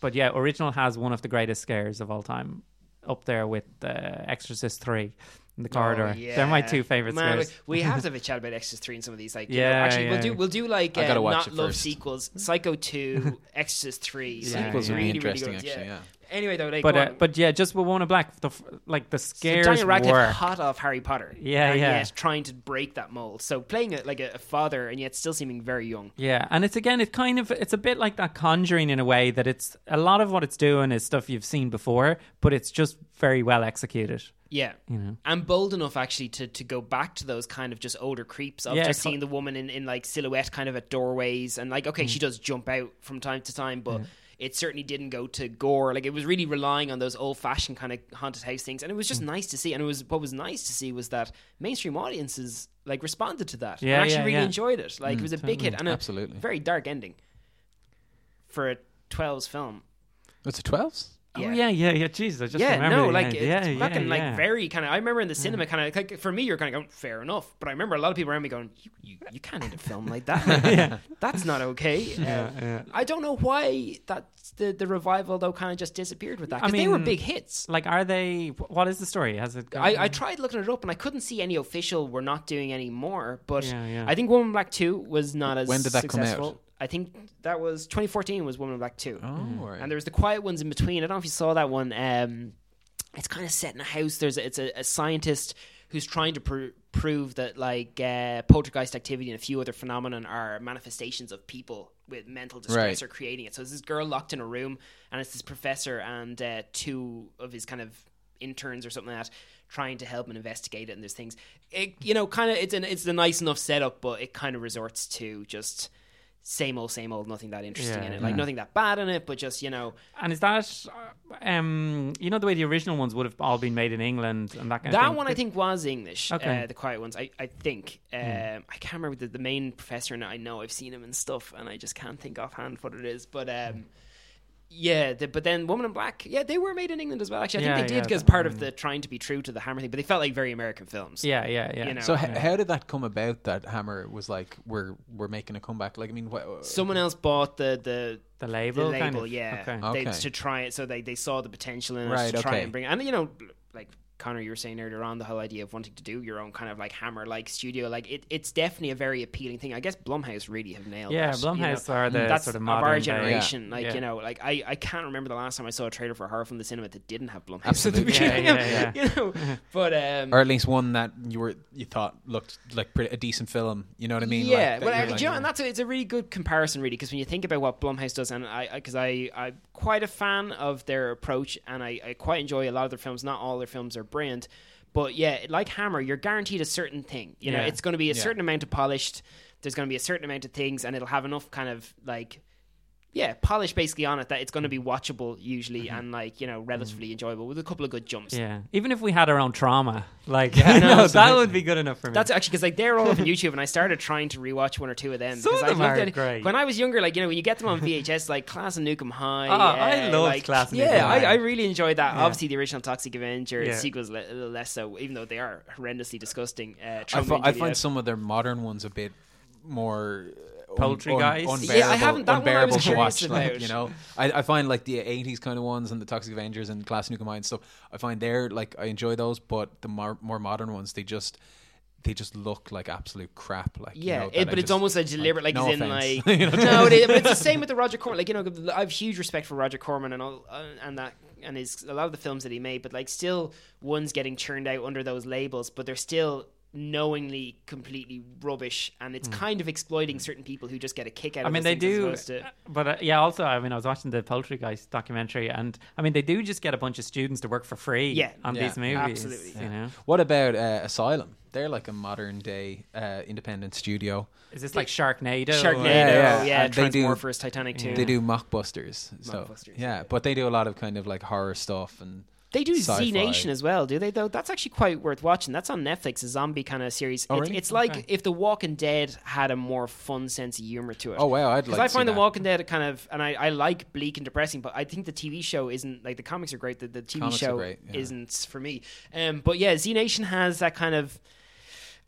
but yeah, original has one of the greatest scares of all time, up there with uh, Exorcist three in the corridor. Oh, They're my two favorite Man, we, scares. we have to <laughs> have a chat about Exorcist three and some of these. Like, you know, Yeah, actually, we'll do we'll do like I uh, gotta watch not it love first. sequels, Psycho two, <laughs> Exorcist three. Yeah, Sequels would be really, really interesting, good. actually. Yeah. Anyway, though, like, But uh, but yeah, just with Woman Black, the f- like the So scares Daniel Radcliffe work. hot off Harry Potter. Yeah, and yeah. Yet trying to break that mold. So playing it like a, a father and yet still seeming very young. Yeah, and it's again, it kind of it's a bit like that Conjuring in a way that it's a lot of what it's doing is stuff you've seen before, but it's just very well executed. Yeah. You know, And bold enough actually to, to go back to those kind of just older creeps of Yeah, just seeing the woman in, in like silhouette kind of at doorways and like okay Mm. she does jump out from time to time but it certainly didn't go to gore like it was really relying on those old fashioned kind of haunted house things and it was Mm. just nice to see and it was what was nice to see was that mainstream audiences like responded to that Yeah, and actually yeah, really yeah. Mm, enjoyed it like it was a big hit and a Absolutely. very dark ending for a 12s film It's a 12s? Oh yeah, yeah, yeah. Jesus, I just yeah, remember no, the like end. it's yeah, yeah, fucking like yeah. very kind of. I remember in the cinema, kind of like for me, you're kind of going fair enough, but I remember a lot of people around me going, "You, you, you can't end a film like that. Like, <laughs> That's not okay." <laughs> Yeah, Uh, yeah. I don't know why that the the revival though kind of just disappeared with that I because they were big hits. Like, are they? What is the story? Has it? Gone? I, I tried looking it up and I couldn't see any official. We're not doing any more, but Yeah, yeah. I think Woman Black Two was not as When did that come out? Successful. I think that was 2014 was Woman in Black Two. Oh, Mm. right. And there's the quiet ones in between. I don't know if you saw that one. Um, it's kind of set in a house. There's a, it's a, a scientist who's trying to pr- prove that like uh, poltergeist activity and a few other phenomenon are manifestations of people with mental distress Right. or creating it. So there's this girl locked in a room, and it's this professor and uh, two of his kind of interns or something like that trying to help and investigate it. And there's things, it, you know, kind of it's an it's a nice enough setup, but it kind of resorts to just same old, same old, nothing that interesting Yeah, in it. Like yeah. nothing that bad in it, but just you know, And is that, uh, um, you know, the way the original ones would have all been made in England and that kind of thing? that one I think was English. Okay. Hmm. Uh, the quiet ones, I, I think. Um, I can't remember the, the main professor, and I know I've seen him and stuff, and I just can't think offhand what it is. But um, yeah, the, but then Woman in Black, yeah, they were made in England as well. Actually, I Yeah, think they did because that- part of mm. the trying to be true to the Hammer thing, but they felt like very American films. Yeah, yeah, yeah. You know. So h- Yeah. how did that come about? That Hammer was like, we're we're making a comeback. Like, I mean, what, uh, Someone else bought the the the the label, label, kind of. yeah, Okay. They, Okay. to try it. So they, they saw the potential in it Right, to try okay. and bring. And you know, like Connor, you were saying earlier on, the whole idea of wanting to do your own kind of like Hammer like studio, like it, it's definitely a very appealing thing. I guess Blumhouse really have nailed. Yeah, that, you know. Blumhouse are the That's sort of of modern our day- generation. Like Yeah. you know, like I, I can't remember the last time I saw a trailer for a horror from the cinema that didn't have Blumhouse Absolutely. at the beginning. Yeah, of- yeah, You know, but um, or at least one that you were you thought looked like pretty, a decent film. You know what I mean? Yeah, Like, well, you're uh, like, you know, and that's a, it's a really good comparison, really, because when you think about what Blumhouse does, and I, because I, I, am quite a fan of their approach, and I, I quite enjoy a lot of their films. Not all their films are brilliant. But yeah, like Hammer, you're guaranteed a certain thing. You know, Yeah. it's going to be a Yeah. certain amount of polished. There's going to be a certain amount of things, and it'll have enough kind of like yeah, polish basically on it that it's going to be watchable usually Mm-hmm. and like you know relatively enjoyable with a couple of good jumps. Yeah, even if we had our own Troma, like <laughs> no, no, that would be good enough for me. That's actually because like they're all up on <laughs> YouTube, and I started trying to rewatch one or two of them. Some because of them I are at it- great. When I was younger, like you know, when you get them on VHS, like Class and Nuke 'Em High. Oh, I love loved like, Class Yeah, I, I really enjoyed that. Yeah. Obviously, the original Toxic Avenger Yeah. sequels le- a little less so, even though they are horrendously disgusting. Uh, I, Tromeo fi- and I Juliet. find some of their modern ones a bit more Poultrygeist? unbearable, Yeah, I haven't- that one I unbearable was to watch. curious Like, you know, I, I find like the '80s kind of ones and the Toxic Avengers and Class Nuke 'Em High and stuff. I find they're like I enjoy those, but the more more modern ones, they just they just look like absolute crap. Like you Yeah, know, it, that I but it's just- almost a deliberate, like, no in offense. like <laughs> You know? no, it, but it's the same with the Roger Corman. Like you know, I have huge respect for Roger Corman and all, uh, and that and his a lot of the films that he made, but like still ones getting churned out under those labels, but they're still knowingly completely rubbish, and it's kind of exploiting certain people who just get a kick out. Hmm. I of mean, they do, to- but uh, yeah. Also, I mean, I was watching the Poultrygeist documentary, and I mean, they do just get a bunch of students to work for free Yeah. on Yeah, these movies. absolutely. You know, What about uh, Asylum? They're like a modern day uh, independent studio. is this like Sharknado? Sharknado, Yeah, yeah, yeah. And they do- Transmorphers, Titanic too. They do mockbusters. So Mockbusters, yeah, yeah. but they do a lot of kind of like horror stuff and They do sci-fi. Z Nation as well, do they? Though that's actually quite worth watching. That's on Netflix, a zombie kind of series. Oh, it's, really? it's like if The Walking Dead had a more fun sense of humor to it. Oh wow, I'd Because like. I find The that. Walking Dead kind of, and I, I like bleak and depressing, but I think the TV show isn't like the comics are great. The, the TV Comics show great, yeah. isn't for me. Um, but yeah, Z Nation has that kind of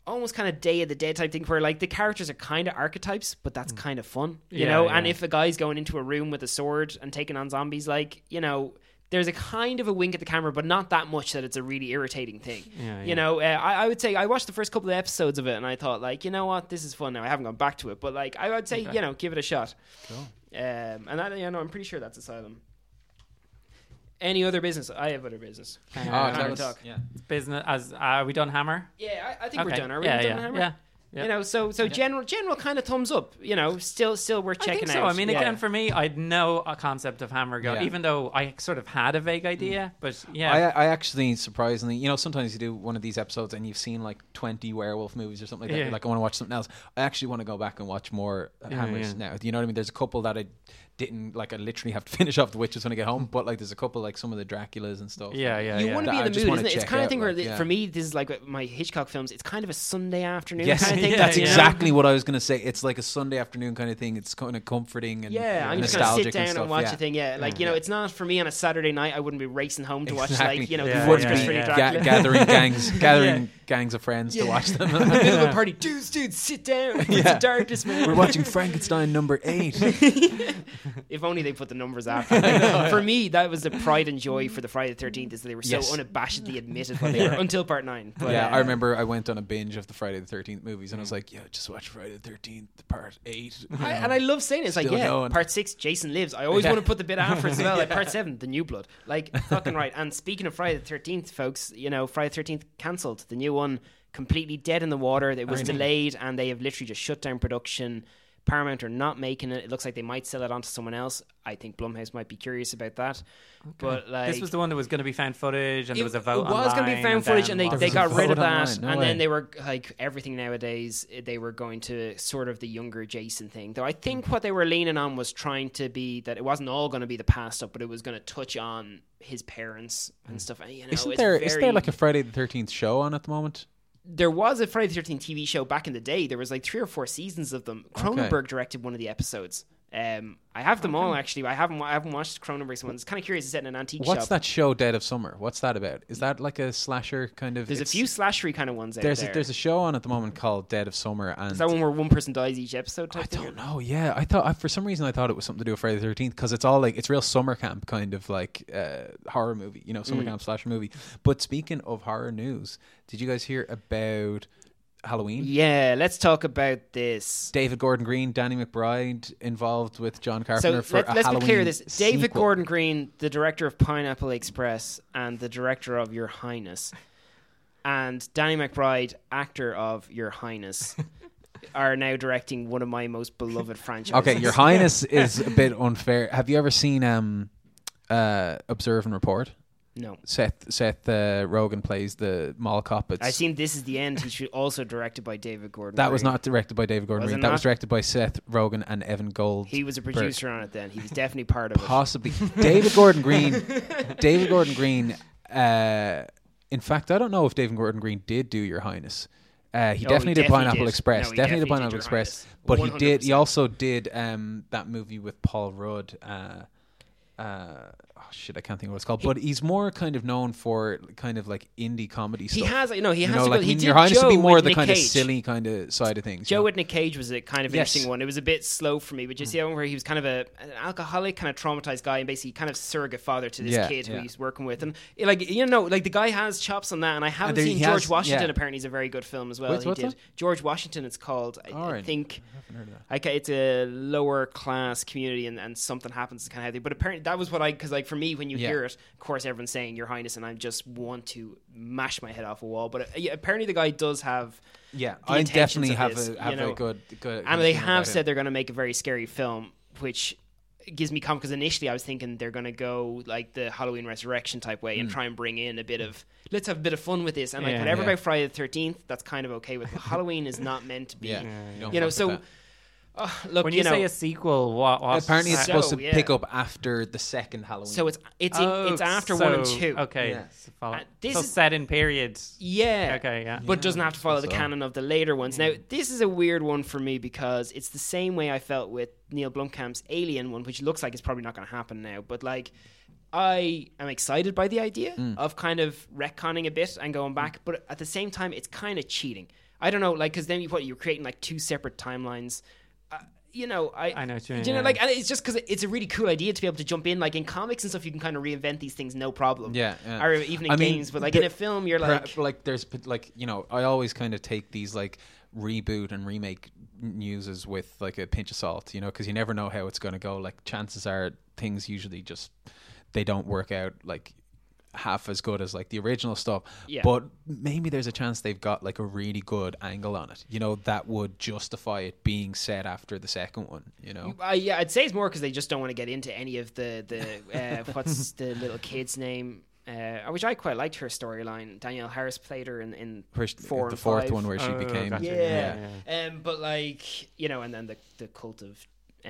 almost kind of Day of the Dead type thing where like the characters are kind of archetypes, but that's kind of fun, you Yeah, know. yeah. And if a guy's going into a room with a sword and taking on zombies, like you know. There's a kind of a wink at the camera, but not that much that it's a really irritating thing. <laughs> Yeah, yeah. You know, uh, I, I would say I watched the first couple of episodes of it, and I thought, like, you know what, this is fun. Now I haven't gone back to it, but like, I would say, you know, give it a shot. Cool. Um, and that, you know, I'm pretty sure that's Asylum. Any other business? I have other business. Oh, Hammer tell talk. Yeah. business. As are we done? Hammer? Yeah, I, I think we're done. Are we yeah, done, yeah, Hammer? Yeah. Yeah. You know, so so general general kind of thumbs up. You know, still still worth I checking think so. out. I mean, Yeah. again, for me, I'd know a concept of Hammer Go, Yeah. even though I sort of had a vague idea. But yeah, I, I actually surprisingly, you know, sometimes you do one of these episodes and you've seen like twenty werewolf movies or something like that. Yeah. Like, I want to watch something else. I actually want to go back and watch more uh, Yeah, Hammers yeah. now. You know what I mean? There's a couple that I didn't like. I literally have to <laughs> finish off the witches when I get home. But like, there's a couple like some of the Draculas and stuff. yeah, yeah, you yeah. want to be in the just mood, isn't it? It's check kind of out, thing where, like, the- yeah. for me, this is like my Hitchcock films. It's kind of a Sunday afternoon Yes, kind of <laughs> thing. Yeah, that's you exactly what I was going to say. It's like a Sunday afternoon kind of thing. It's kind of comforting and Yeah, I'm just gonna nostalgic sit down and, and, stuff. watch yeah. a thing. Yeah, like you know, it's not for me on a Saturday night. I wouldn't be racing home to watch like you know, the You wouldn't be Freddy yeah. ga- Dracula. gathering gangs, <laughs> gathering gangs of friends to watch them. in the middle of a party, dudes, dudes, sit down. It's the darkness, man. We're watching Frankenstein number eight. If only they put the numbers after. <laughs> <laughs> for me, that was the pride and joy for the Friday the Thirteenth is that they were so unabashedly admitted what they were until part nine. But, yeah, uh, I remember I went on a binge of the Friday the Thirteenth movies, and I was like, "Yeah, just watch Friday the Thirteenth, part 8. I, and I love saying it. It's like, yeah, going. part six, Jason lives. I always Yeah. want to put the bit after as well. Like part <laughs> seven, the new blood. Like fucking right. And speaking of Friday the Thirteenth, folks, you know, Friday the Thirteenth cancelled. The new one completely dead in the water. It was delayed, and they have literally just shut down production. Paramount are not making it. It looks like they might sell it on to someone else. I think Blumhouse might be curious about that. But like, this was the one that was going to be found footage, and there was a vote. it was going to be online, found footage, and they, they got rid of that. no and way. then they were like everything nowadays. They were going to sort of the younger Jason thing. Though I think what they were leaning on was trying to be that it wasn't all going to be the past stuff, but it was going to touch on his parents and mm. stuff. And, you know, Isn't it's there is there like a Friday the Thirteenth show on at the moment? There was a Friday the Thirteenth TV show back in the day. There was like three or four seasons of them. Cronenberg directed one of the episodes. Um, I have them all actually. I haven't. I haven't watched Cronenberg's one. It's kind of curious. It's set in an antique What's shop. that show, Dead of Summer? What's that about? Is that like a slasher kind of? There's a few slashery kind of ones out There's there. a, there's a show on at the moment called Dead of Summer, and Is that one where one person dies each episode? I don't know. Yeah, I thought I, for some reason I thought it was something to do with Friday the Thirteenth because it's all like it's real summer camp kind of like uh, horror movie, you know, Mm. summer camp slasher movie. But speaking of horror news, did you guys hear about Halloween? Yeah, let's talk about this. David Gordon Green, Danny McBride involved with John Carpenter So for let, a let's be clear: this David sequel. Gordon Green, the director of Pineapple Express and the director of Your Highness, and Danny McBride, actor of Your Highness, <laughs> are now directing one of my most beloved franchises. Okay, Your <laughs> Highness is a bit unfair. Have you ever seen um, uh, Observe and Report? No. Seth Seth uh, Rogen plays the mall cop. It's, I've seen This Is the End. He should also directed by David Gordon. that was not directed by David Gordon Was Green. That was directed by Seth Rogen and Evan Gold. He was a producer on it then. He was definitely part of it. Possibly David Gordon Green. <laughs> David Gordon Green. Uh, in fact, I don't know if David Gordon Green did do Your Highness. Uh, he Oh, definitely he did Pineapple did. Express. No, definitely, did definitely did Pineapple Your Express. But he did. He also did um, that movie with Paul Rudd. Uh, uh, shit, I can't think of what it's called. but he's more kind of known for kind of like indie comedy stuff. He has, you know, he you has know, to like go. He did Your Highness Joe would be more the Nick kind of silly kind of side of things. you Joe know? with Nick Cage was a kind of Yes. interesting one. It was a bit slow for me, but you see that one where he was kind of a, an alcoholic, kind of traumatized guy, and basically kind of surrogate father to this Yeah, kid who he's working with, and eh, like you know, like the guy has chops on that. And I haven't there- seen George has- Washington. yeah. Apparently, is a very good film as well. What's- he what's did that? George Washington. It's called. I, I think. I haven't heard of that. Like it's a lower class community, and, and something happens to kind of. Heavy. But apparently, that was what I because like for me, when you Yeah. hear it, of course, everyone's saying Your Highness, and I just want to mash my head off a wall. But uh, yeah, apparently, the guy does have Yeah, the I definitely of have this, a have you know. a good good. and they have said him. they're going to make a very scary film, which gives me confidence. Because initially, I was thinking they're going to go like the Halloween Resurrection type way and try and bring in a bit of let's have a bit of fun with this. And like Yeah. whatever Mm. Yeah. about Friday the Thirteenth, that's kind of okay with. Halloween is not meant to be. Yeah, don't You know, so with oh, <sighs> look, when you, you, know, say a sequel, what? what apparently it's So, supposed to yeah. pick up after the second Halloween. so it's it's in, Oh, it's after so- one and two. Okay, Yeah. so, follow- Uh, this so is- set in periods. Yeah. Okay, yeah. But doesn't have to follow the so. canon of the later ones. Now, this is a weird one for me because it's the same way I felt with Neil Blomkamp's Alien one, which looks like it's probably not going to happen now. But like, I am excited by the idea Mm. of kind of retconning a bit and going back, but at the same time, it's kind of cheating. I don't know, like, because then you what you're creating like two separate timelines. You know, I I know you mean, you know, yeah. like, and it's just because it's a really cool idea to be able to jump in. Like in comics and stuff, you can kind of reinvent these things, no problem. Yeah, yeah. or even in I mean, games. But like the- in a film, you're like, like there's like you know I always kind of take these like reboot and remake newses with like a pinch of salt, you know, because you never know how it's going to go. Like chances are things usually just they don't work out like half as good as like the original stuff. Yeah. But maybe there's a chance they've got like a really good angle on it, you know, that would justify it being set after the second one, you know. Uh, yeah, I'd say it's more because they just don't want to get into any of the the uh, <laughs> what's the little kid's name. Uh, which I quite liked her storyline. Danielle Harris played her in, in First, four the and fourth five. one where she Oh, became gotcha. Yeah. Yeah, Um, but like you know, and then the the cult of uh,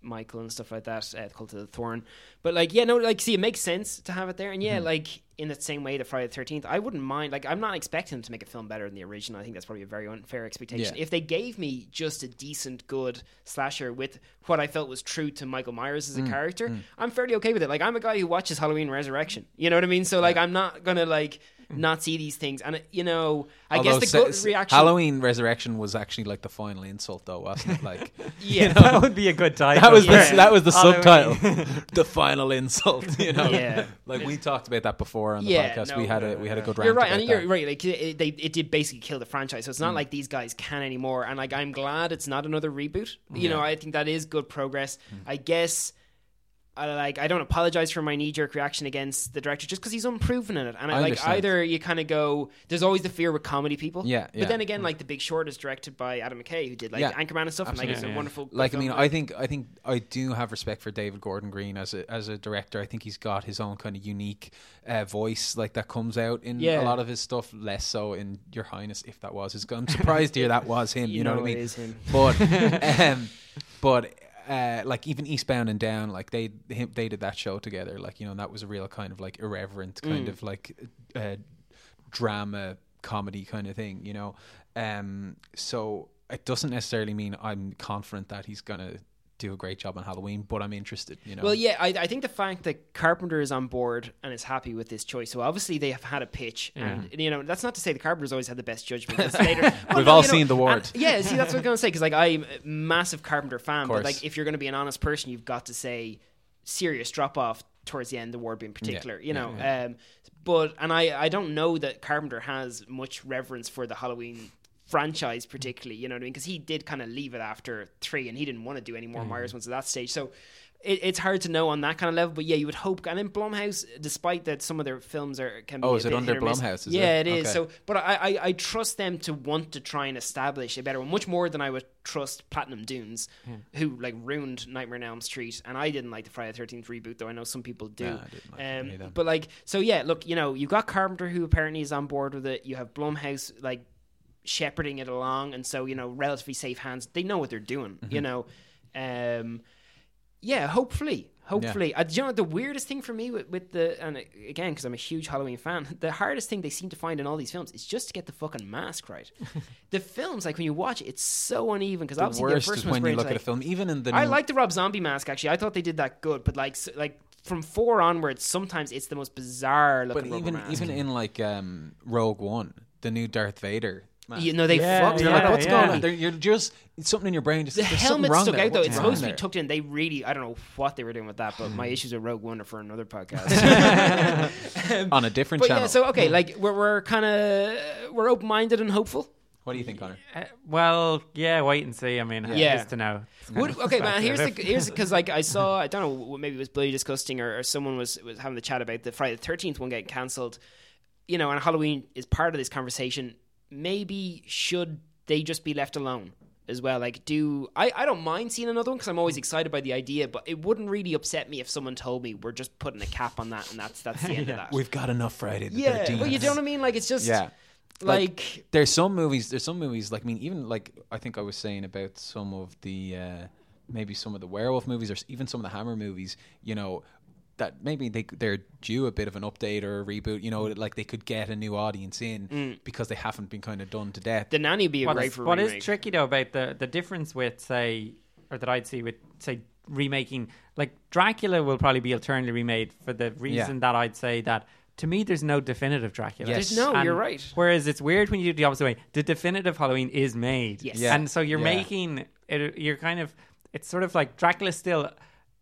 Michael and stuff like that, uh, cult of the Thorn. But like, yeah, no, like, see, it makes sense to have it there, and Mm-hmm. yeah, like in the same way, the Friday the Thirteenth, I wouldn't mind. Like, I'm not expecting them to make a film better than the original. I think that's probably a very unfair expectation. Yeah. If they gave me just a decent, good slasher with what I felt was true to Michael Myers as Mm, a character, I'm fairly okay with it. Like, I'm a guy who watches Halloween Resurrection. You know what I mean? So like, I'm not gonna like not see these things, and you know, I Although guess the se- good reaction. Halloween Resurrection was actually like the final insult, though, wasn't it? Like, <laughs> Yeah. <laughs> that would be a good <laughs> title. that was Yeah. the that was the Halloween. subtitle, the final insult. You know, Yeah. like we talked about that before on the Yeah, podcast. no, we had a we had a good You're rant right, about and you're that. right. Like it, they, it did basically kill the franchise, so it's Mm. not like these guys can anymore. And like, I'm glad it's not another reboot. You know, I think that is good progress. Mm. I guess. I like I don't apologize for my knee jerk reaction against the director just because he's unproven in it, and I, I like understand. either you kind of go. There's always the fear with comedy people, Yeah, yeah. But then again, like The Big Short is directed by Adam McKay, who did like Yeah, Anchorman and stuff, and like it's absolutely. a Yeah, yeah. wonderful. Like I film, mean, I think I think I do have respect for David Gordon Green as a as a director. I think he's got his own kind of unique uh, voice, like that comes out in Yeah. a lot of his stuff. Less so in Your Highness, if that was his. I'm surprised to hear that was him. <laughs> You, know, what I mean? is him. But <laughs> um, but uh, like even Eastbound and Down, like they him, they did that show together. Like you know, that was a real kind of like irreverent kind Mm. of like uh, drama comedy kind of thing. You know, um, so it doesn't necessarily mean I'm confident that he's gonna do a great job on Halloween, but I'm interested. You know, Well, yeah, I, I think the fact that Carpenter is on board and is happy with this choice. So obviously they have had a pitch, and you know that's not to say the Carpenter's always had the best judgment. <laughs> Later, Well, We've no, all you know, seen The Ward. and- <laughs> yeah, see, that's what I'm going to say because like I'm a massive Carpenter fan, but like if you're going to be an honest person, you've got to say serious drop off towards the end. The Ward being particular, you know. Um, but and I I don't know that Carpenter has much reverence for the Halloween franchise particularly you know what i mean because he did kind of leave it after three and he didn't want to do any more myers ones at that stage so it, it's hard to know on that kind of level. But yeah, you would hope. And then Blumhouse, despite that some of their films are can be Oh, a is it under hit or miss- Blumhouse, is yeah, it? it is. Okay. So, but I, I I trust them to want to try and establish a better one, much more than I would trust Platinum Dunes, who like ruined Nightmare on Elm Street, and I didn't like the Friday Thirteenth reboot, though I know some people do. Yeah, didn't like um, but like, so yeah, look, you know, you got Carpenter who apparently is on board with it. You have Blumhouse like shepherding it along, and so you know, relatively safe hands. They know what they're doing. Mm-hmm. You know, um, yeah, hopefully. Hopefully, uh, you know the weirdest thing for me with, with the and again because I'm a huge Halloween fan, <laughs> the hardest thing they seem to find in all these films is just to get the fucking mask right. <laughs> the films, like when you watch it, it's so uneven because The obviously the worst first is when you look like, at a film, even in the. I new- like the Rob Zombie mask actually. I thought they did that good, but like s- like from four onwards, sometimes it's the most bizarre but looking rubber even mask. even in like um, Rogue One, the new Darth Vader. Mask. you know they Yeah, fucked You're like, up. what's yeah. going on? There, you're just it's something in your brain. Just The there's something helmet wrong stuck there. out though. What's It's wrong supposed to be tucked in. They really, I don't know what they were doing with that, but Hmm. my issues with Rogue One are for another podcast. <laughs> <laughs> on a different but channel. yeah, so okay, like we're we're kind of we're open minded and hopeful. what do you think, Connor? Uh, well, yeah, wait and see. I mean, Yeah. just to know. It's kind Would, of okay, man. Here's the speculative. here's because <laughs> like I saw I don't know maybe it was Bloody Disgusting or, or someone was was having the chat about the Friday the Thirteenth one getting cancelled. You know, and Halloween is part of this conversation. Maybe should they just be left alone as well? Like, do I? I don't mind seeing another one because I'm always excited by the idea, but it wouldn't really upset me if someone told me we're just putting a cap on that and that's that's the end of <laughs> that. We've got enough Friday the yeah, 13th. well, you know what I mean? Like, it's just Yeah. like there's some movies there's some movies like I mean even like I think I was saying about some of the uh maybe some of the werewolf movies or even some of the Hammer movies you know that maybe they they're due a bit of an update or a reboot you know mm. like they could get a new audience in mm. because they haven't been kind of done to death the nanny would be a What great is, for a what is remake. tricky though about the the difference with say or that I'd see with say remaking like Dracula will probably be alternately remade for the reason that I'd say that to me there's no definitive Dracula. Yes. There's no, And you're right. Whereas it's weird when you do the opposite way. The definitive Halloween is made. Yes. Yeah. And so you're Yeah. making it you're kind of it's sort of like Dracula still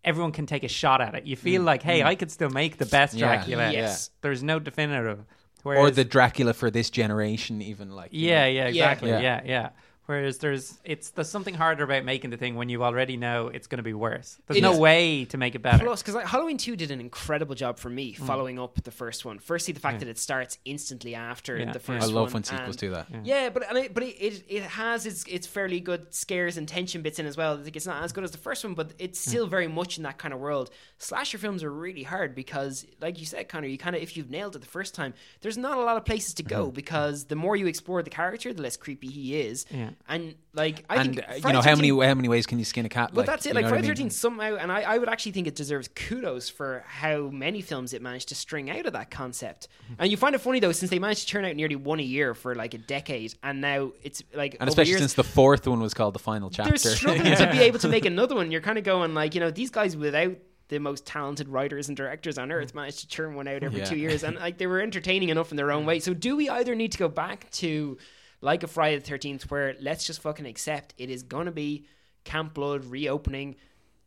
everyone can take a shot at it. You feel like, hey, I could still make the best Mm. Yeah. Dracula. Yes. There's no definitive. or the Dracula for this generation even like you yeah, know. yeah, exactly. Yeah. Yeah. yeah, Whereas there's it's there's something harder about making the thing when you already know it's going to be worse. There's It no is. way to make it better. Plus, because like, Halloween 2 did an incredible job for me Mm. following up the first one. Firstly, the fact that it starts instantly after Yeah, the yeah. first I one. love when sequels and- do that Yeah, but and it, but it, it, it has its its fairly good scares and tension bits in as well. Like it's not as good as the first one, but it's still very much in that kind of world. Slasher films are really hard because, like you said, Connor, you kind of if you've nailed it the first time, there's not a lot of places to go because the more you explore the character, the less creepy he is. Yeah. And like I and think uh, you Friday know how many how many ways can you skin a cat but like, that's it. Like know what I Friday mean? Thirteenth somehow, and I, I would actually think it deserves kudos for how many films it managed to string out of that concept. Hmm. And you find it funny though, since they managed to churn out nearly one a year for like a decade, and now it's like and especially years, since the fourth one was called the final they're chapter struggling to be <laughs> able to make another one. You're kind of going like, you know, these guys without the most talented writers and directors on earth hmm. managed to churn one out every Yeah. two years, and like they were entertaining enough in their own hmm. way. So do we either need to go back to like a Friday the Thirteenth, where let's just fucking accept it is gonna be Camp Blood reopening.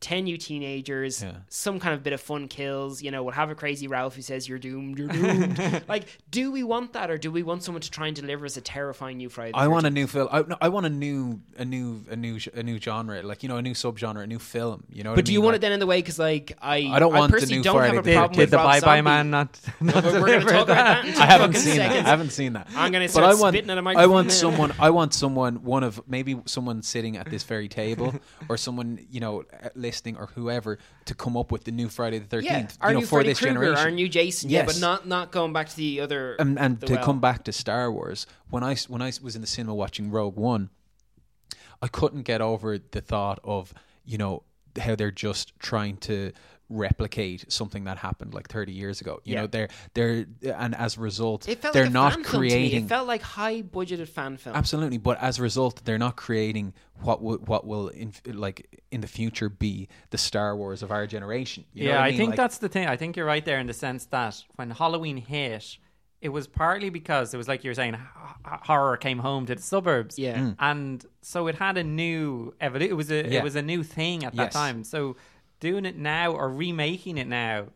10 new teenagers, Yeah. some kind of bit of fun kills, you know, we'll have a crazy Ralph who says, You're doomed, you're doomed. <laughs> like, do we want that or do we want someone to try and deliver us a terrifying new Friday I want a new film. I, no, I want a new, a new, a new, a new genre. Like you know, a new subgenre, a new film. You know, what But I do you want Like, it then in the way? Because like I, I don't want the personally new don't Friday have a the did, problem did with the Rob Bye Bye Zombie. Man not? not <laughs> We're going to deliver talk about that. In I haven't fucking seen that. I haven't seen that. I'm gonna start I want, spitting at a I microphone I want someone. I want <laughs> someone. One of maybe someone sitting at this very table, or someone you know listening, or whoever, to come up with the new Friday the Yeah, Thirteenth. our you know, new for Freddy this Krueger, generation. our new Jason. Yeah, but not not going back to the other. and and the to well. come back to Star Wars, when I when I was in the cinema watching Rogue One, I couldn't get over the thought of you know how they're just trying to replicate something that happened like 30 years ago. You Yeah. know, they're they're and as a result, It felt they're like a not fan film to me. creating It felt like high budgeted fan film. Absolutely, but as a result, they're not creating what will, what will in, like in the future be the Star Wars of our generation. You yeah, what I, mean? think Like, that's the thing. I think you're right there in the sense that when Halloween hit, it was partly because it was like you were saying, h- h- horror came home to the suburbs. Yeah. Mm. and so it had a new evolu- It was a Yeah. it was a new thing at that Yes. time. So doing it now or remaking it now,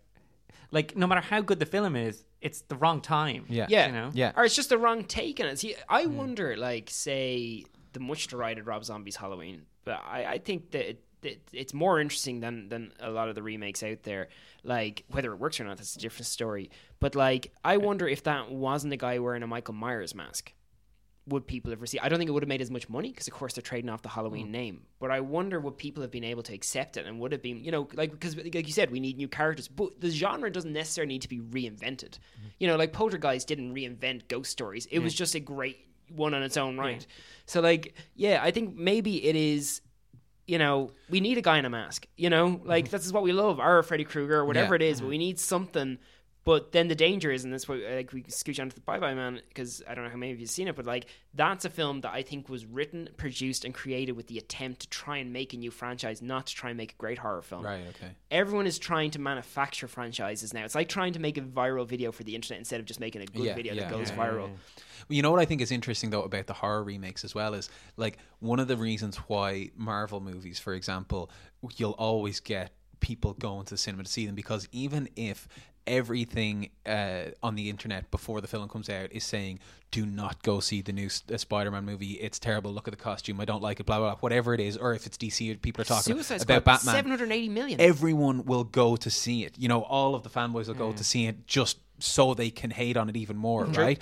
like no matter how good the film is, it's the wrong time. Yeah. yeah, you know? Yeah. or it's just the wrong take on it. See, I hmm. wonder, like, say the much derided Rob Zombie's Halloween, but I, I think that it, it, it's more interesting than than a lot of the remakes out there. Like whether it works or not, that's a different story. But like, I wonder if that wasn't a guy wearing a Michael Myers mask would people have received? I don't think it would have made as much money because, of course, they're trading off the Halloween mm. name. But I wonder would people have been able to accept it and would have been, you know, like because, like you said, we need new characters. But the genre doesn't necessarily need to be reinvented. Mm-hmm. You know, like Poltergeist didn't reinvent ghost stories. It was just a great one on its own right. So, like, yeah, I think maybe it is. You know, we need a guy in a mask. You know, like mm-hmm. this is what we love, our Freddy Krueger or whatever Yeah. it is. But mm-hmm. we need something but then the danger is, and that's why like we scooch onto the Bye Bye Man because I don't know how many of you have seen it, but like that's a film that I think was written, produced, and created with the attempt to try and make a new franchise, not to try and make a great horror film. Right. Okay. Everyone is trying to manufacture franchises now. It's like trying to make a viral video for the internet instead of just making a good Yeah, video yeah, that goes yeah, viral. Well, you know what I think is interesting though about the horror remakes as well is like one of the reasons why Marvel movies, for example, you'll always get people going to the cinema to see them because even if everything uh, on the internet before the film comes out is saying do not go see the new S- uh, Spider-Man movie. It's terrible. Look at the costume. I don't like it blah blah blah whatever it is. Or if it's DC people are talking Suicide about Squad, Batman. 780 million. everyone will go to see it. You know, all of the fanboys will go to see it just so they can hate on it even more, right?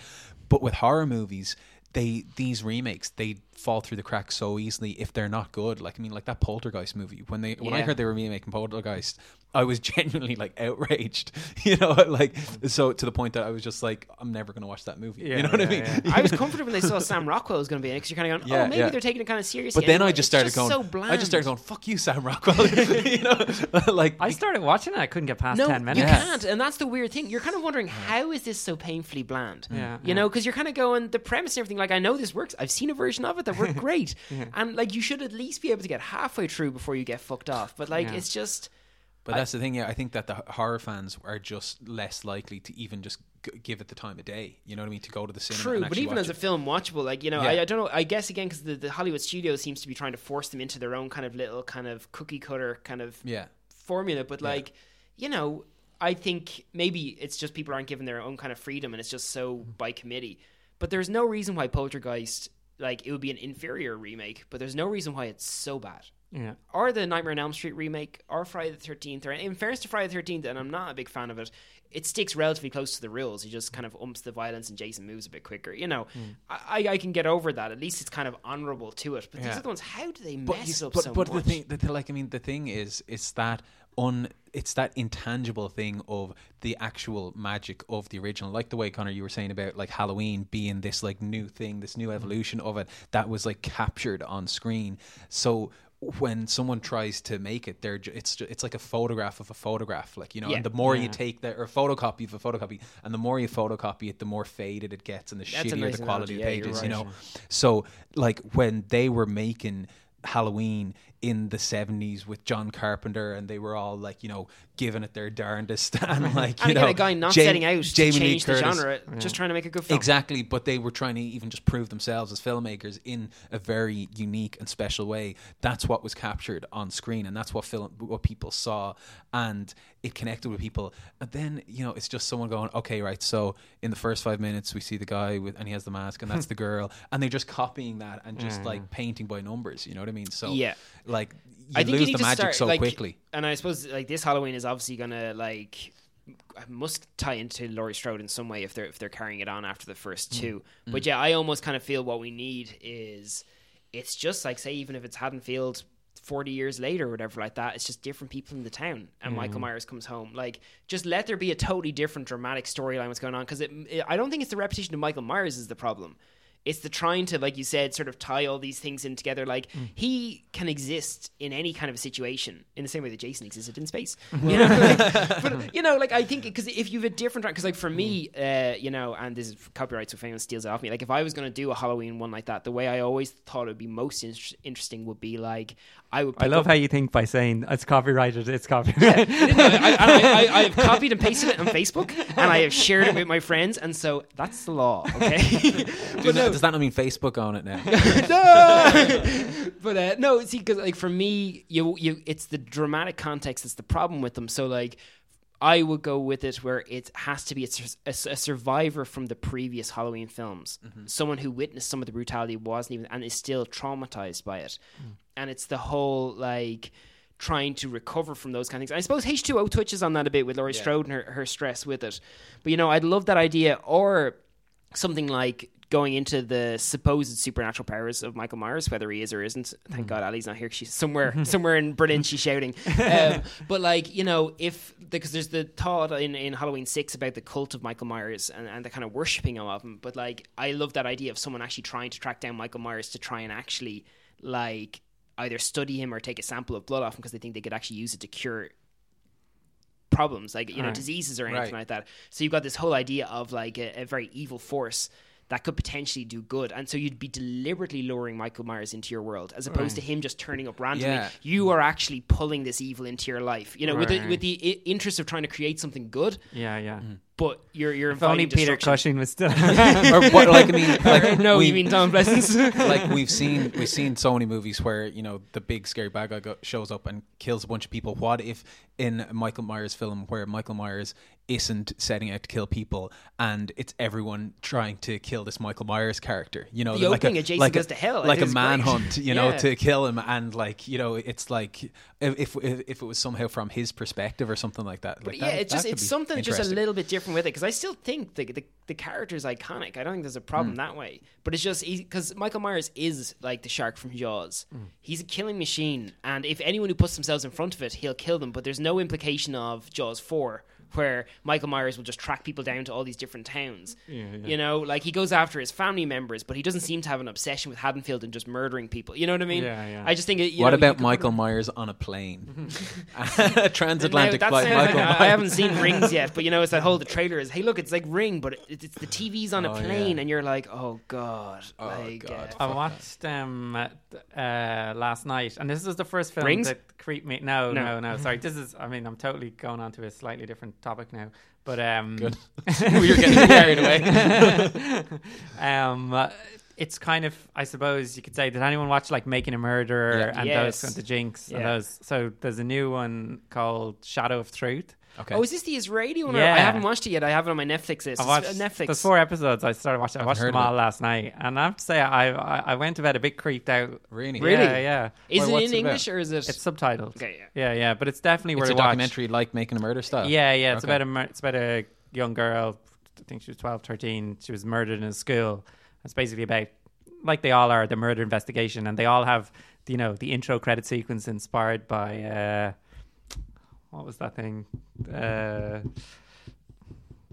But with horror movies, they these remakes they fall through the cracks so easily if they're not good. Like I mean, like that Poltergeist movie. When they when I heard they were remaking Poltergeist, I was <laughs> genuinely like outraged. <laughs> You know, like so to the point that I was just like, I'm never going to watch that movie. Yeah, you know what I mean? yeah. <laughs> I was comforted when they saw Sam Rockwell was going to be in it because you're kind of going, oh, Yeah, oh, maybe yeah. they're taking it kind of seriously. But then anyway. I just It's started going. so bland. I just started going. Fuck you, Sam Rockwell. you know, like I started watching it. I couldn't get past No, ten you minutes. Yeah. can't, and that's the weird thing. You're kind of wondering how is this so painfully bland? Yeah, you yeah. know, because you're kind of going the premise and everything. Like I know this works. I've seen a version of it that worked <laughs> great, and like you should at least be able to get halfway through before you get fucked off. But like Yeah. it's just But that's the thing, yeah. I think that the horror fans are just less likely to even just g- give it the time of day. You know what I mean? To go to the cinema. true. and But even watch as a film watchable, like you know, Yeah. I, I don't know. I guess again because the, the Hollywood studio seems to be trying to force them into their own kind of little kind of cookie cutter kind of yeah, formula. But like you know. I think maybe it's just people aren't given their own kind of freedom and it's just so mm. by committee. But there's no reason why Poltergeist like it would be an inferior remake, but there's no reason why it's so bad. Yeah. Or the Nightmare on Elm Street remake, or Friday the Thirteenth, or in fairness to Friday the Thirteenth, and I'm not a big fan of it. It sticks relatively close to the rules. He just kind of umps the violence, and Jason moves a bit quicker. You know, hmm. I, I can get over that. At least it's kind of honourable to it. But these Yeah. other ones, how do they but mess up but, so but much? the thing, the, like I mean, the thing is, it's that un, it's that intangible thing of the actual magic of the original. Like the way Connor, you were saying about like Halloween being this like new thing, this Mm-hmm. new evolution of it that was like captured on screen. So. When someone tries to make it, they're ju- it's ju- it's like a photograph of a photograph, like you know. Yeah. And the more you Yeah. take that, or a photocopy of a photocopy, and the more you photocopy it, the more faded it gets, and the That's a shittier nice the quality analogy. of Yeah, you're pages. You right. know, so like when they were making Halloween in the 70s with John Carpenter and they were all like you know giving it their darndest. <laughs> And like you and again, know a guy not Ja- setting out Jamie to Lee change the Curtis- genre, just trying to make a good film. Exactly, but they were trying to even just prove themselves as filmmakers in a very unique and special way. That's what was captured on screen, and that's what film, what people saw, and it connected with people. And then you know, it's just someone going, "Okay, right." So in the first five minutes, we see the guy with, and he has the mask, and that's <laughs> the girl, and they're just copying that and just mm. like painting by numbers. You know what I mean? So Yeah. like you I think lose you the magic start, so like, quickly. And I suppose like this Halloween is obviously gonna like must tie into Laurie Strode in some way if they're if they're carrying it on after the first mm. two. Mm. But yeah, I almost kind of feel what we need is it's just like say even if it's Haddonfield. 40 years later or whatever like that it's just different people in the town and michael mm. myers comes home. Like just let there be a totally different dramatic storyline what's going on because i don't think it's the repetition of michael myers is the problem it's the trying to like you said sort of tie all these things in together like he can exist in any kind of a situation in the same way that jason existed in space <laughs> you know like, but you know like i think because if you have a different because like for me uh you know and this is copyright so if anyone steals it off me like if i was going to do a halloween one like that the way i always thought it would be most in- interesting would be like i would I love up- how you think by saying it's copyrighted. It's copyrighted. I, I, I, I <laughs> have copied and pasted it on Facebook, and I have shared it with my friends, and so that's the law. Okay, <laughs> Does that- does that not mean Facebook on it now? <laughs> no. <laughs> but uh, no, see, because like for me, you you, it's the dramatic context that's the problem with them. So like. I would go with it where it has to be a, a, a survivor from the previous Halloween films, someone who witnessed some of the brutality, wasn't even, and is still traumatized by it. And it's the whole like, trying to recover from those kind of things. I suppose H2O touches on that a bit with Laurie Strode and her, her stress with it. But you know, I'd love that idea or something like going into the supposed supernatural powers of Michael Myers, whether he is or isn't. Thank God Ali's not here. She's somewhere <laughs> somewhere in Berlin. She's shouting. <laughs> Um, but like you know, if because there's the thought in, in Halloween six about the cult of Michael Myers and, and the kind of worshipping of him. But like I love that idea of someone actually trying to track down Michael Myers to try and actually like either study him or take a sample of blood off him because they think they could actually use it to cure problems like you know diseases or anything Right. like that so you've got this whole idea of like a, a very evil force that could potentially do good and so you'd be deliberately luring michael myers into your world as opposed to mm. him just turning up randomly Yeah. you are actually pulling this evil into your life you know with the with the interest of trying to create something good Yeah, yeah. Mm. but you're you're If only inviting Peter. Cushing was still. <laughs> <laughs> or what, like I mean, <laughs> like no we- you mean Donald Pleasence like we've seen we've seen so many movies where you know the big scary bad guy go, shows up and kills a bunch of people. What if in a Michael Myers film where Michael Myers isn't setting out to kill people and it's everyone trying to kill this Michael Myers character? You know, The like opening a, Jason like Goes a, to Hell, like a manhunt, you know, Yeah. to kill him and like you know, it's like if if, if it was somehow from his perspective or something like that. But Like yeah, that- it's just it's something just a little bit different with it because I still think the, the the character is iconic. I don't think there's a problem that way. But it's just because Michael Myers is like the shark from Jaws. Hmm. He's a killing machine, and if anyone who puts themselves in front of it, he'll kill them. But there's no implication of Jaws four. Where Michael Myers will just track people down to all these different towns. You know, like he goes after his family members, but he doesn't seem to have an obsession with Haddonfield and just murdering people. You know what I mean? Yeah, yeah. I just think. It, you What know, about could- Michael Myers on a plane? <laughs> <laughs> Transatlantic that flight. sounds Michael like- <laughs> I- Myers. I haven't seen Rings yet, but you know, it's that whole the trailer is, hey, look, it's like Ring, but it, it's the TV's on a Oh, plane, yeah. and you're like, oh god, Oh, like, God. uh, I watched um uh, last night, and this is the first film Rings? that creeped me. No, No. no, no, Sorry, this is. I mean, I'm totally going on to a slightly different topic now, but um, Good. <laughs> we were getting carried away. <laughs> um, uh, it's kind of, I suppose you could say, did anyone watch like Making a Murderer Yeah. and Yes. those, and the Jinx, and Yeah. those? So there's a new one called Shadow of Truth. Okay. oh, is this the Israeli one? Or- Yeah. I haven't watched it yet. I have it on my Netflix list. I It's watched Netflix. There's four episodes. I started watching. I watched them all it. last night, and I have to say, I I, I went to bed a bit creeped out. really? Really? Yeah, yeah. Is Well, it in it English about? or is it? It's subtitled. okay, yeah. Yeah, yeah, but it's definitely It's worth a a watch. documentary like Making a Murder style. Yeah, yeah. It's Okay. about a mur- it's about a young girl. I think she was 12, 13. She was murdered in a school. It's basically about like they all are the murder investigation, and they all have you know the intro credit sequence inspired by uh, what was that thing? Uh,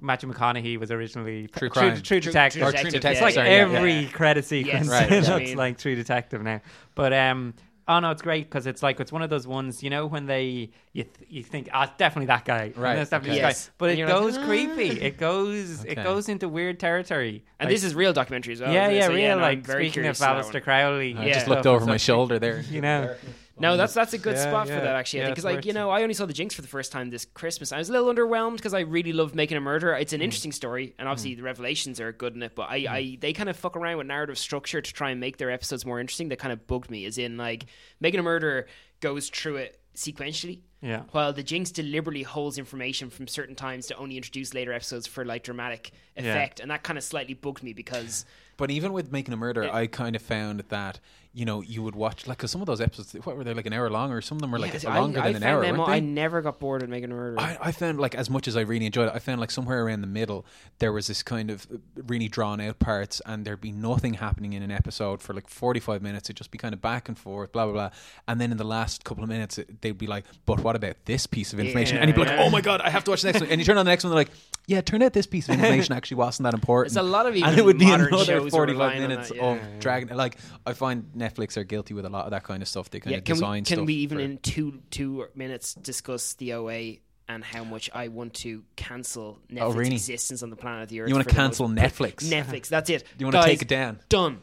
Matthew McConaughey was originally True True, Crime. True, Detective. Or Detective, True yeah, Detective. It's like sorry, every yeah. credit sequence <laughs> Right, Yes, I looks mean- like True Detective now. But um, oh no, it's great because it's like it's one of those ones you know when they you th- you think ah it's definitely that guy, Right, And it's definitely okay. this Yes. guy, but And it you're like, goes "Ah." creepy. It goes it goes into weird territory. And Like- this is real documentary as well. yeah isn't yeah So, real no, like speaking of to that Aleister. Crowley, I Yeah. just looked over and my shoulder there. <laughs> You know, No, that's that's a good Yeah, spot for that actually. I think because like you know, I only saw the Jinx for the first time this Christmas. I was a little underwhelmed because I really love Making a Murder. It's Mm. an interesting story, and obviously the revelations are good in it. But I, I they kind of fuck around with narrative structure to try and make their episodes more interesting. That kind of bugged me. As in, like Making a Murder goes through it sequentially. yeah. While the Jinx deliberately holds information from certain times to only introduce later episodes for like dramatic Yeah. effect, and that kind of slightly bugged me because But even with Making a Murder, Yeah. I kind of found that you know you would watch like because some of those episodes, what were they like an hour long, or some of them were like Yeah, I- longer I than an hour. them weren't all- I never got bored of Making a Murder. I, I found like as much as I really enjoyed it, I found like somewhere around the middle there was this kind of uh, really drawn out parts, and there'd be nothing happening in an episode for like forty five minutes. It'd just be kind of back and forth, blah blah blah, and then in the last couple of minutes it, they'd be like, "But what about this piece of information?" Yeah, and you'd be like, yeah. "Oh my god, I have to watch the next one." And you turn on the next one, they're like, "Yeah, turn out this piece of information actually <laughs> wasn't that important." It's a lot of and even it would be another shows are forty five on minutes that, yeah. of Yeah, dragging. Like I find Netflix are guilty with a lot of that kind of stuff. They kind yeah, of can we, design can we even in two two minutes discuss the OA and how much I want to cancel Netflix Oh, really? existence on the planet of the Earth? You wanna cancel most- Netflix? <laughs> Netflix, that's it. You wanna take it down? Done.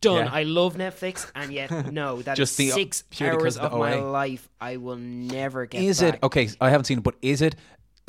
Done. Yeah. I love Netflix, and yet <laughs> no, that Just is six hours of of my life I will never get. Is back. it okay? I haven't seen it, but is it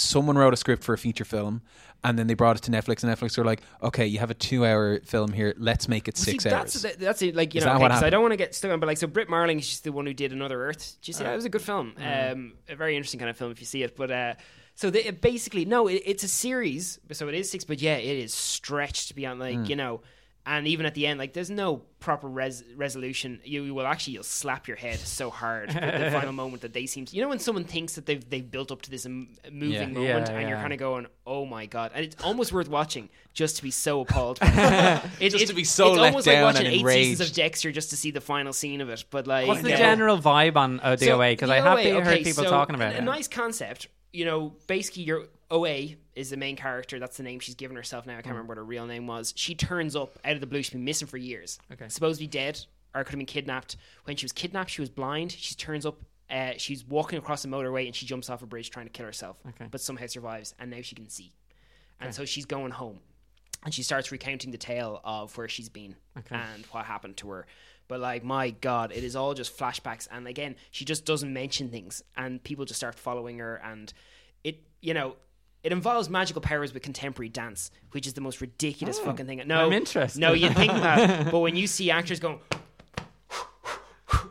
someone wrote a script for a feature film and then they brought it to Netflix and Netflix were like, okay, you have a two-hour film here, let's make it Well, six see, hours. That's, that's it. Like you Is know, because I don't want to get stuck on, but like so, Brit Marling, she's the one who did Another Earth. Do you Uh, that? It was a good film. mm-hmm. Um, a very interesting kind of film if you see it. But uh, so they, it basically, no, it, it's a series, so it is six. But yeah, it is stretched beyond like Mm. you know. And even at the end, like there's no proper res- resolution. You, you will actually you'll slap your head so hard at the <laughs> final moment that they seem to. You know when someone thinks that they've they've built up to this moving Yeah. moment, Yeah, and you're kind of going, "Oh my god!" And it's almost worth watching just to be so appalled. <laughs> <laughs> It- Just it- to be so it's let almost down like watching and eight seasons of Dexter just to see the final scene of it. But like, What's the uh, general vibe on uh, the OA? Because the I have heard people so talking about a, it. A nice concept. You know, basically, your OA is the main character. That's the name she's given herself now. I can't remember what her real name was. She turns up out of the blue. She's been missing for years. Okay. Supposed to be dead or could have been kidnapped. When she was kidnapped, she was blind. She turns up. Uh, she's walking across the motorway and she jumps off a bridge trying to kill herself, Okay. but somehow survives. And now she can see, and so she's going home and she starts recounting the tale of where she's been Okay. and what happened to her. But like, my God, it is all just flashbacks, and again, she just doesn't mention things, and people just start following her, and it, you know. It involves magical powers with contemporary dance, which is the most ridiculous oh, fucking thing. No, Oh, I'm interested. No, you think that, <laughs> but when you see actors going,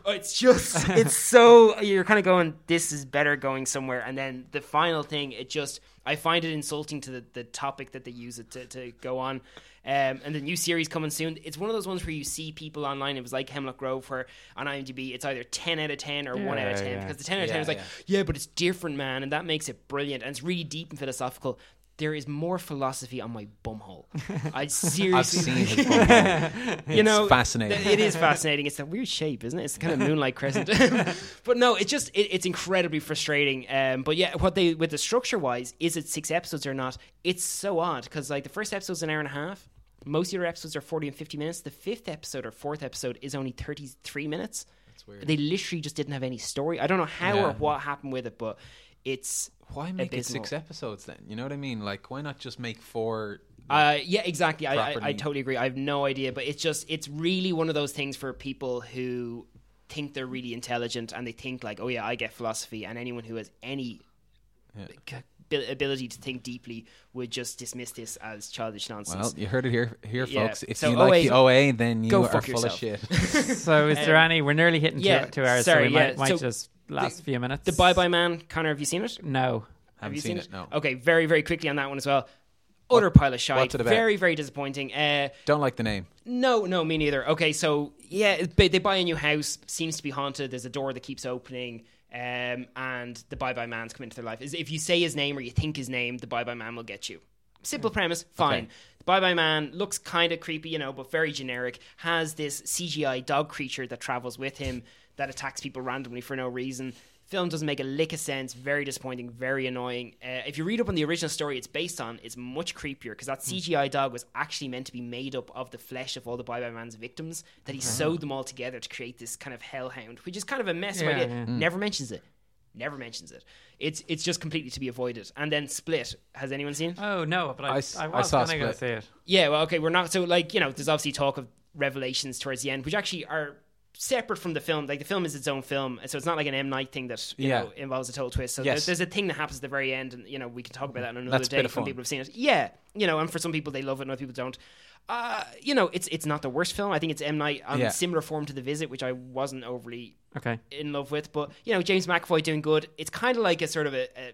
it's just <laughs> it's so you're kind of going this is better going somewhere and then the final thing it just i find it insulting to the, the topic that they use it to, to go on um, and the new series coming soon it's one of those ones where you see people online it was like hemlock grove where on imdb it's either 10 out of 10 or 1 out of 10 yeah. because the 10 out of 10 Yeah, is like yeah. yeah but it's different man and that makes it brilliant and it's really deep and philosophical there is more philosophy on my bumhole. <laughs> I seriously, I've seen his bumhole. <laughs> you know, it's fascinating. th- It is fascinating. It's a weird shape, isn't it? It's kind of moonlight crescent. <laughs> but no, it's just it, it's incredibly frustrating. Um, but yeah, what they with the structure wise, is it six episodes or not? It's so odd because like the first episode's an hour and a half. Most of your episodes are forty and fifty minutes. The fifth episode or fourth episode is only thirty three minutes. That's weird. They literally just didn't have any story. I don't know how or what happened with it, but it's Why make abysmal. it six episodes then? You know what I mean? Like, why not just make four? Uh, yeah, exactly. I, I, I totally agree. I have no idea, but it's just it's really one of those things for people who think they're really intelligent and they think like, oh yeah, I get philosophy, and anyone who has any Yeah. c- ability to think deeply would just dismiss this as childish nonsense. Well, you heard it here, here, Yeah. folks. If So you like the OA, then you go are full yourself. of shit. <laughs> So is there Um, any? We're nearly hitting yeah, two, two hours, sorry, so we yeah, might, might so just last a few minutes. the Bye Bye Man, Connor, have you seen it? No. Have Haven't you seen it, no. Okay, very very quickly on that one as well. Utter pile of shite. what's it about? Very very disappointing. Uh, Don't like the name. No, no, me neither. Okay, so yeah, they, they buy a new house, seems to be haunted. There's a door that keeps opening, um, and the Bye Bye Man's come into their life. Is If you say his name or you think his name, the Bye Bye Man will get you. Simple premise, fine. Okay. The Bye Bye Man looks kind of creepy, you know, but very generic. Has this CGI dog creature that travels with him that attacks people randomly for no reason. Film doesn't make a lick of sense. Very disappointing. Very annoying. Uh, if you read up on the original story it's based on, it's much creepier because that CGI dog was actually meant to be made up of the flesh of all the Bye Bye Man's victims. That he sewed them all together to create this kind of hellhound, which is kind of a mess of Yeah, idea. yeah. Never mentions it. Never mentions it. It's it's just completely to be avoided. And then Split. Has anyone seen? Oh no, but I, I I, s- I was saw gonna go Split. see it. Yeah, well, okay, we're not so like you know. There's obviously talk of revelations towards the end, which actually are separate from the film. Like the film is its own film, so it's not like an M Night thing that you Yeah. know involves a total twist. So Yes. there's, there's a thing that happens at the very end, and you know we can talk about that on another That's day when people have seen it. Yeah, you know, and for some people they love it, and other people don't. Uh, you know, it's it's not the worst film. I think it's M Night on Yeah. similar form to The Visit, which I wasn't overly Okay. in love with. But you know, James McAvoy doing good. It's kind of like a sort of a, a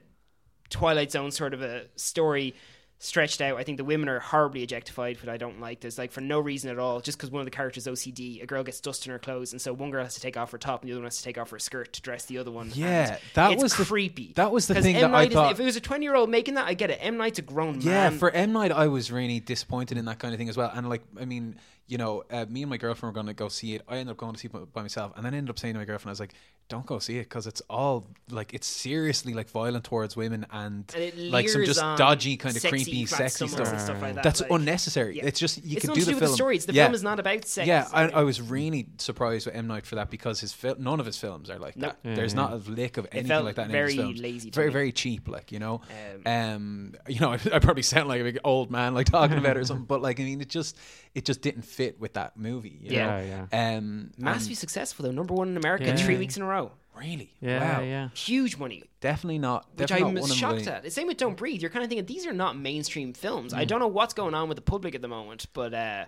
Twilight Zone sort of a story stretched out. I think the women are horribly objectified, which I don't like. There's like for no reason at all, just because one of the characters OCD, a girl gets dust in her clothes, and so one girl has to take off her top, and the other one has to take off her skirt to dress the other one. Yeah, that was the- creepy. that was the thing M. that I Night thought- If it was a 20 year old making that, I get it. M Night's a grown Yeah, man. Yeah, for M Night, I was really disappointed in that kind of thing as well. And like, I mean, you know, uh, me and my girlfriend were going to go see it. I ended up going to see it by- by myself, and then I ended up saying to my girlfriend, I was like, "Don't go see it because it's all like it's seriously like violent towards women and, And like some just dodgy kind of sexy creepy, sexy stuff. and stuff like that. That's like- unnecessary. yeah. It's just you it's could nothing do to the do with film. the story. It's the yeah. film is not about sex. Yeah, I. I was really surprised with M Night for that because his fil- none of his films are like Nope. that. There's not a lick of anything like that in very his films. lazy very me. very cheap, like you know. Um, Um, you know, I, <laughs> I probably sound like a big old man, like talking about it or something, but like I mean, it just it just didn't fit with that movie. You Yeah, know? yeah. Um, Massively successful though, number one in America Yeah. three weeks in a row. And really, Yeah, wow. yeah. Huge money. definitely not. which I'm not shocked my- at. The same with Don't Breathe. You're kind of thinking these are not mainstream films. Mm. I don't know what's going on with the public at the moment, but uh,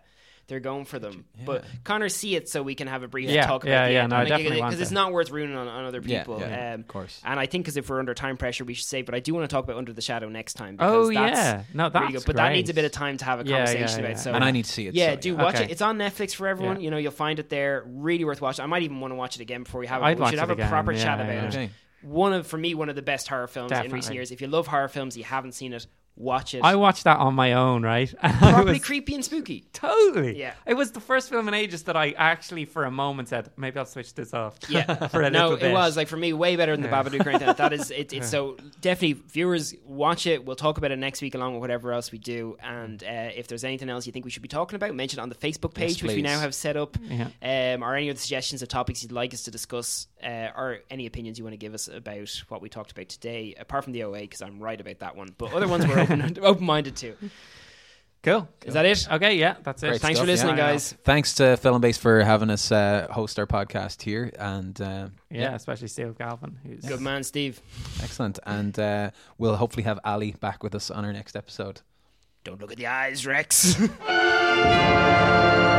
they're going for them. But Connor, see it so we can have a brief Yeah, talk about yeah, the yeah, end. no, I definitely because it's not worth ruining on, on other people. yeah, um, of course. And I think because if we're under time pressure, we should say. But I do want to talk about Under the Shadow next time. Oh, that's yeah. No, that's really good. But that needs a bit of time to have a Yeah, yeah, conversation yeah. about. So and I need to see it. yeah, so, do watch Okay. it. It's on Netflix for everyone. Yeah. You know, you'll find it there. Really worth watching. I might even want to watch it again before we have it. I'd we watch should have it a again, proper chat about it. One of, for me, one of the best horror films in recent years. If you love horror films, you haven't seen it, watch it. I watched that on my own, right? <laughs> Properly was- creepy and spooky. Totally. Yeah. It was the first film in ages that I actually, for a moment, said maybe I'll switch this off. Yeah, <laughs> for a no, it was like for me way better than Yeah. the Babadook or anything. That is, it, it's so definitely viewers watch it. We'll talk about it next week along with whatever else we do. And uh, if there's anything else you think we should be talking about, mention it on the Facebook Yes, page, which we now have set up. Yeah. Um, or any other suggestions of topics you'd like us to discuss, uh, or any opinions you want to give us about what we talked about today. Apart from the OA, because I'm right about that one, but other ones we're open <laughs> open minded to. Cool. Is that it? Okay, yeah, that's it. Great Thanks stuff, for listening, yeah. guys. Thanks to Film and Base for having us uh, host our podcast here, and uh, Yeah, especially Steve Galvin, who's Good man, Steve. excellent. And uh, we'll hopefully have Ali back with us on our next episode. Don't look at the eyes, Rex. <laughs>